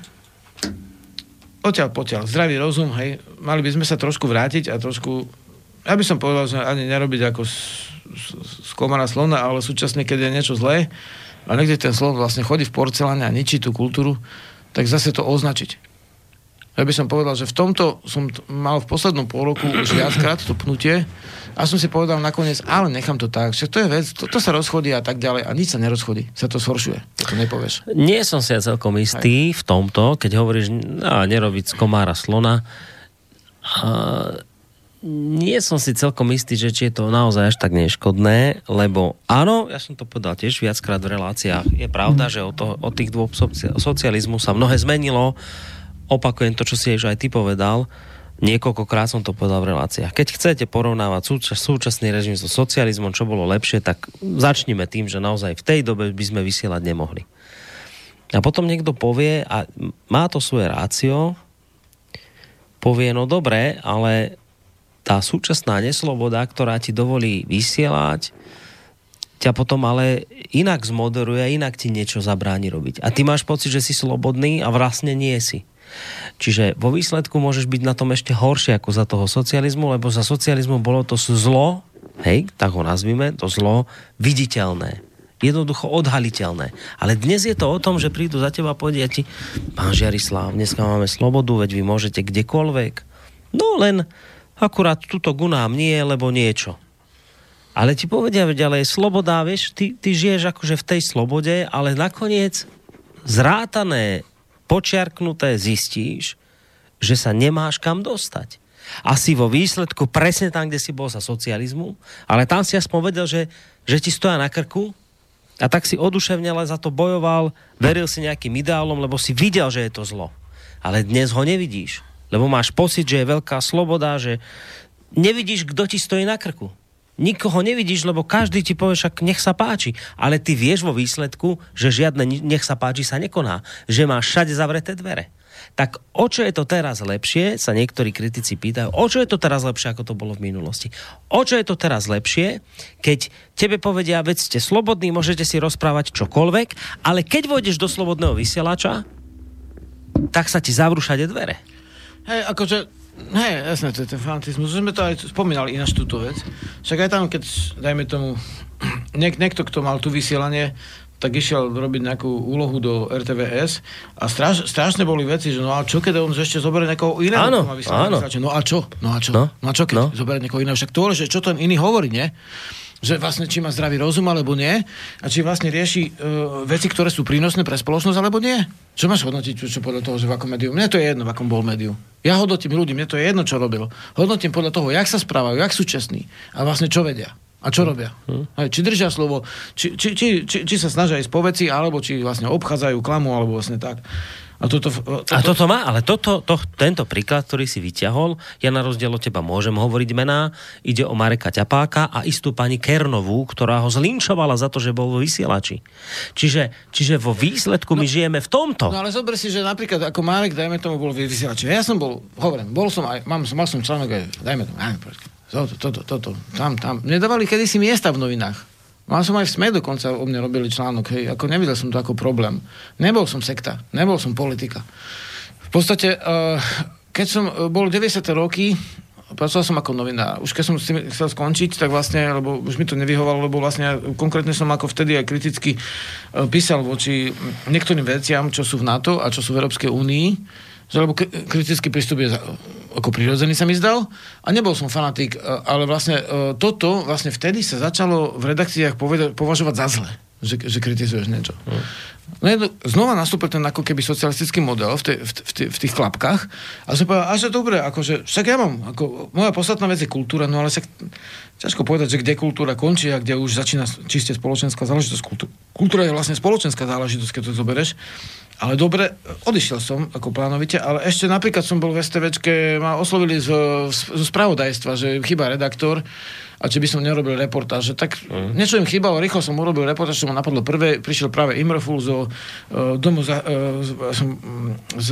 odtiaľ potiaľ, zdravý rozum, hej, mali by sme sa trošku vrátiť a trošku, ja by som povedal, že ani nerobiť ako z komara slona, ale súčasne, keď je niečo zlé a niekde ten slon vlastne chodí v porceláne a ničí tú kultúru, tak zase to označiť. Ja by som povedal, že v tomto som t- mal v poslednom pol roku už viackrát to pnutie a som si povedal nakoniec, ale nechám to tak, že to je vec, to, to sa rozchodí a tak ďalej a nič sa nerozchodí, sa to zhoršuje, to nepovieš. Nie som si ja celkom istý Aj. v tomto, keď hovoríš, no, nerobiť z komára slona, a nie som si celkom istý, že či je to naozaj až tak neškodné, lebo áno, ja som to povedal tiež viackrát v reláciách, je pravda, že od, toho, od tých dvoch socializmu sa mnohé zmenilo, opakujem to, čo si aj ty povedal, niekoľkokrát som to povedal v reláciách. Keď chcete porovnávať súčas, súčasný režim so socializmom, čo bolo lepšie, tak začnime tým, že naozaj v tej dobe by sme vysielať nemohli. A potom niekto povie, a má to svoje rácio, povie, no dobre, ale tá súčasná nesloboda, ktorá ti dovolí vysielať, ťa potom ale inak zmoderuje, inak ti niečo zabráni robiť. A ty máš pocit, že si slobodný a vlastne nie si. Čiže vo výsledku môžeš byť na tom ešte horšie ako za toho socializmu, lebo za socializmu bolo to zlo, hej, tak ho nazvime, to zlo viditeľné jednoducho odhaliteľné. Ale dnes je to o tom, že prídu za teba a povedia ti, pán Žiarislav, dneska máme slobodu, veď vy môžete kdekoľvek. No len Akurát tuto gunám nie, lebo niečo. Ale ti povedia, veď ale je sloboda, vieš, ty, ty žiješ akože v tej slobode, ale nakoniec zrátané, počiarknuté zistíš, že sa nemáš kam dostať. Asi vo výsledku presne tam, kde si bol za socializmu, ale tam si aspoň vedel, že, že ti stoja na krku a tak si oduševnele za to bojoval, veril si nejakým ideálom, lebo si videl, že je to zlo. Ale dnes ho nevidíš. Lebo máš pocit, že je veľká sloboda, že nevidíš, kto ti stojí na krku. Nikoho nevidíš, lebo každý ti povie, však nech sa páči. Ale ty vieš vo výsledku, že žiadne nech sa páči sa nekoná. Že máš všade zavreté dvere. Tak o čo je to teraz lepšie, sa niektorí kritici pýtajú, o čo je to teraz lepšie, ako to bolo v minulosti? O čo je to teraz lepšie, keď tebe povedia, veď ste slobodní, môžete si rozprávať čokoľvek, ale keď vôjdeš do slobodného vysielača, tak sa ti zavrú všade dvere. Hej, akože, hej, jasné, to je ten fanatizmus. Už sme to aj spomínali ináč túto vec. Však aj tam, keď, dajme tomu, niek- niekto, kto mal tu vysielanie, tak išiel robiť nejakú úlohu do RTVS a straš, strašne boli veci, že no a čo keď on ešte zoberie niekoho iného? Áno, áno. No a čo? No a čo? No, no a čo keď no. zoberie niekoho iného? Však to, že čo ten iný hovorí, nie? Že vlastne či má zdravý rozum alebo nie a či vlastne rieši uh, veci, ktoré sú prínosné pre spoločnosť alebo nie. Čo máš hodnotiť čo, čo podľa toho, že v akom médiu? Mne to je jedno, v akom bol médiu. Ja hodnotím ľudí, mne to je jedno, čo robil. Hodnotím podľa toho, jak sa správajú, jak sú čestní a vlastne čo vedia. A čo robia? Hmm. či držia slovo, či, či, či, či, či sa snažia ísť po veci, alebo či vlastne obchádzajú klamu, alebo vlastne tak. A toto, toto... A toto má, ale toto, to, tento príklad, ktorý si vyťahol, ja na rozdiel od teba môžem hovoriť mená, ide o Mareka Ťapáka a istú pani Kernovú, ktorá ho zlinčovala za to, že bol vo vysielači. Čiže, čiže vo výsledku no, my žijeme v tomto. No ale zober si, že napríklad ako Marek, dajme tomu, bol vysielači. Ja som bol, hovorím, bol som aj, mám, mal som článok aj, dajme tomu, aj, toto, toto, toto, tam, tam. Nedávali kedysi miesta v novinách. Mal som aj v SME dokonca o mne robili článok, hej, ako nevidel som to ako problém. Nebol som sekta, nebol som politika. V podstate, uh, keď som eh, bol 90. roky, pracoval som ako novinár. Už keď som s tým chcel skončiť, tak vlastne, lebo už mi to nevyhovalo, lebo vlastne konkrétne som ako vtedy aj kriticky uh, písal voči niektorým veciam, čo sú v NATO a čo sú v Európskej únii že lebo kritický prístup je ako prirodzený sa mi zdal a nebol som fanatik, e, ale vlastne e, toto vlastne vtedy sa začalo v redakciách považovať za zle, že, že kritizuješ niečo. Hmm. No znova nastúpil ten ako keby socialistický model v, te, v, v, v tých klapkách a som povedal, a že dobre, akože, však ja mám, ako, moja podstatná vec je kultúra, no ale však ťažko povedať, že kde kultúra končí a kde už začína čiste spoločenská záležitosť. Kultúra je vlastne spoločenská záležitosť, keď to zoberieš. Ale dobre, odišiel som ako plánovite, ale ešte napríklad som bol v STVčke, ma oslovili zo, zo spravodajstva, že chýba redaktor a či by som nerobil reportáže. Tak mm. niečo im chýbalo, rýchlo som urobil reportáž, čo ma napadlo prvé, prišiel práve Imroful zo uh, domu za, uh, z, z,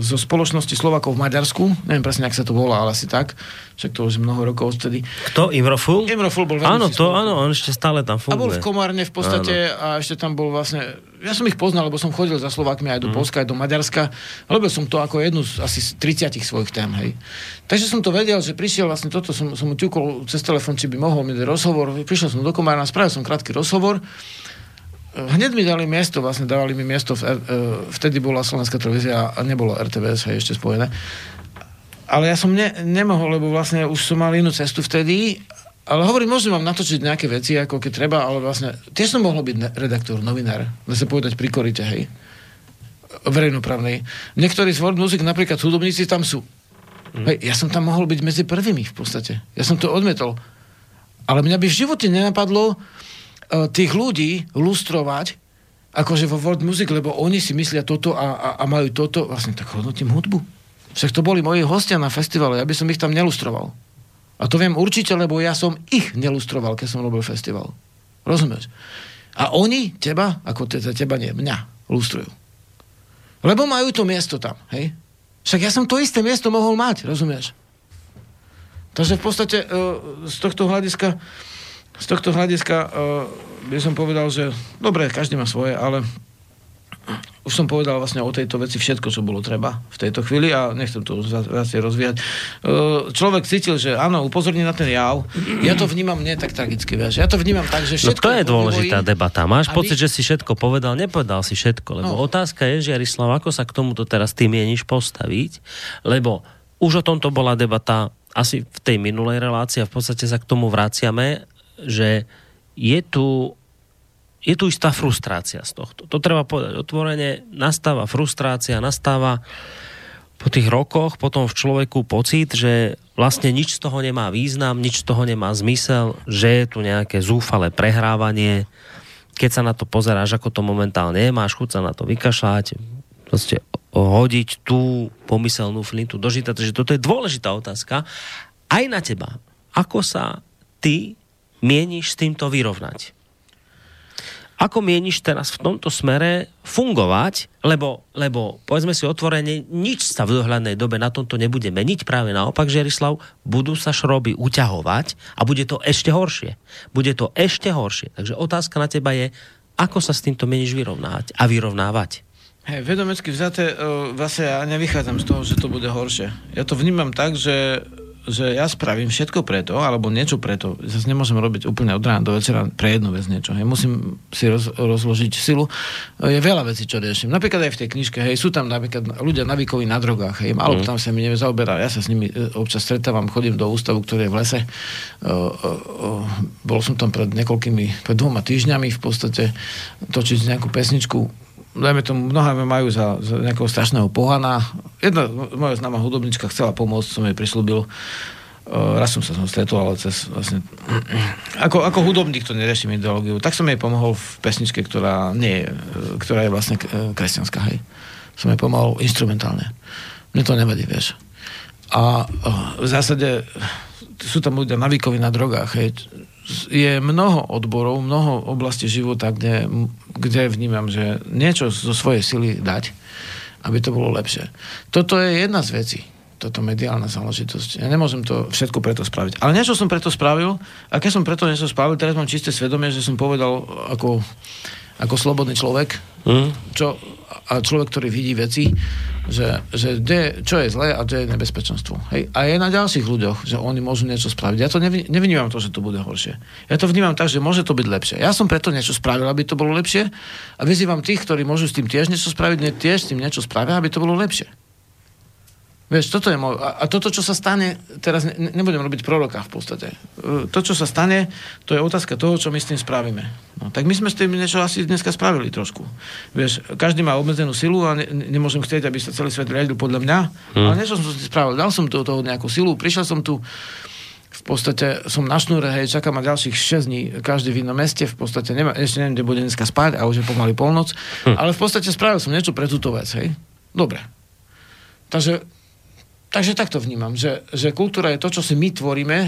zo spoločnosti Slovakov v Maďarsku, neviem presne, ak sa to volá, ale asi tak, však to už mnoho rokov odtedy. Kto? Imroful? Imroful bol Áno, to áno, on ešte stále tam funguje. A bol v Komárne v podstate áno. a ešte tam bol vlastne, ja som ich poznal, lebo som chodil za Slovakmi aj do mm. Polska, aj do Maďarska. Robil som to ako jednu z asi 30 svojich tém, hej. Takže som to vedel, že prišiel vlastne toto, som, som mu ťukol cez telefón, či by mohol mi dať rozhovor. Prišiel som do Komárna, spravil som krátky rozhovor hneď mi dali miesto, vlastne dávali mi miesto, v, uh, vtedy bola Slovenská televízia a nebolo RTVS, hej, ešte spojené. Ale ja som ne, nemohol, lebo vlastne už som mal inú cestu vtedy, ale hovorím, môžem vám natočiť nejaké veci, ako keď treba, ale vlastne tiež som mohol byť redaktor, novinár, dá sa povedať pri korite, hej, verejnoprávnej. Niektorí z World Music, napríklad hudobníci, tam sú. Mm. Hej, ja som tam mohol byť medzi prvými v podstate. Ja som to odmetol. Ale mňa by v živote nenapadlo uh, tých ľudí lustrovať, akože vo World Music, lebo oni si myslia toto a, a, a majú toto. Vlastne tak hodnotím hudbu. Však to boli moji hostia na festivale, ja by som ich tam nelustroval. A to viem určite, lebo ja som ich nelustroval, keď som robil festival. Rozumieš? A oni teba, ako teda teba nie, mňa, lustrujú. Lebo majú to miesto tam, hej? Však ja som to isté miesto mohol mať, rozumieš? Takže v podstate uh, z tohto hľadiska z tohto hľadiska uh, by som povedal, že dobre, každý má svoje, ale už som povedal vlastne o tejto veci všetko, čo bolo treba v tejto chvíli a nechcem to viacej rozvíjať. E, človek cítil, že áno, upozorní na ten jav. Ja to vnímam nie tak tragicky, vieš. Ja to vnímam tak, že no všetko... No to je dôležitá vývoji, debata. Máš pocit, my... že si všetko povedal, nepovedal si všetko, lebo no. otázka je, že Jarislav, ako sa k tomuto teraz ty mieníš postaviť, lebo už o tomto bola debata asi v tej minulej relácii a v podstate sa k tomu vraciame, že je tu je tu istá frustrácia z tohto. To treba povedať otvorene. Nastáva frustrácia, nastáva po tých rokoch potom v človeku pocit, že vlastne nič z toho nemá význam, nič z toho nemá zmysel, že je tu nejaké zúfale prehrávanie. Keď sa na to pozeráš, ako to momentálne je, máš chuť sa na to vykašľať, proste hodiť tú pomyselnú flintu do žita. Takže toto je dôležitá otázka aj na teba. Ako sa ty mieníš s týmto vyrovnať? Ako mieniš teraz v tomto smere fungovať, lebo, lebo povedzme si otvorene, nič sa v dohľadnej dobe na tomto nebude meniť, práve naopak, Žerislav, budú sa šroby uťahovať a bude to ešte horšie. Bude to ešte horšie. Takže otázka na teba je, ako sa s týmto meníš vyrovnávať a vyrovnávať. Hej, vedomecky vzaté, vlastne ja nevychádzam z toho, že to bude horšie. Ja to vnímam tak, že že ja spravím všetko preto, alebo niečo preto. Zase nemôžem robiť úplne od rána do večera pre jednu vec niečo. Hej. Musím si roz, rozložiť silu. Je veľa vecí, čo riešim. Napríklad aj v tej knižke, hej, sú tam napríklad ľudia navykoví na drogách, hej, málo mm. tam sa mi nevie zaoberá. Ja sa s nimi e, občas stretávam, chodím do ústavu, ktorý je v lese. O, o, bol som tam pred niekoľkými, pred dvoma týždňami v podstate točiť nejakú pesničku dajme tomu, mnohé majú za, za nejakého strašného pohana. Jedna moja známa hudobnička chcela pomôcť, som jej prislúbil. Uh, raz som sa s ňou stretol, ale cez vlastne... Ako, ako hudobník to neriešim ideológiu. Tak som jej pomohol v pesničke, ktorá nie je, ktorá je vlastne kresťanská, hej. Som jej pomohol instrumentálne. Mne to nevadí, vieš. A uh, v zásade sú tam ľudia navíkoví na drogách, hej je mnoho odborov, mnoho oblastí života, kde, kde vnímam, že niečo zo svojej sily dať, aby to bolo lepšie. Toto je jedna z vecí, toto mediálna záležitosť. Ja nemôžem to všetko preto spraviť. Ale niečo som preto spravil a keď som preto niečo spravil, teraz mám čisté svedomie, že som povedal ako, ako slobodný človek, mm. čo, a človek, ktorý vidí veci, že, že de, čo je zlé a čo je nebezpečenstvo. Hej? A je na ďalších ľuďoch, že oni môžu niečo spraviť. Ja to nevnímam to, že to bude horšie. Ja to vnímam tak, že môže to byť lepšie. Ja som preto niečo spravil, aby to bolo lepšie a vyzývam tých, ktorí môžu s tým tiež niečo spraviť, ne, tiež s tým niečo spravia, aby to bolo lepšie. Vieš, toto je môj... A, a toto, čo sa stane, teraz ne, nebudem robiť proroka v podstate. E, to, čo sa stane, to je otázka toho, čo my s tým spravíme. No, tak my sme s tým niečo asi dneska spravili trošku. Vieš, každý má obmedzenú silu a ne, nemôžem chcieť, aby sa celý svet riadil podľa mňa, hmm. ale niečo som si spravil. Dal som do toho nejakú silu, prišiel som tu v podstate som na šnúre, hej, čakám ma ďalších 6 dní, každý v inom meste, v podstate nema, ešte neviem, kde bude dneska spať a už je pomaly polnoc, hm. ale v podstate spravil som niečo pre túto vec, hej. Dobre. Takže takže tak to vnímam, že, že kultúra je to, čo si my tvoríme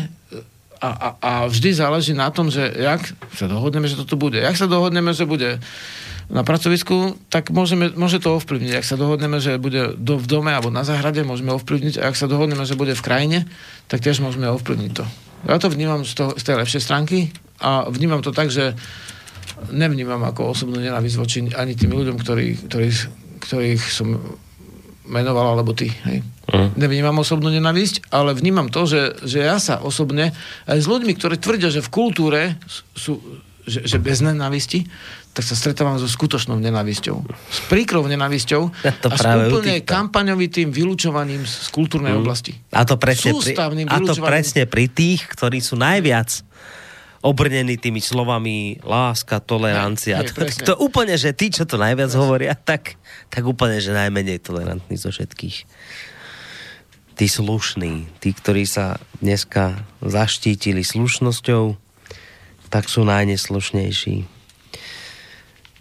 a, a, a vždy záleží na tom, že jak sa dohodneme, že to tu bude. Jak sa dohodneme, že bude na pracovisku, tak môžeme, môže to ovplyvniť. Ak sa dohodneme, že bude do, v dome alebo na záhrade, môžeme ovplyvniť. A ak sa dohodneme, že bude v krajine, tak tiež môžeme ovplyvniť to. Ja to vnímam z, toho, z tej lepšej stránky a vnímam to tak, že nevnímam ako osobnú nenávisť voči ani tým ľuďom, ktorí, ktorých, ktorých som menoval, alebo ty. Hej. Uh. Nevnímam osobnú nenavisť, ale vnímam to, že, že ja sa osobne aj s ľuďmi, ktorí tvrdia, že v kultúre sú, že, že bez nenavisti, tak sa stretávam so skutočnou nenavisťou. S príkrou nenavisťou ja to a s úplne kampaňovitým vylúčovaním z kultúrnej mm. oblasti. A to, presne pri, a to presne pri tých, ktorí sú najviac obrnený tými slovami láska, tolerancia. Hej, hej, to, to úplne, že tí, čo to najviac presne. hovoria, tak, tak úplne, že najmenej tolerantní zo všetkých. tí slušní, tí, ktorí sa dneska zaštítili slušnosťou, tak sú najneslušnejší.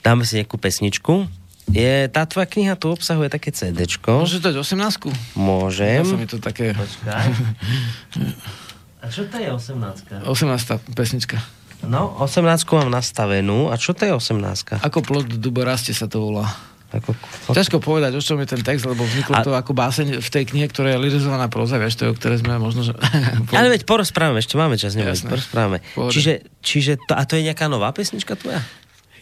Dáme si nejakú pesničku. Je, tá tvoja kniha tu obsahuje také CDčko. Môžeš dať 18 Môžem. Ja sa mi to také... Počkaj. A čo to je 18 18 pesnička. No, 18 mám nastavenú. A čo to je 18 Ako plod duba rastie sa to volá. Ako, Ťažko povedať, o čom je ten text, lebo vzniklo A- to ako báseň v tej knihe, ktorá je lirizovaná proza, vieš, to je, o ktoré sme možno, že... ale veď porozprávame, ešte máme čas, Jasné. porozprávame. Pohode. Čiže, čiže to, a to je nejaká nová pesnička tvoja?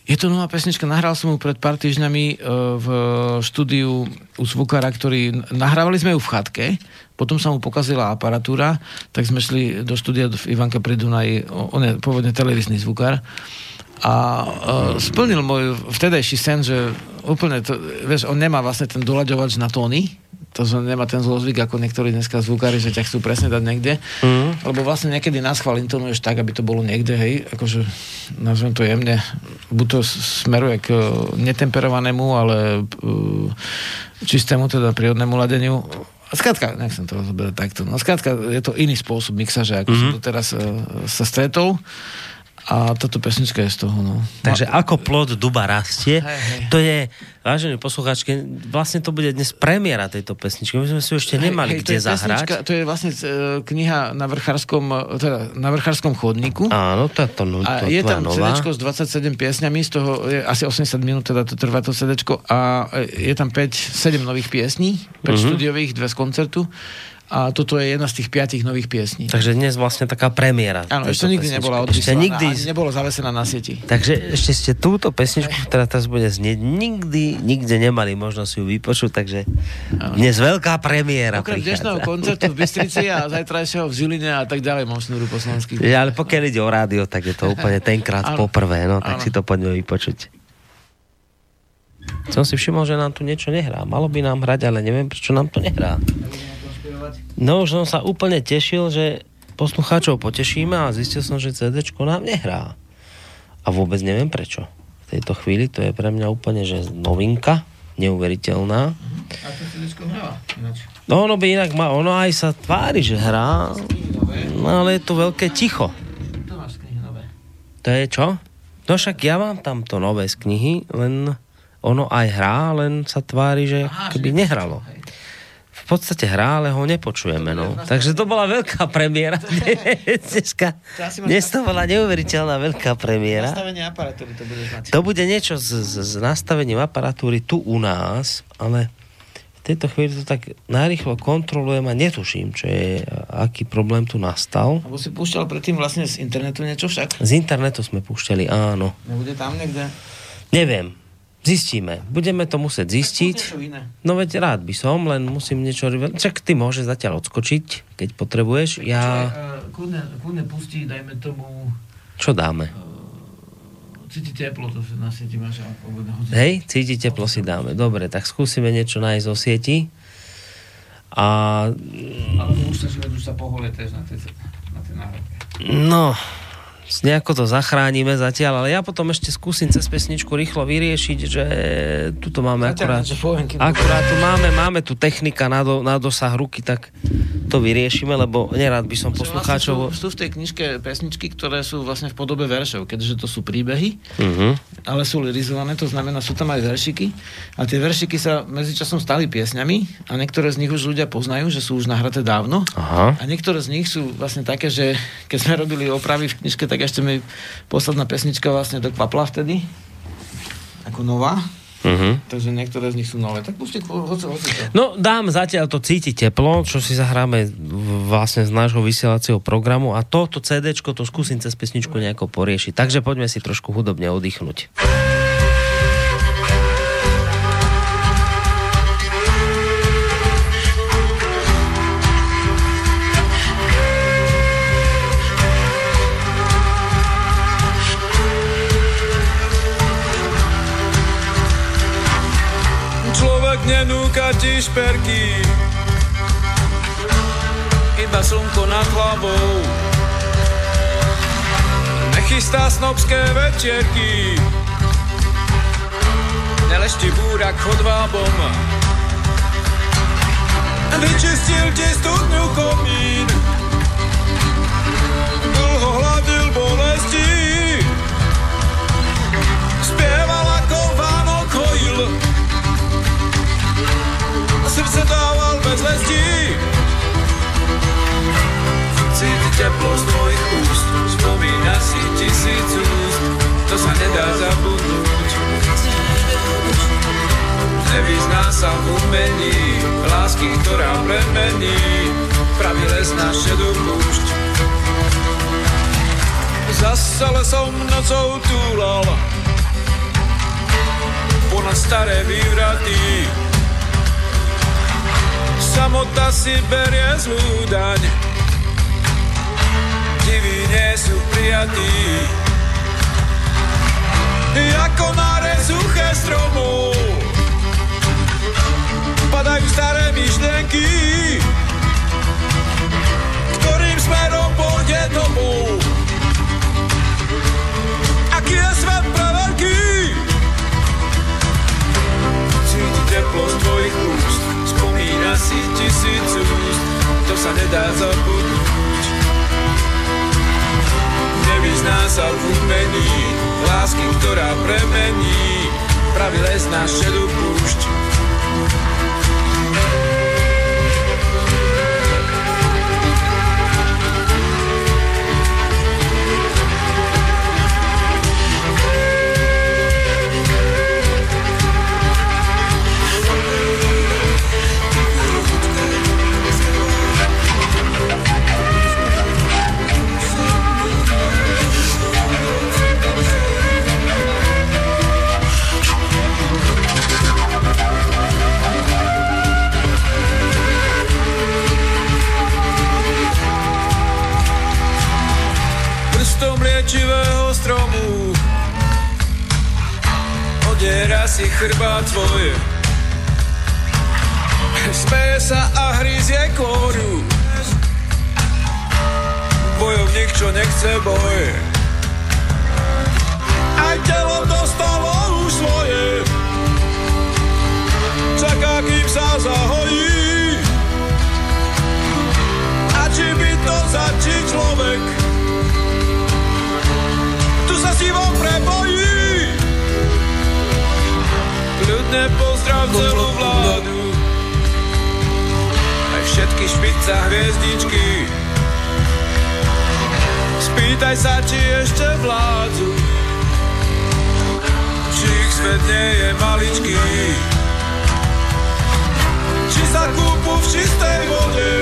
Je to nová pesnička, nahral som ju pred pár týždňami e, v štúdiu u zvukára, ktorý... Nahrávali sme ju v chatke, potom sa mu pokazila aparatúra, tak sme šli do štúdia v Ivanka pri Dunaji, on je pôvodne televízny zvukár a e, splnil môj vtedajší sen, že úplne to, vieš, on nemá vlastne ten doľaďovač na tóny, to že nemá ten zlozvyk ako niektorí dneska zvukári, že ťa chcú presne dať niekde. Mm. Lebo vlastne niekedy nás chval intonuješ tak, aby to bolo niekde, hej, akože nazvem to jemne, buď to smeruje k e, netemperovanému, ale e, čistému, teda prírodnému ladeniu. Skrátka, nechcem to rozoberať takto. No skrátka, je to iný spôsob mixaže, ako mm-hmm. som to teraz e, sa stretol. A táto pesnička je z toho, no. Takže ako plod duba rastie, Hej, hej. to je, vážení poslucháčky, vlastne to bude dnes premiéra tejto pesničky. My sme si ju ešte nemali Hej, kde to je zahrať. pesnička- To je vlastne e, kniha na vrchárskom, e, teda na vrchárskom chodníku. Áno, to je to, no, A to, je tam nová. CD s 27 piesňami, z toho je asi 80 minút, teda to trvá to CD a e, je tam 5, 7 nových piesní, 5 Mhm. štúdiových, dve z koncertu a toto je jedna z tých piatich nových piesní. Takže dnes vlastne taká premiéra. Áno, ešte nikdy pesničky. nebola Ešte odvysielaná, nikdy. ani nebola zavesená na sieti. Takže ešte ste túto pesničku, ktorá teraz bude znieť, nikdy, nikde nemali možnosť ju vypočuť, takže dnes veľká premiéra Okrem dnešného koncertu v Bystrici a zajtrajšieho v Žiline a tak ďalej šnúru po slovensky. Ja, ale pokiaľ ide o rádio, tak je to úplne tenkrát Áno. poprvé, no tak Áno. si to poďme vypočuť. Som si všimol, že nám tu niečo nehrá. Malo by nám hrať, ale neviem, prečo nám to nehrá. No už som sa úplne tešil, že poslucháčov potešíme a zistil som, že CDčko nám nehrá. A vôbec neviem prečo. V tejto chvíli to je pre mňa úplne, že novinka, neuveriteľná. A to CDčko hráva ináč. No ono by inak ma, ono aj sa tvári, že hrá, no ale je tu veľké ticho. To máš knihy nové. To je čo? No však ja mám tamto nové z knihy, len ono aj hrá, len sa tvári, že Aha, keby nehralo. V podstate hrá, ale ho nepočujeme. No. Takže to bola veľká premiéra. Dneska, dnes to bola neuveriteľná veľká premiéra. Nastavenie aparatúry to bude znať. To bude niečo s, s, s nastavením aparatúry tu u nás, ale v tejto chvíli to tak narýchlo kontrolujem a netuším, čo je, aký problém tu nastal. Lebo si púšťal predtým vlastne z internetu niečo však? Z internetu sme púšťali, áno. Nebude tam niekde? Neviem. Zistíme. Budeme to musieť zistiť. No veď rád by som, len musím niečo... Čak ty môžeš zatiaľ odskočiť, keď potrebuješ. Ja... Čo, kľudne, kľudne pustí, dajme tomu, Čo dáme? cíti teplo, to na sieti máš. Hej, cíti teplo si dáme. Dobre, tak skúsime niečo nájsť zo sieti. A Alebo už sa už sa poholie na tej, na tej náhradke. no, nejako to zachránime zatiaľ, ale ja potom ešte skúsim cez pesničku rýchlo vyriešiť, že tuto máme akurát... pojenky Akurát tu máme, máme tu technika na, do, na dosah ruky, tak to vyriešime, lebo nerad by som Vlastne poslucháčov... sú, sú v tej knižke pesničky, ktoré sú vlastne v podobe veršov, keďže to sú príbehy, Mhm. ale sú lirizované, to znamená, sú tam aj veršiky. A tie veršiky sa medzičasom stali piesňami a niektoré z nich už ľudia poznajú, že sú už nahraté dávno. Aha. A niektoré z nich sú vlastne také, že keď sme robili opravy v knižke, tak ešte mi posledná pesnička vlastne dokvapla vtedy. Ako nová. Mhm. Takže niektoré z nich sú nové. Tak pusti, hoci, hoci to. No dám zatiaľ to cíti teplo, čo si zahráme vlastne z nášho vysielacieho programu a toto CDčko to skúsim cez pesničku nejako poriešiť. Takže poďme si trošku hudobne oddychnúť. nenúka ti šperky, iba slnko nad hlavou. Nechystá snobské večerky, nelešti búrak chodvábom. Vyčistil ti studňu komín, dlho hladil bolesti, spieval sa v umení, lásky, ktorá premení, pravý les na šedú púšť. Zase lesom nocou túlal, ponad staré vývraty. Samota si berie zlú daň, divy nie sú prijatí. Ako na suché stromov padajú staré myšlenky, ktorým smerom pôjde domov. Aký je svet pre veľký? Cíti teplo z tvojich úst, spomína si tisíc úst, to sa nedá zabudnúť. Nevyzná sa v umení, lásky, ktorá premení, pravý les na šedú púšť. Liečivého stromu. Odiera si chrbát tvoj Smeje sa a hryzie kôru. Bojovník, čo nechce boj Aj telo dostalo už svoje. Čaká, kým sa zahojí. A či by to začí človek sa sivom prebojí. Ľudne pozdrav celú vládu, aj všetky špica hviezdičky. Spýtaj sa, či ešte vládzu, či ich svet nie je maličký. Či sa kúpu v čistej vode,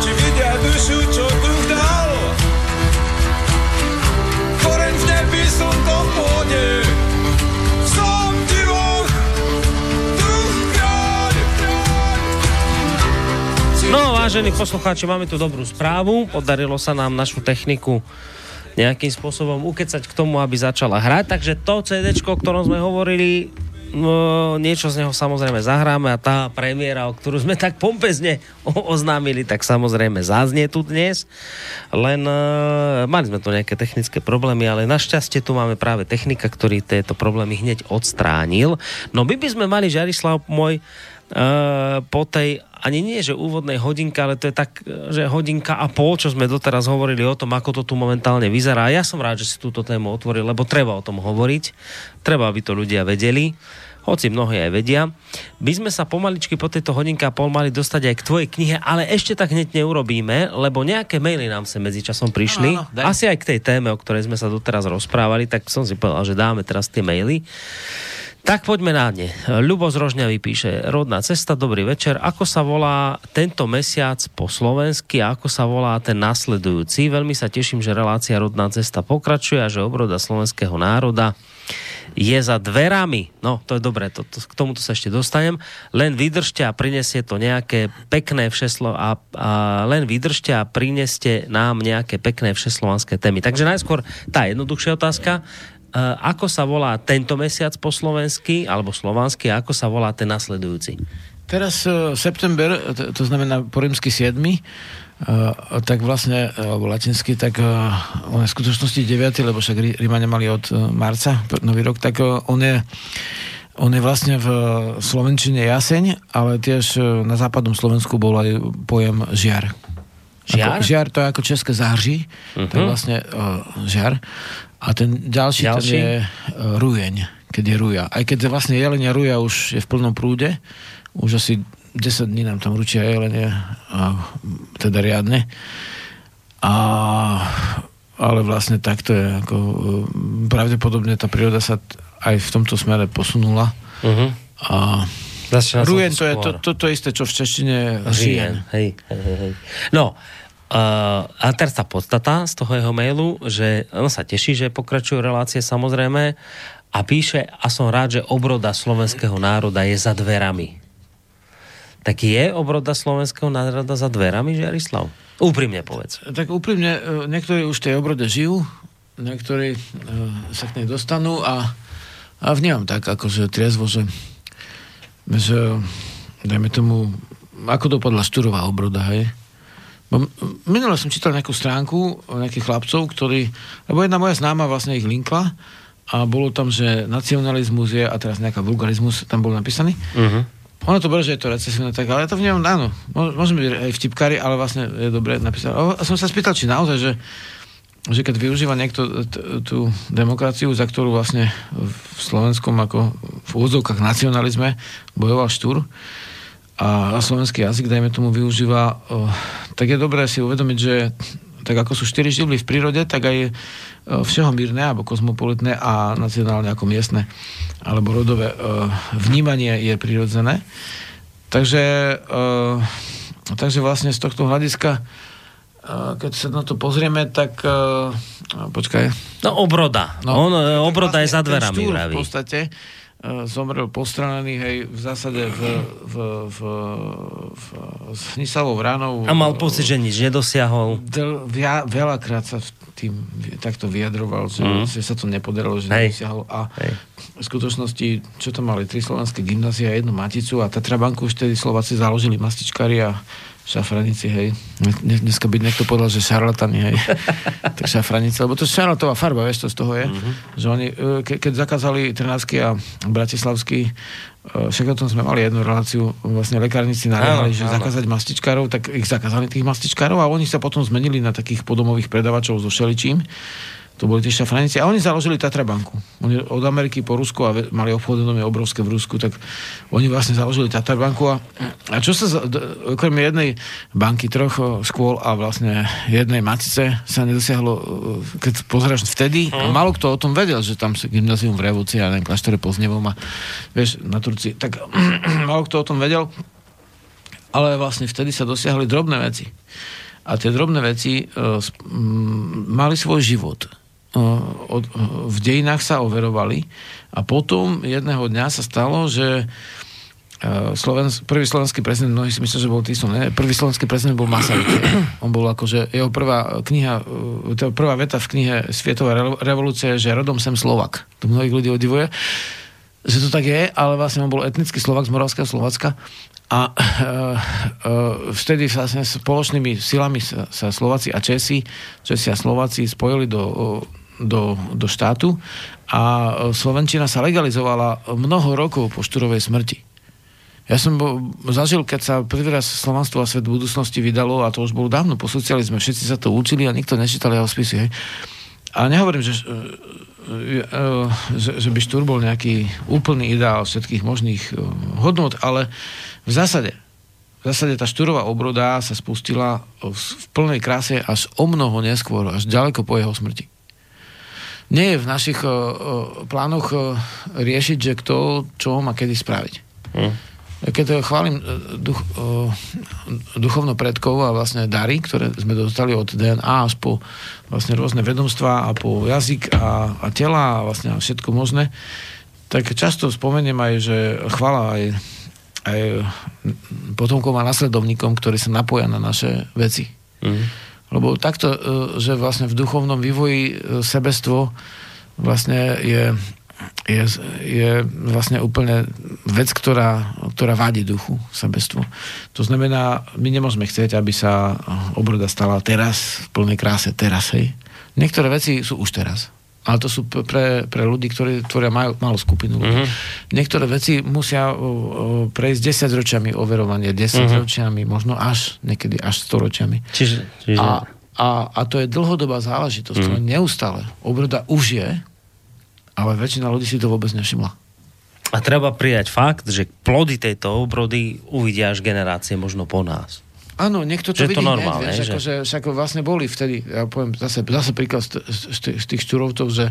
či vidia dušu, čo duch pôde. Som No, vážení poslucháči, máme tu dobrú správu. Podarilo sa nám našu techniku nejakým spôsobom ukecať k tomu, aby začala hrať. Takže to CD, o ktorom sme hovorili, no, niečo z neho samozrejme zahráme a tá premiéra, o ktorú sme tak pompezne oznámili, tak samozrejme zaznie tu dnes. Len uh, mali sme tu nejaké technické problémy, ale našťastie tu máme práve technika, ktorý tieto problémy hneď odstránil. No my by sme mali, Žarislav môj, uh, po tej ani nie, že úvodnej hodinka, ale to je tak, že hodinka a pol, čo sme doteraz hovorili o tom, ako to tu momentálne vyzerá. Ja som rád, že si túto tému otvoril, lebo treba o tom hovoriť. Treba, aby to ľudia vedeli hoci mnohí aj vedia. By sme sa pomaličky po tejto hodinke a pol mali dostať aj k tvojej knihe, ale ešte tak hneď neurobíme, lebo nejaké maily nám sa medzičasom prišli. Áno, áno, Asi aj k tej téme, o ktorej sme sa doteraz rozprávali, tak som si povedal, že dáme teraz tie maily. Tak poďme na ne. Ľubo z Rožňavy píše, rodná cesta, dobrý večer. Ako sa volá tento mesiac po slovensky a ako sa volá ten nasledujúci? Veľmi sa teším, že relácia rodná cesta pokračuje a že obroda slovenského národa je za dverami. No, to je dobré, to, to, k tomuto sa ešte dostanem. Len vydržte a prinesie to nejaké pekné všeslo a, a len vydržte a prineste nám nejaké pekné všeslovanské témy. Takže najskôr tá jednoduchšia otázka. Eh, ako sa volá tento mesiac po slovensky, alebo slovansky, a ako sa volá ten nasledujúci? Teraz uh, september, to, to znamená po rímsky 7, uh, tak vlastne, alebo latinsky, tak uh, on je v skutočnosti 9, lebo však Rímania mali od uh, marca, nový rok, tak uh, on je on je vlastne v Slovenčine jaseň, ale tiež na západnom Slovensku bol aj pojem žiar. Žiar? Ako, žiar to je ako české záhří, uh-huh. to je vlastne uh, žiar. A ten ďalší, ďalší? ten je uh, rujeň, keď je ruja. Aj keď vlastne jelenia ruja už je v plnom prúde, už asi 10 dní nám tam ručia jelenie, a, teda riadne. A, ale vlastne takto je, ako, pravdepodobne tá príroda sa aj v tomto smere posunula. Uh-huh. A Začína rujen to je to, skôr. to, to isté, čo v češtine žien. Hej, hej, hej. No, a teraz tá podstata z toho jeho mailu, že on sa teší, že pokračujú relácie samozrejme a píše, a som rád, že obroda slovenského národa je za dverami. Tak je obroda slovenského národa za dverami, Žiarislav? Úprimne povedz. Tak úprimne, e, niektorí už tej obrode žijú, niektorí e, sa k nej dostanú a, a vnímam tak, akože triezvo, že, že dajme tomu, ako dopadla Šturová obroda, hej? Minule som čítal nejakú stránku nejakých chlapcov, ktorí, lebo jedna moja známa vlastne ich linkla a bolo tam, že nacionalizmus je a teraz nejaká vulgarizmus tam bol napísaný. Uh-huh. Ono to bere, že je to recesívne, tak, ale ja to vnímam, áno, Mô- môžeme byť aj vtipkári, ale vlastne je dobre napísať. A som sa spýtal, či naozaj, že, že keď využíva niekto t- tú demokraciu, za ktorú vlastne v slovenskom ako v úvodzovkách nacionalizme bojoval Štúr, a slovenský jazyk, dajme tomu, využíva, o, tak je dobré si uvedomiť, že tak ako sú štyri živly v prírode, tak aj o, všehomírne, alebo kozmopolitné a nacionálne ako miestne, alebo rodové o, vnímanie je prirodzené. Takže, takže vlastne z tohto hľadiska, keď sa na to pozrieme, tak počkaj, No obroda. No, On, obroda je za dverami, v podstate zomrel postrelený, hej, v zásade v, v, v, v, s ranou. A mal pocit, že nič nedosiahol. Del, via, veľakrát sa tým takto vyjadroval, že, mm. že sa to nepodarilo, že Hej. nedosiahol. A Hej. V skutočnosti, čo to mali, tri slovenské gymnázia, jednu maticu a Tatrabanku už tedy Slováci založili mastičkári a šafranici, hej. Dnes- Dneska by niekto povedal, že šarlatani, hej. tak šafranici, lebo to je šarlatová farba, vieš, to z toho je. Mhm. Že oni, e, ke, keď zakázali Trnavský a Bratislavský, e, však o tom sme mali jednu reláciu, vlastne lekárnici Áno, nariadili, že áno. zakázať mastičkárov, tak ich zakázali tých mastičkárov a oni sa potom zmenili na takých podomových predavačov so šeličím. To boli tie šafranici. A oni založili Tatrabanku. Oni od Ameriky po Rusku a mali obchodné obrovské v Rusku, tak oni vlastne založili Tatrabanku. A, a čo sa, okrem jednej banky, troch o, škôl a vlastne jednej matice sa nedosiahlo, keď pozráš vtedy, a málo kto o tom vedel, že tam sa gymnázium v Revolúcii a neviem, kláštore Poznevom a vieš, na Turci, tak málo kto o tom vedel, ale vlastne vtedy sa dosiahli drobné veci. A tie drobné veci uh, sp- m, mali svoj život. V dejinách sa overovali a potom jedného dňa sa stalo, že uh, Slovens, prvý slovenský prezident, mnohí si myslia, že bol Tiso, ne? Prvý slovenský prezident bol Masaryk. On bol akože, jeho prvá kniha, uh, to prvá veta v knihe Svietová re- revolúcia je, že rodom sem Slovak. To mnohých ľudí odivuje že to tak je, ale vlastne on bol etnický Slovak z Moravského Slovacka a uh, uh, vtedy vlastne spoločnými silami sa, sa Slováci a Česi, Česi a Slováci spojili do, do, do štátu a Slovenčina sa legalizovala mnoho rokov po Štúrovej smrti. Ja som bol, zažil, keď sa prvý raz Slovanstvo a svet budúcnosti vydalo, a to už bolo dávno po socializme, všetci sa to učili a nikto nečítal jeho spisy. Hej. A nehovorím, že, e, e, že, že by Štúr bol nejaký úplný ideál všetkých možných e, hodnot, ale v zásade, v zásade tá Štúrová obroda sa spustila v plnej kráse až o mnoho neskôr, až ďaleko po jeho smrti. Nie je v našich uh, plánoch uh, riešiť, že kto čo má kedy spraviť. Hm. Keď chválim duch, uh, duchovno predkov a vlastne dary, ktoré sme dostali od DNA až po vlastne rôzne vedomstvá a po jazyk a, a tela a vlastne všetko možné, tak často spomeniem aj, že chvála aj, aj potomkom a nasledovníkom, ktorí sa napoja na naše veci. Mhm. Lebo takto, e, že vlastne v duchovnom vývoji e, sebestvo vlastne je, je, je vlastne úplne vec, ktorá, ktorá vádi duchu, sebestvo. To znamená, my nemôžeme chcieť, aby sa obroda stala teraz, v plnej kráse, teraz, hej. Niektoré veci sú už teraz. Ale to sú pre, pre ľudí, ktorí tvoria malú, malú skupinu ľudí. Mm-hmm. Niektoré veci musia o, o, prejsť 10 ročiami overovanie, 10 mm-hmm. ročiami, možno až niekedy až 100 ročiami. Čiže, čiže... A, a, a to je dlhodobá záležitosť, mm. neustále. Obroda už je, ale väčšina ľudí si to vôbec nevšimla. A treba prijať fakt, že plody tejto obrody uvidia až generácie možno po nás. Áno, niekto to Že vidí to normálne, vieš, že? akože však vlastne boli vtedy, ja poviem zase, zase príklad z, z, z, z tých šťurovcov, že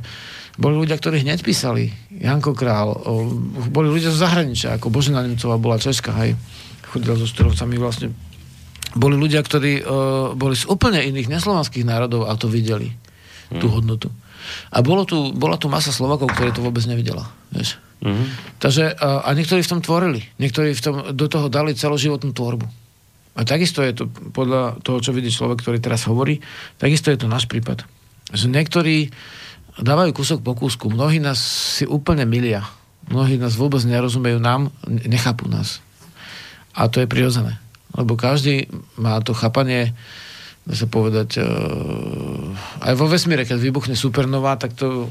boli ľudia, ktorí hneď písali, Janko Král, o, boli ľudia zo zahraničia, ako Božena Nemcová bola Česká, hej, chodila so šťurovcami vlastne. Boli ľudia, ktorí uh, boli z úplne iných neslovanských národov a to videli, tú Hmm. hodnotu. A bolo tu, bola tu masa Slovakov, ktorí to vôbec nevidela, vieš. Mhm. Takže, a, a niektorí v tom tvorili. Niektorí v tom, do toho dali celoživotnú tvorbu. A takisto je to, podľa toho, čo vidí človek, ktorý teraz hovorí, takisto je to náš prípad. Že niektorí dávajú kúsok po kúsku. Mnohí nás si úplne milia. Mnohí nás vôbec nerozumejú nám, ne- nechápu nás. A to je prirodzené. Lebo každý má to chápanie, dá sa povedať, e, aj vo vesmíre, keď vybuchne supernova, tak to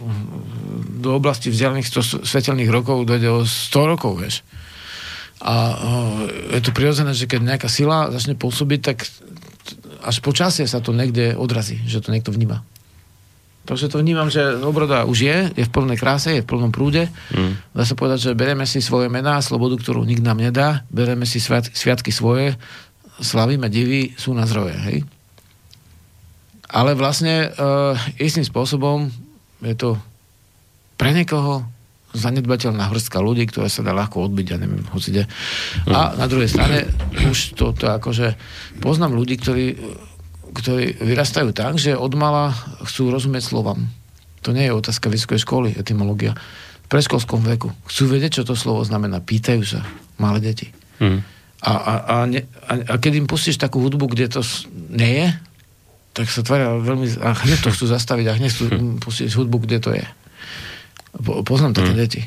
do oblasti vzdialených 100 svetelných rokov dojde o 100 rokov, vieš. A je to prirodzené, že keď nejaká sila začne pôsobiť, tak až po čase sa to niekde odrazí, že to niekto vníma. Takže to vnímam, že obroda už je, je v plnej kráse, je v plnom prúde. Mm. Dá sa povedať, že bereme si svoje mená, slobodu, ktorú nikto nám nedá, bereme si sviat, sviatky svoje, slavíme divy, sú na zdroje, hej? Ale vlastne uh, istým spôsobom je to pre niekoho zanedbateľná hrstka ľudí, ktoré sa dá ľahko odbiť, ja neviem, hoci kde. A na druhej strane už to, to akože poznám ľudí, ktorí, ktorí vyrastajú tak, že od mala chcú rozumieť slovám. To nie je otázka vysokej školy, etymológia. V predškolskom veku. Chcú vedieť, čo to slovo znamená. Pýtajú sa malé deti. Mhm. A, a, a, ne, a, a keď im pustíš takú hudbu, kde to nie je, tak sa tvária veľmi... A hneď to chcú zastaviť a hneď chcú pustiť hudbu, kde to je. Po, poznám také deti.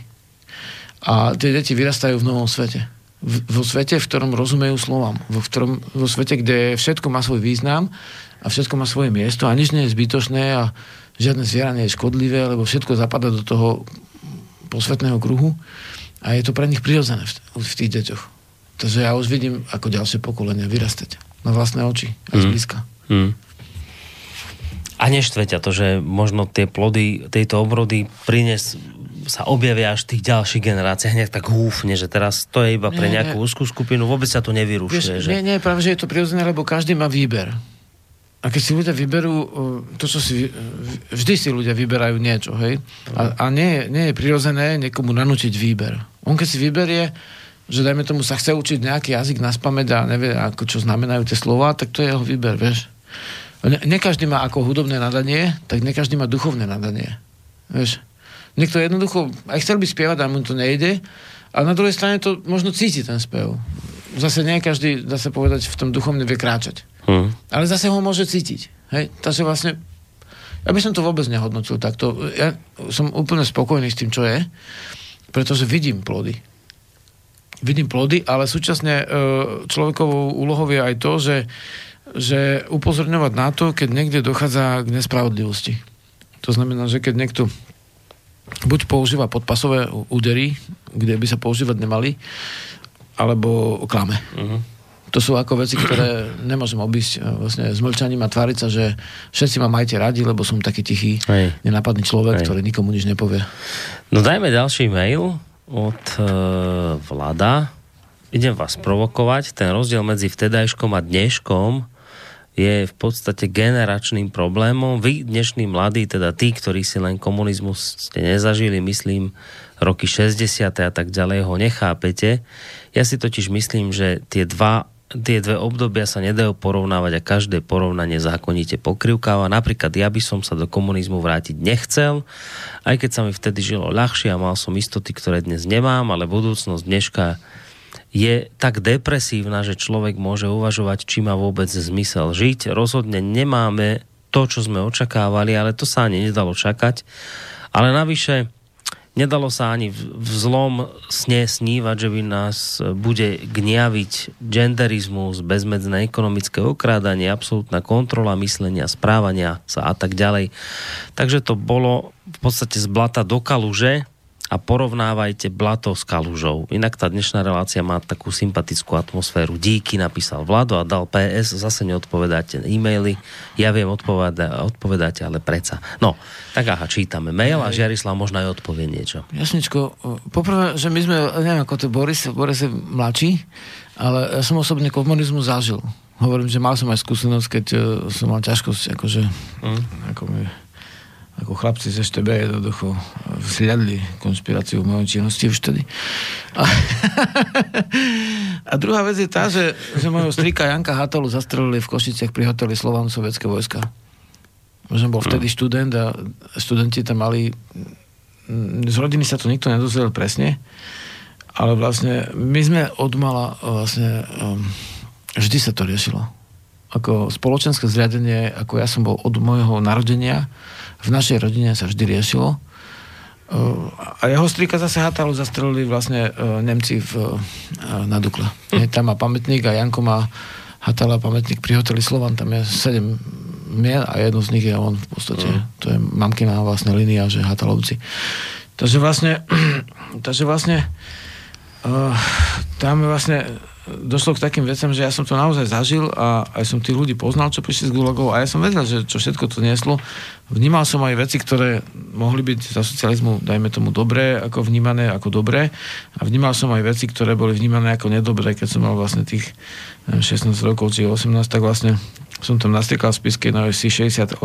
A tie deti vyrastajú v novom svete. V, vo svete, v ktorom rozumejú slovám. Vo, v ktorom, vo svete, kde všetko má svoj význam a všetko má svoje miesto a nič nie je zbytočné a žiadne zviera nie je škodlivé, lebo všetko zapadá do toho posvetného kruhu a je to pre nich prirodzené v, v tých deťoch. Takže ja už vidím, ako ďalšie pokolenia vyrastať na vlastné oči, aj zblízka. Hmm. A neštve ťa to, že možno tie plody tejto obrody prines sa objavia až v tých ďalších generáciách hneď tak húfne, že teraz to je iba pre Nie, nejakú nie. úzkú skupinu, vôbec sa to nevyrušuje. Vieš, že... nie, nie, práve, že je to prirodzené, lebo každý má výber. A keď si ľudia vyberú uh, to, čo si... vy- Vždy si ľudia vyberajú niečo, hej? A, a nie, nie je prirodzené niekomu nanútiť výber. On keď si vyberie, že dajme tomu sa chce učiť nejaký jazyk na spamäť a nevie, ako čo znamenajú tie slova, tak to je jeho výber, vieš? Ne, ne každý má ako hudobné nadanie, tak ne každý má duchovné nadanie. Vieš? Niekto jednoducho aj chcel by spievať a mu to nejde, a na druhej strane to možno cíti ten spev. Zase nie každý, dá sa povedať, v tom duchovne vie kráčať. Hm. Ale zase ho môže cítiť. Hej? Takže vlastne, ja by som to vôbec nehodnotil takto. Ja som úplne spokojný s tým, čo je, pretože vidím plody. Vidím plody, ale súčasne e, človekovou úlohou je aj to, že, že upozorňovať na to, keď niekde dochádza k nespravodlivosti. To znamená, že keď niekto buď používa podpasové údery, kde by sa používať nemali, alebo klame. Mhm. To sú ako veci, ktoré nemôžem obísť e, vlastne s mlčaním a tváriť sa, že všetci ma majte radi, lebo som taký tichý, Hej. nenápadný človek, Hej. ktorý nikomu nič nepovie. No dajme ďalší mail od e, Vlada. Idem vás provokovať. Ten rozdiel medzi vtedajškom a dneškom je v podstate generačným problémom. Vy, dnešní mladí, teda tí, ktorí si len komunizmus ste nezažili, myslím, roky 60. a tak ďalej, ho nechápete. Ja si totiž myslím, že tie dva tie dve obdobia sa nedajú porovnávať a každé porovnanie zákonite pokrivkáva. Napríklad ja by som sa do komunizmu vrátiť nechcel, aj keď sa mi vtedy žilo ľahšie a mal som istoty, ktoré dnes nemám, ale budúcnosť dneška je tak depresívna, že človek môže uvažovať, či má vôbec zmysel žiť. Rozhodne nemáme to, čo sme očakávali, ale to sa ani nedalo čakať. Ale navyše, nedalo sa ani v zlom sne snívať, že by nás bude gniaviť genderizmus, bezmedzné ekonomické okrádanie, absolútna kontrola myslenia, správania sa a tak ďalej. Takže to bolo v podstate z blata do kaluže a porovnávajte blato s kalužou. Inak tá dnešná relácia má takú sympatickú atmosféru. Díky napísal Vlado a dal PS, zase neodpovedáte e-maily. Ja viem, odpoveda, odpovedáte, ale preca. No, tak aha, čítame mail a Žiarislav možno aj odpovie niečo. Jasničko, poprvé, že my sme, neviem ako to Boris, Boris je mladší, ale ja som osobne komunizmus zažil. hovorím, že mal som aj skúsenosť, keď uh, som mal ťažkosť, akože, Mm. ako, mi, ako chlapci ze štebe jednoducho vzliadli konšpiráciu v mojej činnosti už tedy. A, a druhá vec je tá, že, že môjho strika Janka Hatalu zastrelili v Košiciach pri hoteli Slovan sovietské vojska. Že bol vtedy študent a študenti tam mali z rodiny sa to nikto nedozvedel presne, ale vlastne my sme od mala vlastne um, vždy sa to riešilo. Ako spoločenské zriadenie, ako ja som bol od môjho narodenia, v našej rodine sa vždy riešilo. A jeho strýka zase Hatalu zastrelili vlastne uh, Nemci v, uh, na Dukle. Hm. Tam má pamätník a Janko má Hatala pamätník pri hoteli Slovan, tam je sedem mien a jedno z nich je on v podstate. Mm. To je mamkina vlastne línia, že Hatalovci. Takže vlastne, takže vlastne uh, tam vlastne došlo k takým vecem, že ja som to naozaj zažil a aj som tých ľudí poznal, čo prišli z Gulagov a ja som vedel, že čo všetko to nieslo. Vnímal som aj veci, ktoré mohli byť za socializmu, dajme tomu, dobré, ako vnímané ako dobré. A vnímal som aj veci, ktoré boli vnímané ako nedobré, keď som mal vlastne tých neviem, 16 rokov či 18, tak vlastne som tam nastriekal v spiske na si 68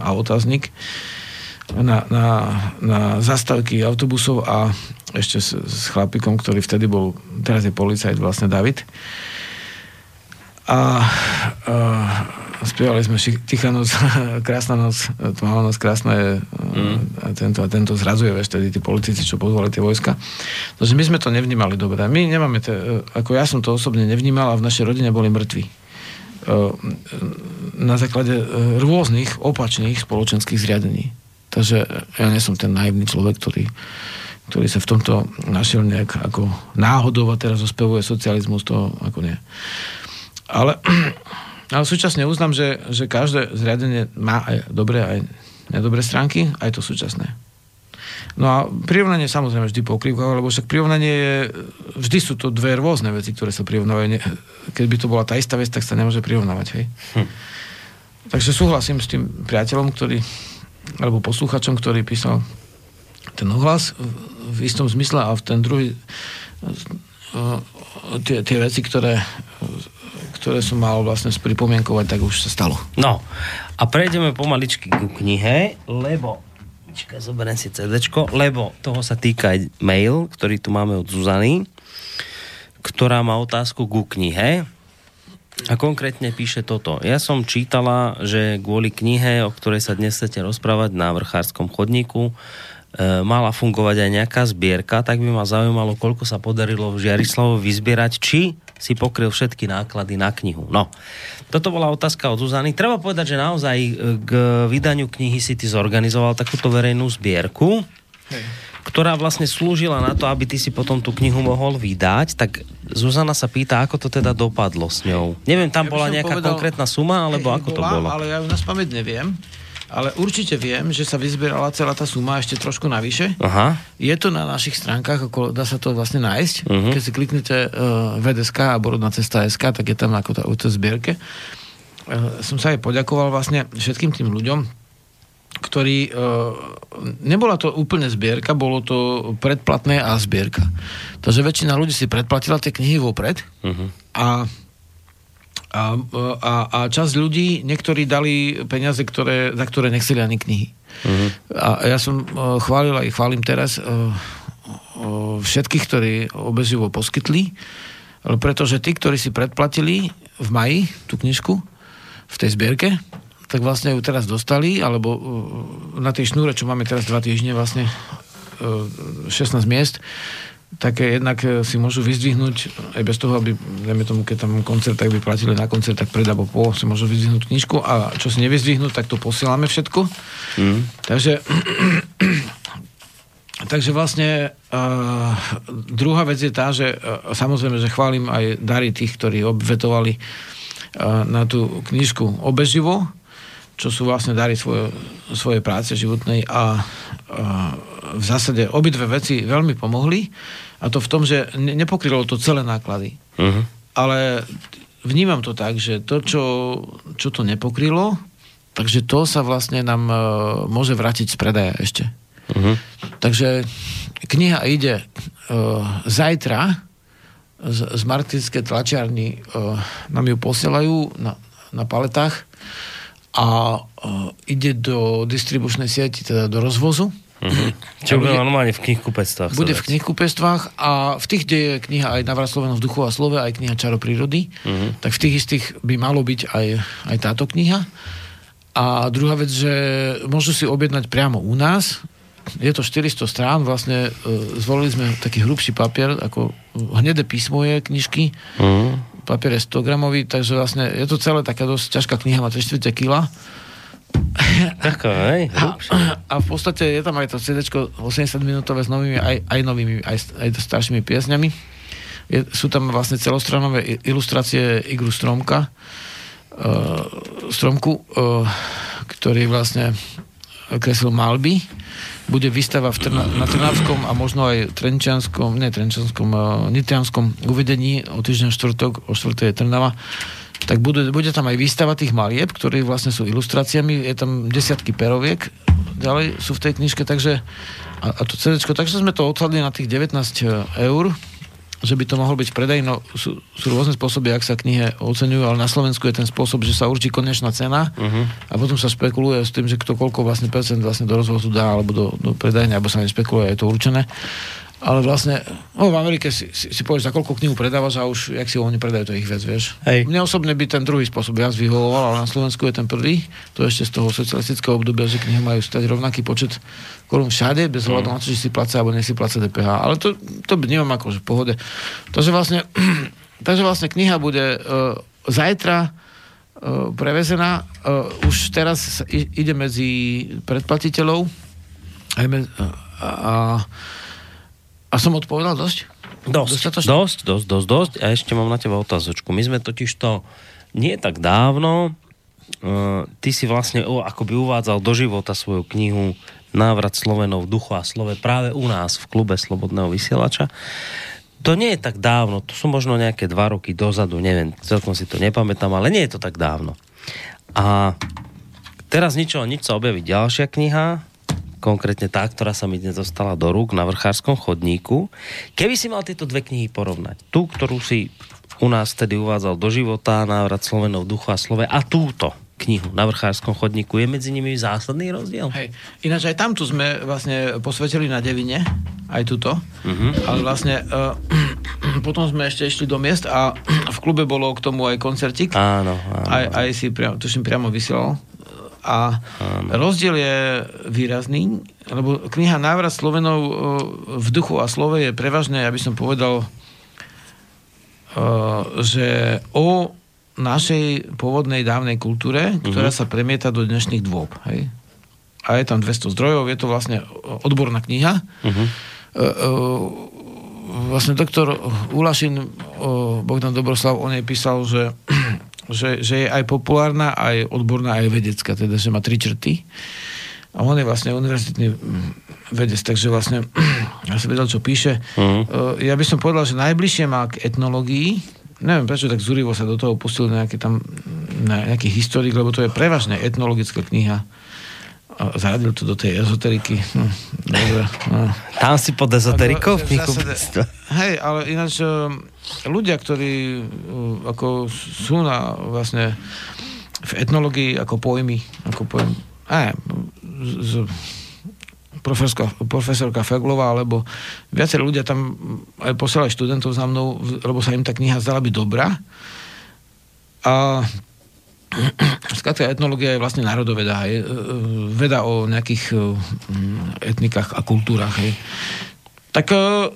a otáznik na, na, na zastavky autobusov a ešte s, s chlapikom, ktorý vtedy bol, teraz je policajt vlastne David. A, a spievali sme Tichá noc, krásna noc, tmavá noc, krásna je mm. a, tento, a tento zrazuje, vieš, tedy tí politici, čo pozvali tie vojska. Takže my sme to nevnímali dobre. My nemáme, te, ako ja som to osobne nevnímal a v našej rodine boli mŕtvi na základe rôznych opačných spoločenských zriadení. Takže ja nie som ten naivný človek, ktorý, ktorý sa v tomto našiel nejak ako náhodou a teraz ospevuje socializmus, to ako nie. Ale, ale súčasne uznám, že, že každé zriadenie má aj dobré, aj nedobré stránky, aj to súčasné. No a prirovnanie samozrejme vždy pokrývka, lebo však prirovnanie je, vždy sú to dve rôzne veci, ktoré sa prirovnávajú. Keď by to bola tá istá vec, tak sa nemôže prirovnávať, hej. Hm. Takže súhlasím s tým priateľom, ktorý, alebo posluchačom, ktorý písal ten ohlas v istom zmysle a v ten druhý tie, tie veci, ktoré, ktoré som mal vlastne spripomienkovať, tak už sa stalo. No, a prejdeme pomaličky ku knihe, lebo Počkaj, zoberiem si CDčko, lebo toho sa týka aj mail, ktorý tu máme od Zuzany, ktorá má otázku ku knihe a konkrétne píše toto. Ja som čítala, že kvôli knihe, o ktorej sa dnes chcete rozprávať na vrchárskom chodníku, e, mala fungovať aj nejaká zbierka, tak by ma zaujímalo, koľko sa podarilo v Žiarislavovi vyzbierať, či si pokryl všetky náklady na knihu. No, toto bola otázka od Zuzany. Treba povedať, že naozaj k vydaniu knihy si ty zorganizoval takúto verejnú zbierku, Hej. ktorá vlastne slúžila na to, aby ty si potom tú knihu mohol vydať. Tak Zuzana sa pýta, ako to teda dopadlo s ňou. Neviem, tam Ja bola nejaká povedal- konkrétna suma, alebo Hej, ako to bola, bolo? Ale ja ju na spamäť neviem. Ale určite viem, že sa vyzbierala celá tá suma ešte trošku navyše. Aha. Je to na našich stránkach, ako dá sa to vlastne nájsť. Mhm. Keď si kliknete uh, VDSK a Borodná cesta SK, tak je tam ako tá, o zbierke. Uh, som sa aj poďakoval vlastne všetkým tým ľuďom, ktorí... Uh, nebola to úplne zbierka, bolo to predplatné a zbierka. Takže väčšina ľudí si predplatila tie knihy vopred Mhm. a a, a, a časť ľudí, niektorí dali peniaze, ktoré, za ktoré nechceli ani knihy. Mhm. A ja som uh, chválil aj chválim teraz uh, všetkých, ktorí obeživo poskytli, pretože tí, ktorí si predplatili v maji tú knižku v tej zbierke, tak vlastne ju teraz dostali, alebo uh, na tej šnúre, čo máme teraz dva týždne, vlastne uh, 16 miest, tak jednak eh, si môžu vyzdvihnúť, aj bez toho, aby, dajme tomu, keď tam koncert, tak by platili na koncert, tak pred alebo po, si môžu vyzdvihnúť knižku a čo si nevyzdvihnú, tak to posielame všetko. Mm. Takže, takže vlastne uh, druhá vec je tá, že uh, samozrejme, že chválim aj dary tých, ktorí obvetovali uh, na tú knižku obeživo, čo sú vlastne dary svoje, svojej práce životnej a uh, v zásade obidve veci veľmi pomohli a to v tom, že ne- nepokrylo to celé náklady. Mhm. Ale vnímam to tak, že to, čo, čo to nepokrylo, takže to sa vlastne nám uh, môže vrátiť z predaja ešte. Mhm. Takže kniha ide uh, zajtra z, z martinskej tlačiarni uh, nám ju posielajú na, na paletách a uh, ide do distribučnej sieti, teda do rozvozu. Mhm. Čo bude normálne v knihkupectvách. Bude v knihkupectvách a v tých, kde je kniha aj Navrat Sloveno v duchu a slove, aj kniha Čaro prírody, Mhm. tak v tých istých by malo byť aj, aj táto kniha. A druhá vec, že môžu si objednať priamo u nás. Je to 400 strán, vlastne e, zvolili sme taký hrubší papier, ako hnedé písmo je knižky, Mhm. Papier je 100 gramový, takže vlastne je to celé taká dosť ťažká kniha, má 3 čtvrte kila. Taká, hej? A, a v podstate je tam aj to CD 80 minútové s novými, aj, aj novými, aj, aj staršími piesňami. Je, sú tam vlastne celostranové ilustrácie Igru Stromka, uh, Stromku, uh, ktorý vlastne kreslil malby. Bude výstava v Trna, na Trnavskom a možno aj Trenčianskom, ne Trenčianskom, uh, Nitrianskom uvedení o týždeň štvrtok, o štvrtej je Trnava. Tak bude, bude tam aj výstava tých malieb, ktoré vlastne sú ilustráciami, je tam desiatky peroviek, ďalej sú v tej knižke, takže a, a to CD, takže sme to odhľadli na tých 19 eur, že by to mohol byť predaj, no sú, sú rôzne spôsoby, ak sa knihe oceňujú, ale na Slovensku je ten spôsob, že sa určí konečná cena uh-huh. a potom sa spekuluje s tým, že kto koľko vlastne percent vlastne do rozvozu dá, alebo do, do predajne, alebo sa nespekuluje, je to určené. Ale vlastne, no v Amerike si, si, si povieš, za koľko knihu predávaš a už, jak si oni predajú, to ich vec, vieš. Hej. Mne osobne by ten druhý spôsob viac vyhovoval, ale na Slovensku je ten prvý. To ešte z toho socialistického obdobia, že knihy majú stať rovnaký počet korún všade, bez ohľadu na to, či si placa alebo nesi placa DPH. Ale to, to vnímam ako, že v pohode. Takže vlastne, takže vlastne kniha bude uh, zajtra uh, prevezená. Uh, už teraz ide medzi predplatiteľov aj me, a, a, a som odpovedal dosť? Dosť, Dostatočne? dosť, dosť, dosť, dosť. A ešte mám na teba otázočku. My sme totiž to nie tak dávno, uh, ty si vlastne o, akoby uvádzal do života svoju knihu Návrat Slovenov v duchu a slove práve u nás v klube Slobodného vysielača. To nie je tak dávno, to sú možno nejaké dva roky dozadu, neviem, celkom si to nepamätám, ale nie je to tak dávno. A teraz ničo, nič sa objaví ďalšia kniha, konkrétne tá, ktorá sa mi dnes dostala do rúk na vrchárskom chodníku. Keby si mal tieto dve knihy porovnať, tú, ktorú si u nás vtedy uvádzal do života, návrat Slovenov v duchu a slove a túto knihu na vrchárskom chodníku, je medzi nimi zásadný rozdiel? Hej. Ináč aj tamtu sme vlastne posvetili na Devine, aj tuto. Uh-huh. Ale vlastne uh, potom sme ešte išli do miest a v klube bolo k tomu aj koncertík. Áno, áno. Aj, aj si priamo, tuším priamo vysielal. A rozdiel je výrazný, lebo kniha Návrat Slovenov uh, v duchu a slove je prevažne, ja by som povedal, uh, že o našej pôvodnej dávnej kultúre, ktorá sa premieta do dnešných dôb. Hej? A je tam 200 zdrojov, je to vlastne odborná kniha. Uh-huh. Vlastne doktor Ulašin, o, Bogdan Dobroslav, on jej písal, že, že, že je aj populárna, aj odborná, aj vedecká, teda, že má tri črty. A on je vlastne univerzitný mm, vedec, takže vlastne ja som vedel, čo píše. Uh-huh. Ja by som povedal, že najbližšie má k etnológii, neviem prečo tak zúrivo sa do toho pustil nejaký tam nejaký historik, lebo to je prevažne etnologická kniha. A zaradil to do tej ezoteriky. Hm, dobre. No. Tam si pod ezoterikou. Hej, ale ináč um, ľudia, ktorí um, ako sú na vlastne v etnológii ako pojmy, ako pojem, aj, z, profesorka, profesorka Feglová, alebo viacerí ľudia tam aj posielali študentov za mnou, lebo sa im tá kniha zdala byť dobrá. A Skrátka, etnológia je vlastne národoveda, je, veda o nejakých e, mm, etnikách a kultúrach. Tak, e,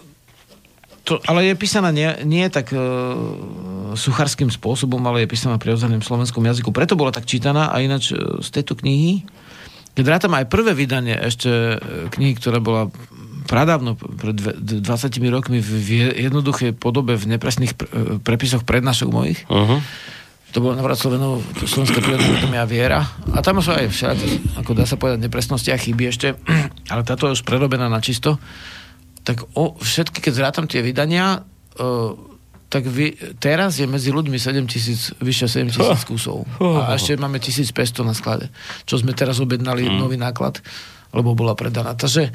to, ale je písaná nie, nie tak uh, suchárským spôsobom, ale je písaná v prirodzeném slovenskom jazyku. Preto bola tak čítaná a ináč e, z tejto knihy, keď rátam aj prvé vydanie ešte e, knihy, ktorá bola pradávno, pred dve- 20 rokmi v jednoduchej podobe v nepresných pre- e, prepisoch prednášok mojich, Uh-huh. to bolo navrat Slovenov, Slovenská prírodná a viera. A tam sú aj však, ako dá sa povedať, nepresnosti a chyby ešte, ale táto je už prerobená na čisto. Tak o, všetky, keď zrátam tie vydania, uh, tak vy, teraz je medzi ľuďmi 7 tisíc, vyše 7 tisíc kusov. A ešte máme 1500 na sklade. Čo sme teraz objednali nový náklad, lebo bola predaná. Takže,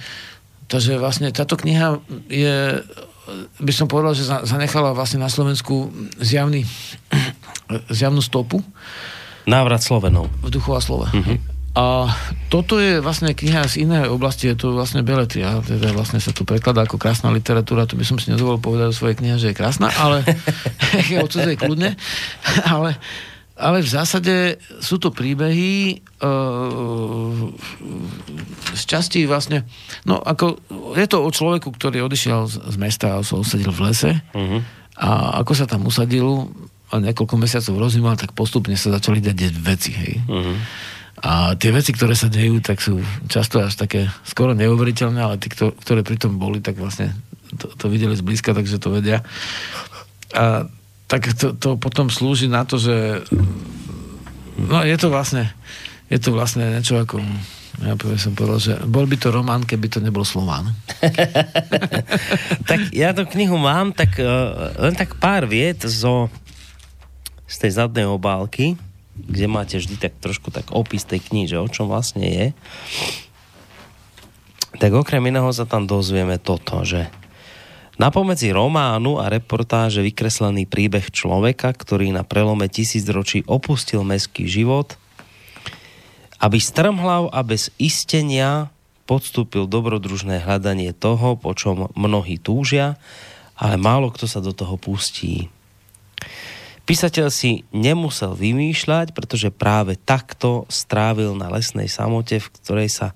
takže vlastne táto kniha je by som povedal, že za- zanechala vlastne na Slovensku zjavný, zjavnú stopu Návrat Slovenov. v duchu a slove. A toto je vlastne kniha z inej oblasti, je to vlastne beletria, teda vlastne sa tu prekladá ako krásna literatúra, to by som si nedovolil povedať o svojej knihe, že je krásna, ale je o cudzej kľudne, ale, ale v zásade sú to príbehy uh, z časti vlastne, no ako, je to o človeku, ktorý odišiel z, z mesta a sa usadil v lese Mhm. a ako sa tam usadil a niekoľko mesiacov rozímal, tak postupne sa začali dať veci, hej. Mhm. A tie veci, ktoré sa dejú, tak sú často až také skoro neuveriteľné, ale tí, kto- ktoré pri tom boli, tak vlastne to, to videli zblízka, takže to vedia. A tak to, to potom slúži na to, že no je to vlastne je to vlastne niečo ako ja by som povedal, že bol by to román, keby to nebol Slován. tak ja tú knihu mám, tak uh, len tak pár viet zo, z tej zadnej obálky, kde máte vždy tak trošku tak opis tej knihy, že o čom vlastne je. Tak okrem iného sa tam dozvieme toto, že Napomedzi románu a reportáže vykreslený príbeh človeka, ktorý na prelome tisícročí opustil meský život, aby strmhlav a bez istenia podstúpil dobrodružné hľadanie toho, po čom mnohí túžia, ale málo kto sa do toho pustí. Písateľ si nemusel vymýšľať, pretože práve takto strávil na lesnej samote, v ktorej sa,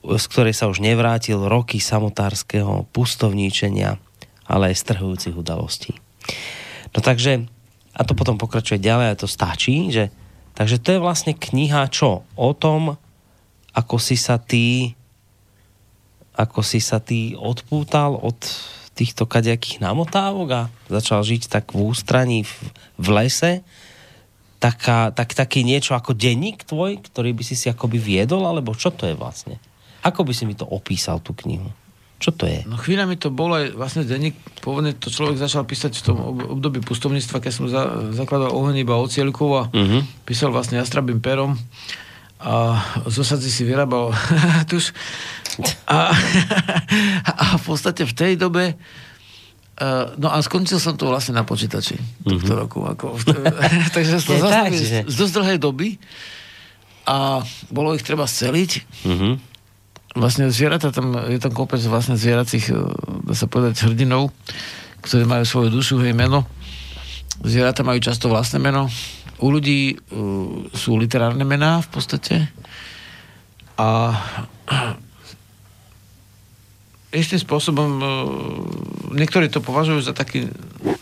z ktorej sa už nevrátil roky samotárskeho pustovníčenia, ale aj strhujúcich udalostí. No takže, a to potom pokračuje ďalej, a to stačí, že takže to je vlastne kniha čo? O tom, ako si sa ty ako si sa ty odpútal od týchto kadejakých namotávok a začal žiť tak v ústraní v, v lese, taká, tak, taký niečo ako denník tvoj, ktorý by si si akoby viedol, alebo čo to je vlastne? Ako by si mi to opísal, tú knihu? Čo to je? No chvíľami to bol aj vlastne denník, pôvodne to človek začal písať v tom ob- období pustovníctva, keď som za, zakladal oheň iba ocielkov a Mhm. písal vlastne jastrabým perom a z osadzi si vyrábal tuž. A, a v podstate v tej dobe Uh, no a skončil som to vlastne na počítači tohto roku. Ako, takže to zastavil že- z dosť dlhej doby a bolo ich treba sceliť Mhm. vlastne zvieratá, tam, je tam kopec vlastne zvieracích, e, dá sa povedať, hrdinov, ktorí majú svoju dušu, hej, meno. Zvieratá majú často vlastné meno. U ľudí uh, sú literárne mená v podstate. A istým spôsobom uh, niektorí to považujú za taký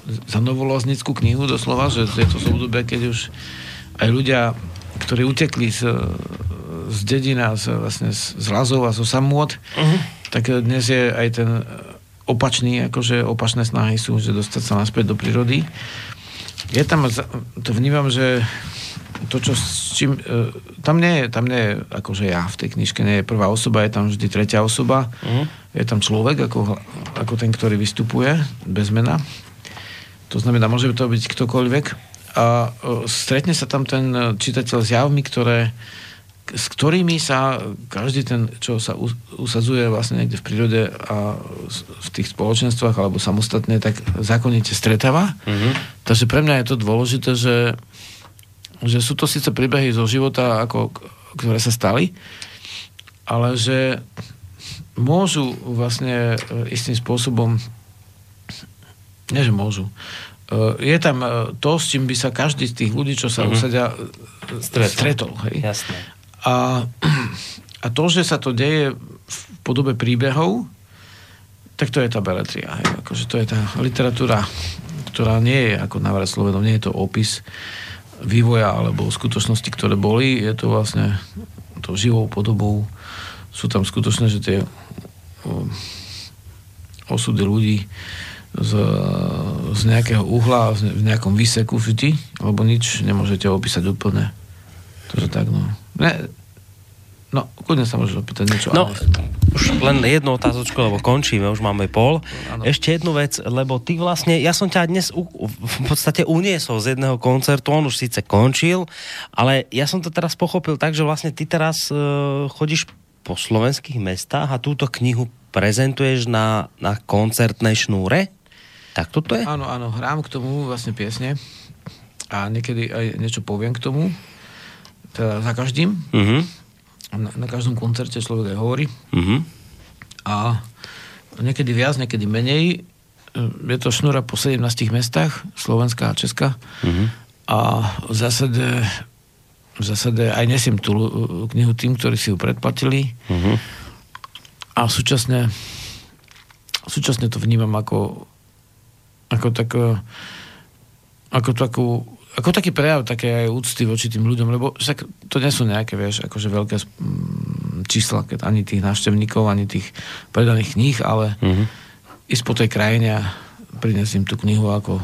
za novolaznickú knihu doslova, že je to z obdobia, keď už aj ľudia, ktorí utekli z, z dedina, z, vlastne z, z Lazov a zo Samôt, uh-huh. tak dnes je aj ten opačný, akože opačné snahy sú, že dostať sa naspäť do prírody. Je tam, to vnímam, že to, čo s čím, e, tam nie je, tam nie je akože ja v tej knižke, nie je prvá osoba, je tam vždy tretia osoba, Mhm. je tam človek ako, ako ten, ktorý vystupuje bez mena. To znamená, môže to byť ktokoľvek. A e, stretne sa tam ten e, čitateľ s javmi, ktoré, s ktorými sa každý ten, čo sa us- usadzuje vlastne niekde v prírode a v tých spoločenstvách alebo samostatne, tak zákonite stretáva. Mhm. Takže pre mňa je to dôležité, že, že sú to síce príbehy zo života, ako, ktoré sa stali, ale že môžu vlastne e, istým spôsobom nie, že môžu. E, Je tam e, to, s čím by sa každý z tých ľudí, čo sa Mhm. usadia, Stretol. stretol. stretol hej. Jasné. A, a to, že sa to deje v podobe príbehov, tak to je tá beletria. Hej. Akože to je tá literatúra, ktorá nie je ako návrat Slovenom, nie je to opis vývoja alebo skutočnosti, ktoré boli. Je to vlastne to živou podobou. Sú tam skutočné, že tie o, osudy ľudí z, z nejakého uhla, v nejakom výseku vždy, lebo nič nemôžete opísať úplne. Takže tak, no. Ne, no, kľudne sa môžeš opýtať niečo. No, ale- už len jednu otázočku, lebo končíme, už máme pol. Áno. Ešte jednu vec, lebo ty vlastne, ja som ťa dnes u, v podstate uniesol z jedného koncertu, on už síce končil, ale ja som to teraz pochopil tak, že vlastne ty teraz uh, chodíš po slovenských mestách a túto knihu prezentuješ na, na koncertnej šnúre? Tak toto je? Áno, áno, hrám k tomu vlastne piesne a niekedy aj niečo poviem k tomu, teda za každým. Mhm. Na, na každom koncerte človek aj hovorí Mhm. a niekedy viac, niekedy menej. Je to šnúra po 17 mestách, Slovenska a Česka. Mhm. A v zásade, v zásade aj nesiem tú uh, knihu tým, ktorí si ju predplatili. Mhm. A súčasne, súčasne to vnímam ako, ako, tak, ako, takú, ako taký prejav také aj úcty voči tým ľuďom, lebo však to nie sú nejaké, vieš, akože veľké mm, čísla, keď ani tých návštevníkov, ani tých predaných kníh, ale Mhm. ísť po tej krajine a priniesť im tú knihu ako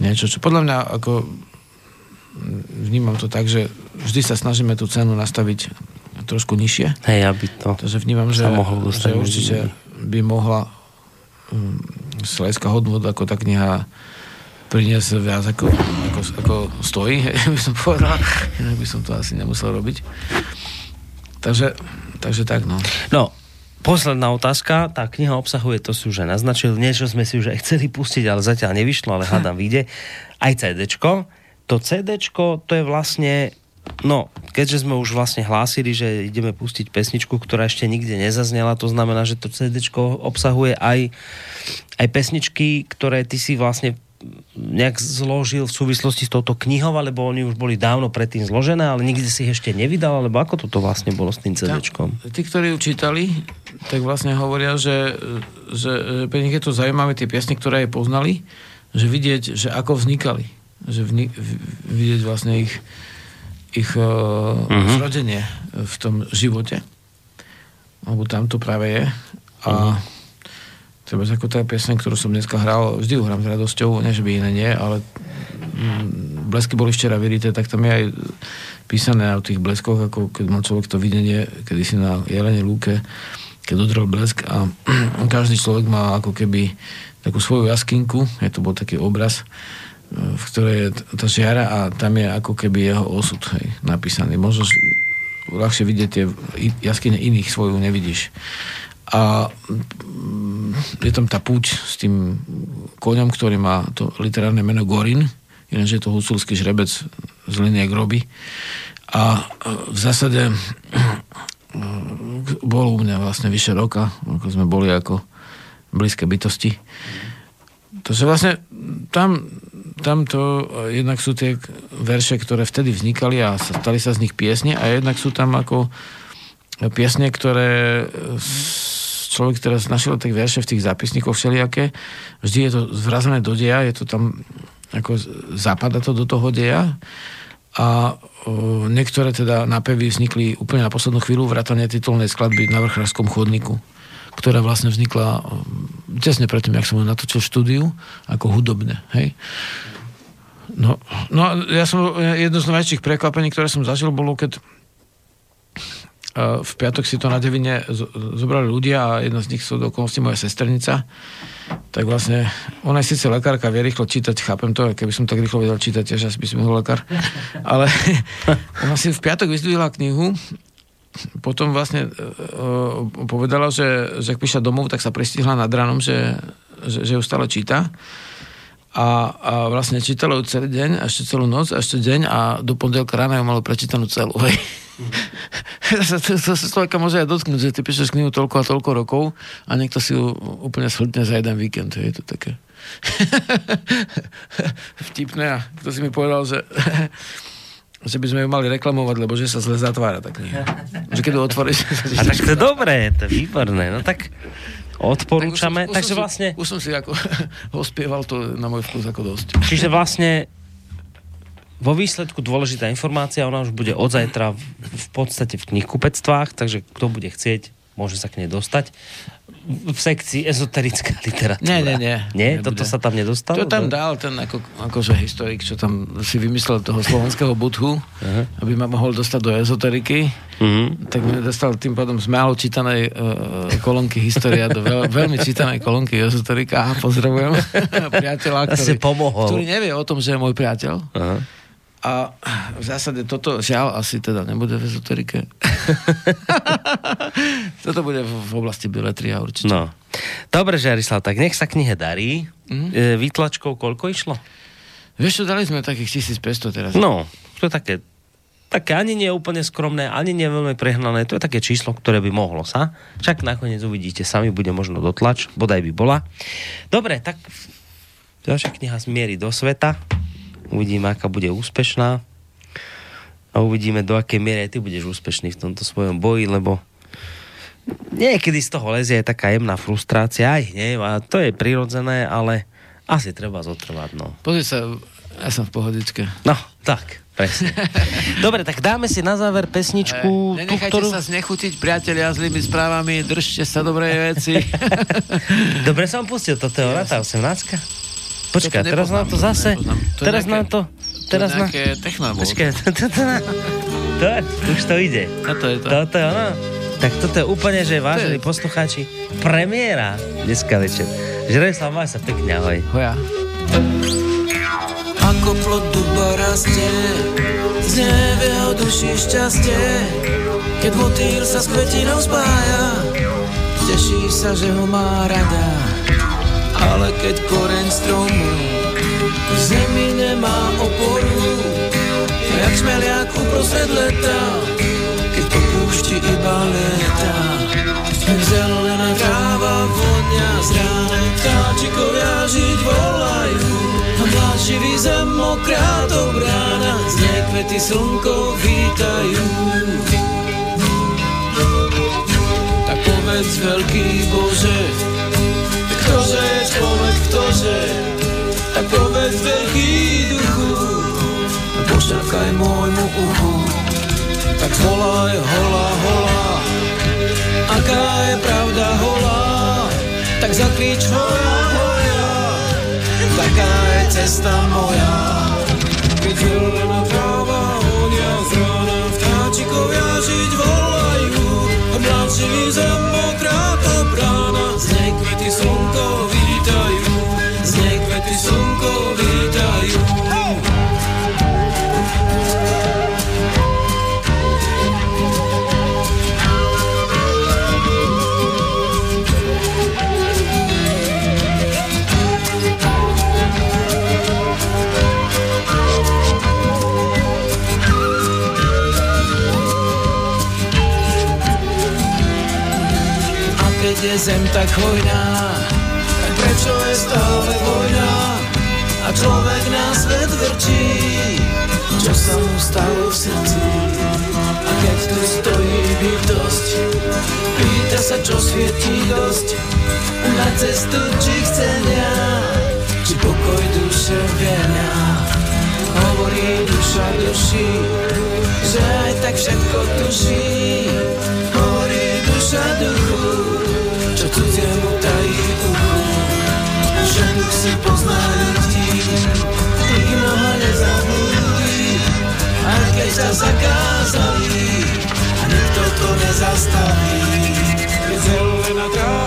niečo, čo podľa mňa ako mm, vnímam to tak, že vždy sa snažíme tú cenu nastaviť trošku nižšie. Hej, aby to... Takže vnímam, že, dostať že určite by mohla um, z hľadiska hodnot ako tá kniha priniesť viac ako, ako, ako stojí, by som povedal. Inak by som to asi nemusel robiť. Takže, takže tak, no. No, posledná otázka. Tá kniha obsahuje, to si už aj naznačil, niečo sme si už aj chceli pustiť, ale zatiaľ nevyšlo, ale hádam vyjde. Aj CDčko. To CDčko, to je vlastne No, keďže sme už vlastne hlásili, že ideme pustiť pesničku, ktorá ešte nikde nezaznela, to znamená, že to CDčko obsahuje aj, aj pesničky, ktoré ty si vlastne nejak zložil v súvislosti s touto knihou, alebo oni už boli dávno predtým zložené, ale nikdy si ich ešte nevydal, alebo ako toto vlastne bolo s tým CDčkom? Tí, ktorí ju čítali, tak vlastne hovoria, že, že, že pre nich je to zaujímavé tie piesne, ktoré aj poznali, že vidieť, že ako vznikali. Že vni, vidieť vlastne ich, ich uh, uh-huh. zrodenie v tom živote. Lebo tam to práve je. A uh-huh. Treba ako tá piesň, ktorú som dneska hral, vždy ju hrám s radosťou, nie že by iné nie, ale mm, blesky boli včera vyrité, tak tam je aj písané o tých bleskoch, ako keď mal človek to videnie, kedy si na Jelene lúke, keď odrel blesk a každý človek má ako keby takú svoju jaskinku, je to bol taký obraz, v ktorej je tá žiara a tam je ako keby jeho osud hej, napísaný. Možno ľahšie vidieť tie jaskyne iných, svoju nevidíš. A mm, je tam tá púť s tým koňom, ktorý má to literárne meno Gorin, ináč je to husulský žrebec z linie groby. A e, v zásade e, bol u mňa vlastne vyše roka, ako sme boli ako blízke bytosti. Takže vlastne tam, tam to jednak sú tie verše, ktoré vtedy vznikali a stali sa z nich piesne a jednak sú tam ako piesne, ktoré človek teraz našiel tie verše v tých zápisníkoch všelijaké. Vždy je to zvrazené do deja, je to tam ako zapada to do toho deja a o, niektoré teda nápevy vznikli úplne na poslednú chvíľu vrátane titulnej skladby na vrchárskom chodníku ktorá vlastne vznikla tesne predtým, jak som ju natočil štúdiu, ako hudobne, hej. No, no ja som, jedno z najväčších prekvapení, ktoré som zažil, bolo, keď v piatok si to na Devine zobrali ľudia a jedna z nich sú do okolností moja sesternica, tak vlastne, ona je síce lekárka, vie rýchlo čítať, chápem to, keby som tak rýchlo vedel čítať, tiež asi by som bol lekár, ale ona si v piatok vyzdvihla knihu potom vlastne uh, povedala, že, že ak prišla domov, tak sa pristihla nad ránom, že, že, že ju stále číta. A, a vlastne čítala ju celý deň, ešte celú noc, ešte deň a do pondelka rána ju malo prečítanú celú. Hej. to, to, to sa človeka môže aj dotknúť, že ty píšeš knihu toľko a toľko rokov a niekto si ju úplne shltne za jeden víkend. Je to také vtipné a kto si mi povedal, že že by sme ju mali reklamovať, lebo že sa zle zatvára tá kniha. Že keď ju otvoríš... A tak to je dobré, to je výborné. No tak odporúčame. už, som- Takže som vlastne, už som si ako ospieval to na môj vkus ako dosť. čiže vlastne vo výsledku dôležitá informácia, ona už bude od zajtra v, v podstate v knihkupectvách, takže kto bude chcieť, môže sa k nej dostať. V sekcii ezoterická literatúra. Nie, nie, nie. Nie? Nebude. Toto sa tam nedostalo? To tam dal ten ako, akože historik, čo tam si vymyslel toho slovenského budhu, aby ma mohol dostať do ezoteriky, Mhm. tak mi dostal tým pádom z málo čítanej uh, kolónky história do veľ, veľmi čítanej kolónky ezoterika pozdravujem priateľa, ktorý, pomohol. ktorý nevie o tom, že je môj priateľ. Aha. A v zásade toto, žiaľ, asi teda nebude v ezoterike. toto bude v, v oblasti biletria určite. No. Dobre, Žarislav, tak nech sa knihe darí. Mm-hmm. E, výtlačkou koľko išlo? Vieš čo, dali sme takých 1500 teraz. No, to je také, také ani nie úplne skromné, ani nie veľmi prehnané. To je také číslo, ktoré by mohlo sa. Však nakoniec uvidíte, sami bude možno dotlač, bodaj by bola. Dobre, tak ďalšia kniha zmierí do sveta. Uvidíme, aká bude úspešná. A uvidíme, do akej miery ty budeš úspešný v tomto svojom boji, lebo niekedy z toho lezie aj taká jemná frustrácia, aj hnev, a to je prirodzené, ale asi treba zotrvať, no. Pozri sa, ja som v pohodičke. No, tak, presne. Dobre, tak dáme si na záver pesničku, E, tú, nenechajte ktorú... sa znechutiť, priatelia, zlými správami, držte sa dobrej veci. Dobre som pustil, toto je tá 18 Počkaj, Toto teraz nám to zase... nepoznám. To teraz nejaké- nám to... Teraz to je na... techno. Počkaj, to, to, to, to, je, už to ide. A to je to. Toto je ono. Tak toto je úplne, že vážení To je- poslucháči, premiéra dneska večer. Žreslav, maj sa pekne, ahoj. Hoja. Ako plod duba rastie v jeho duši šťastie Keď motýl sa s kvetinou spája Teší sa, že ho má rada Ale keď koreň stromu V zemi nemá oporu. Jak šmeliak uprostred leta Keď po púšti iba lieta Zelená tráva vonia z rána Vtáčikovia žiť volajú. A mladšivý zem mokrá do brána Z nej kvety slnko vítajú. Tak povedz veľký Bože Pošľakaj môjmu uchu Tak volaj, hola, hola. Aká je pravda holá Tak zakrič hoja, hoja Taká je cesta moja. Keď zelená tráva hodia z rána Vtáčikovia žiť volajú. Mladší zem mokrá to brána. Z nej kvety slnko vítajú. Z nej kvety slnko vítajú. A je zem tak hojná, prečo je stále vojna? A človek na svet vrčí, čo sa mu stalo v srdci? A keď tu stojí bytosť, pýta sa, čo svietí dosť. Na cestu, či chce ňa, či pokoj duše vienia. Hovorí duša duši, že aj tak všetko tuší. Hovorí duša duchu, ľuďom tají úru, že si pozná ľudí, ich mnoho nezabudí, a keď sa zakázali, nikto to nezastaví. Keď zelená tráva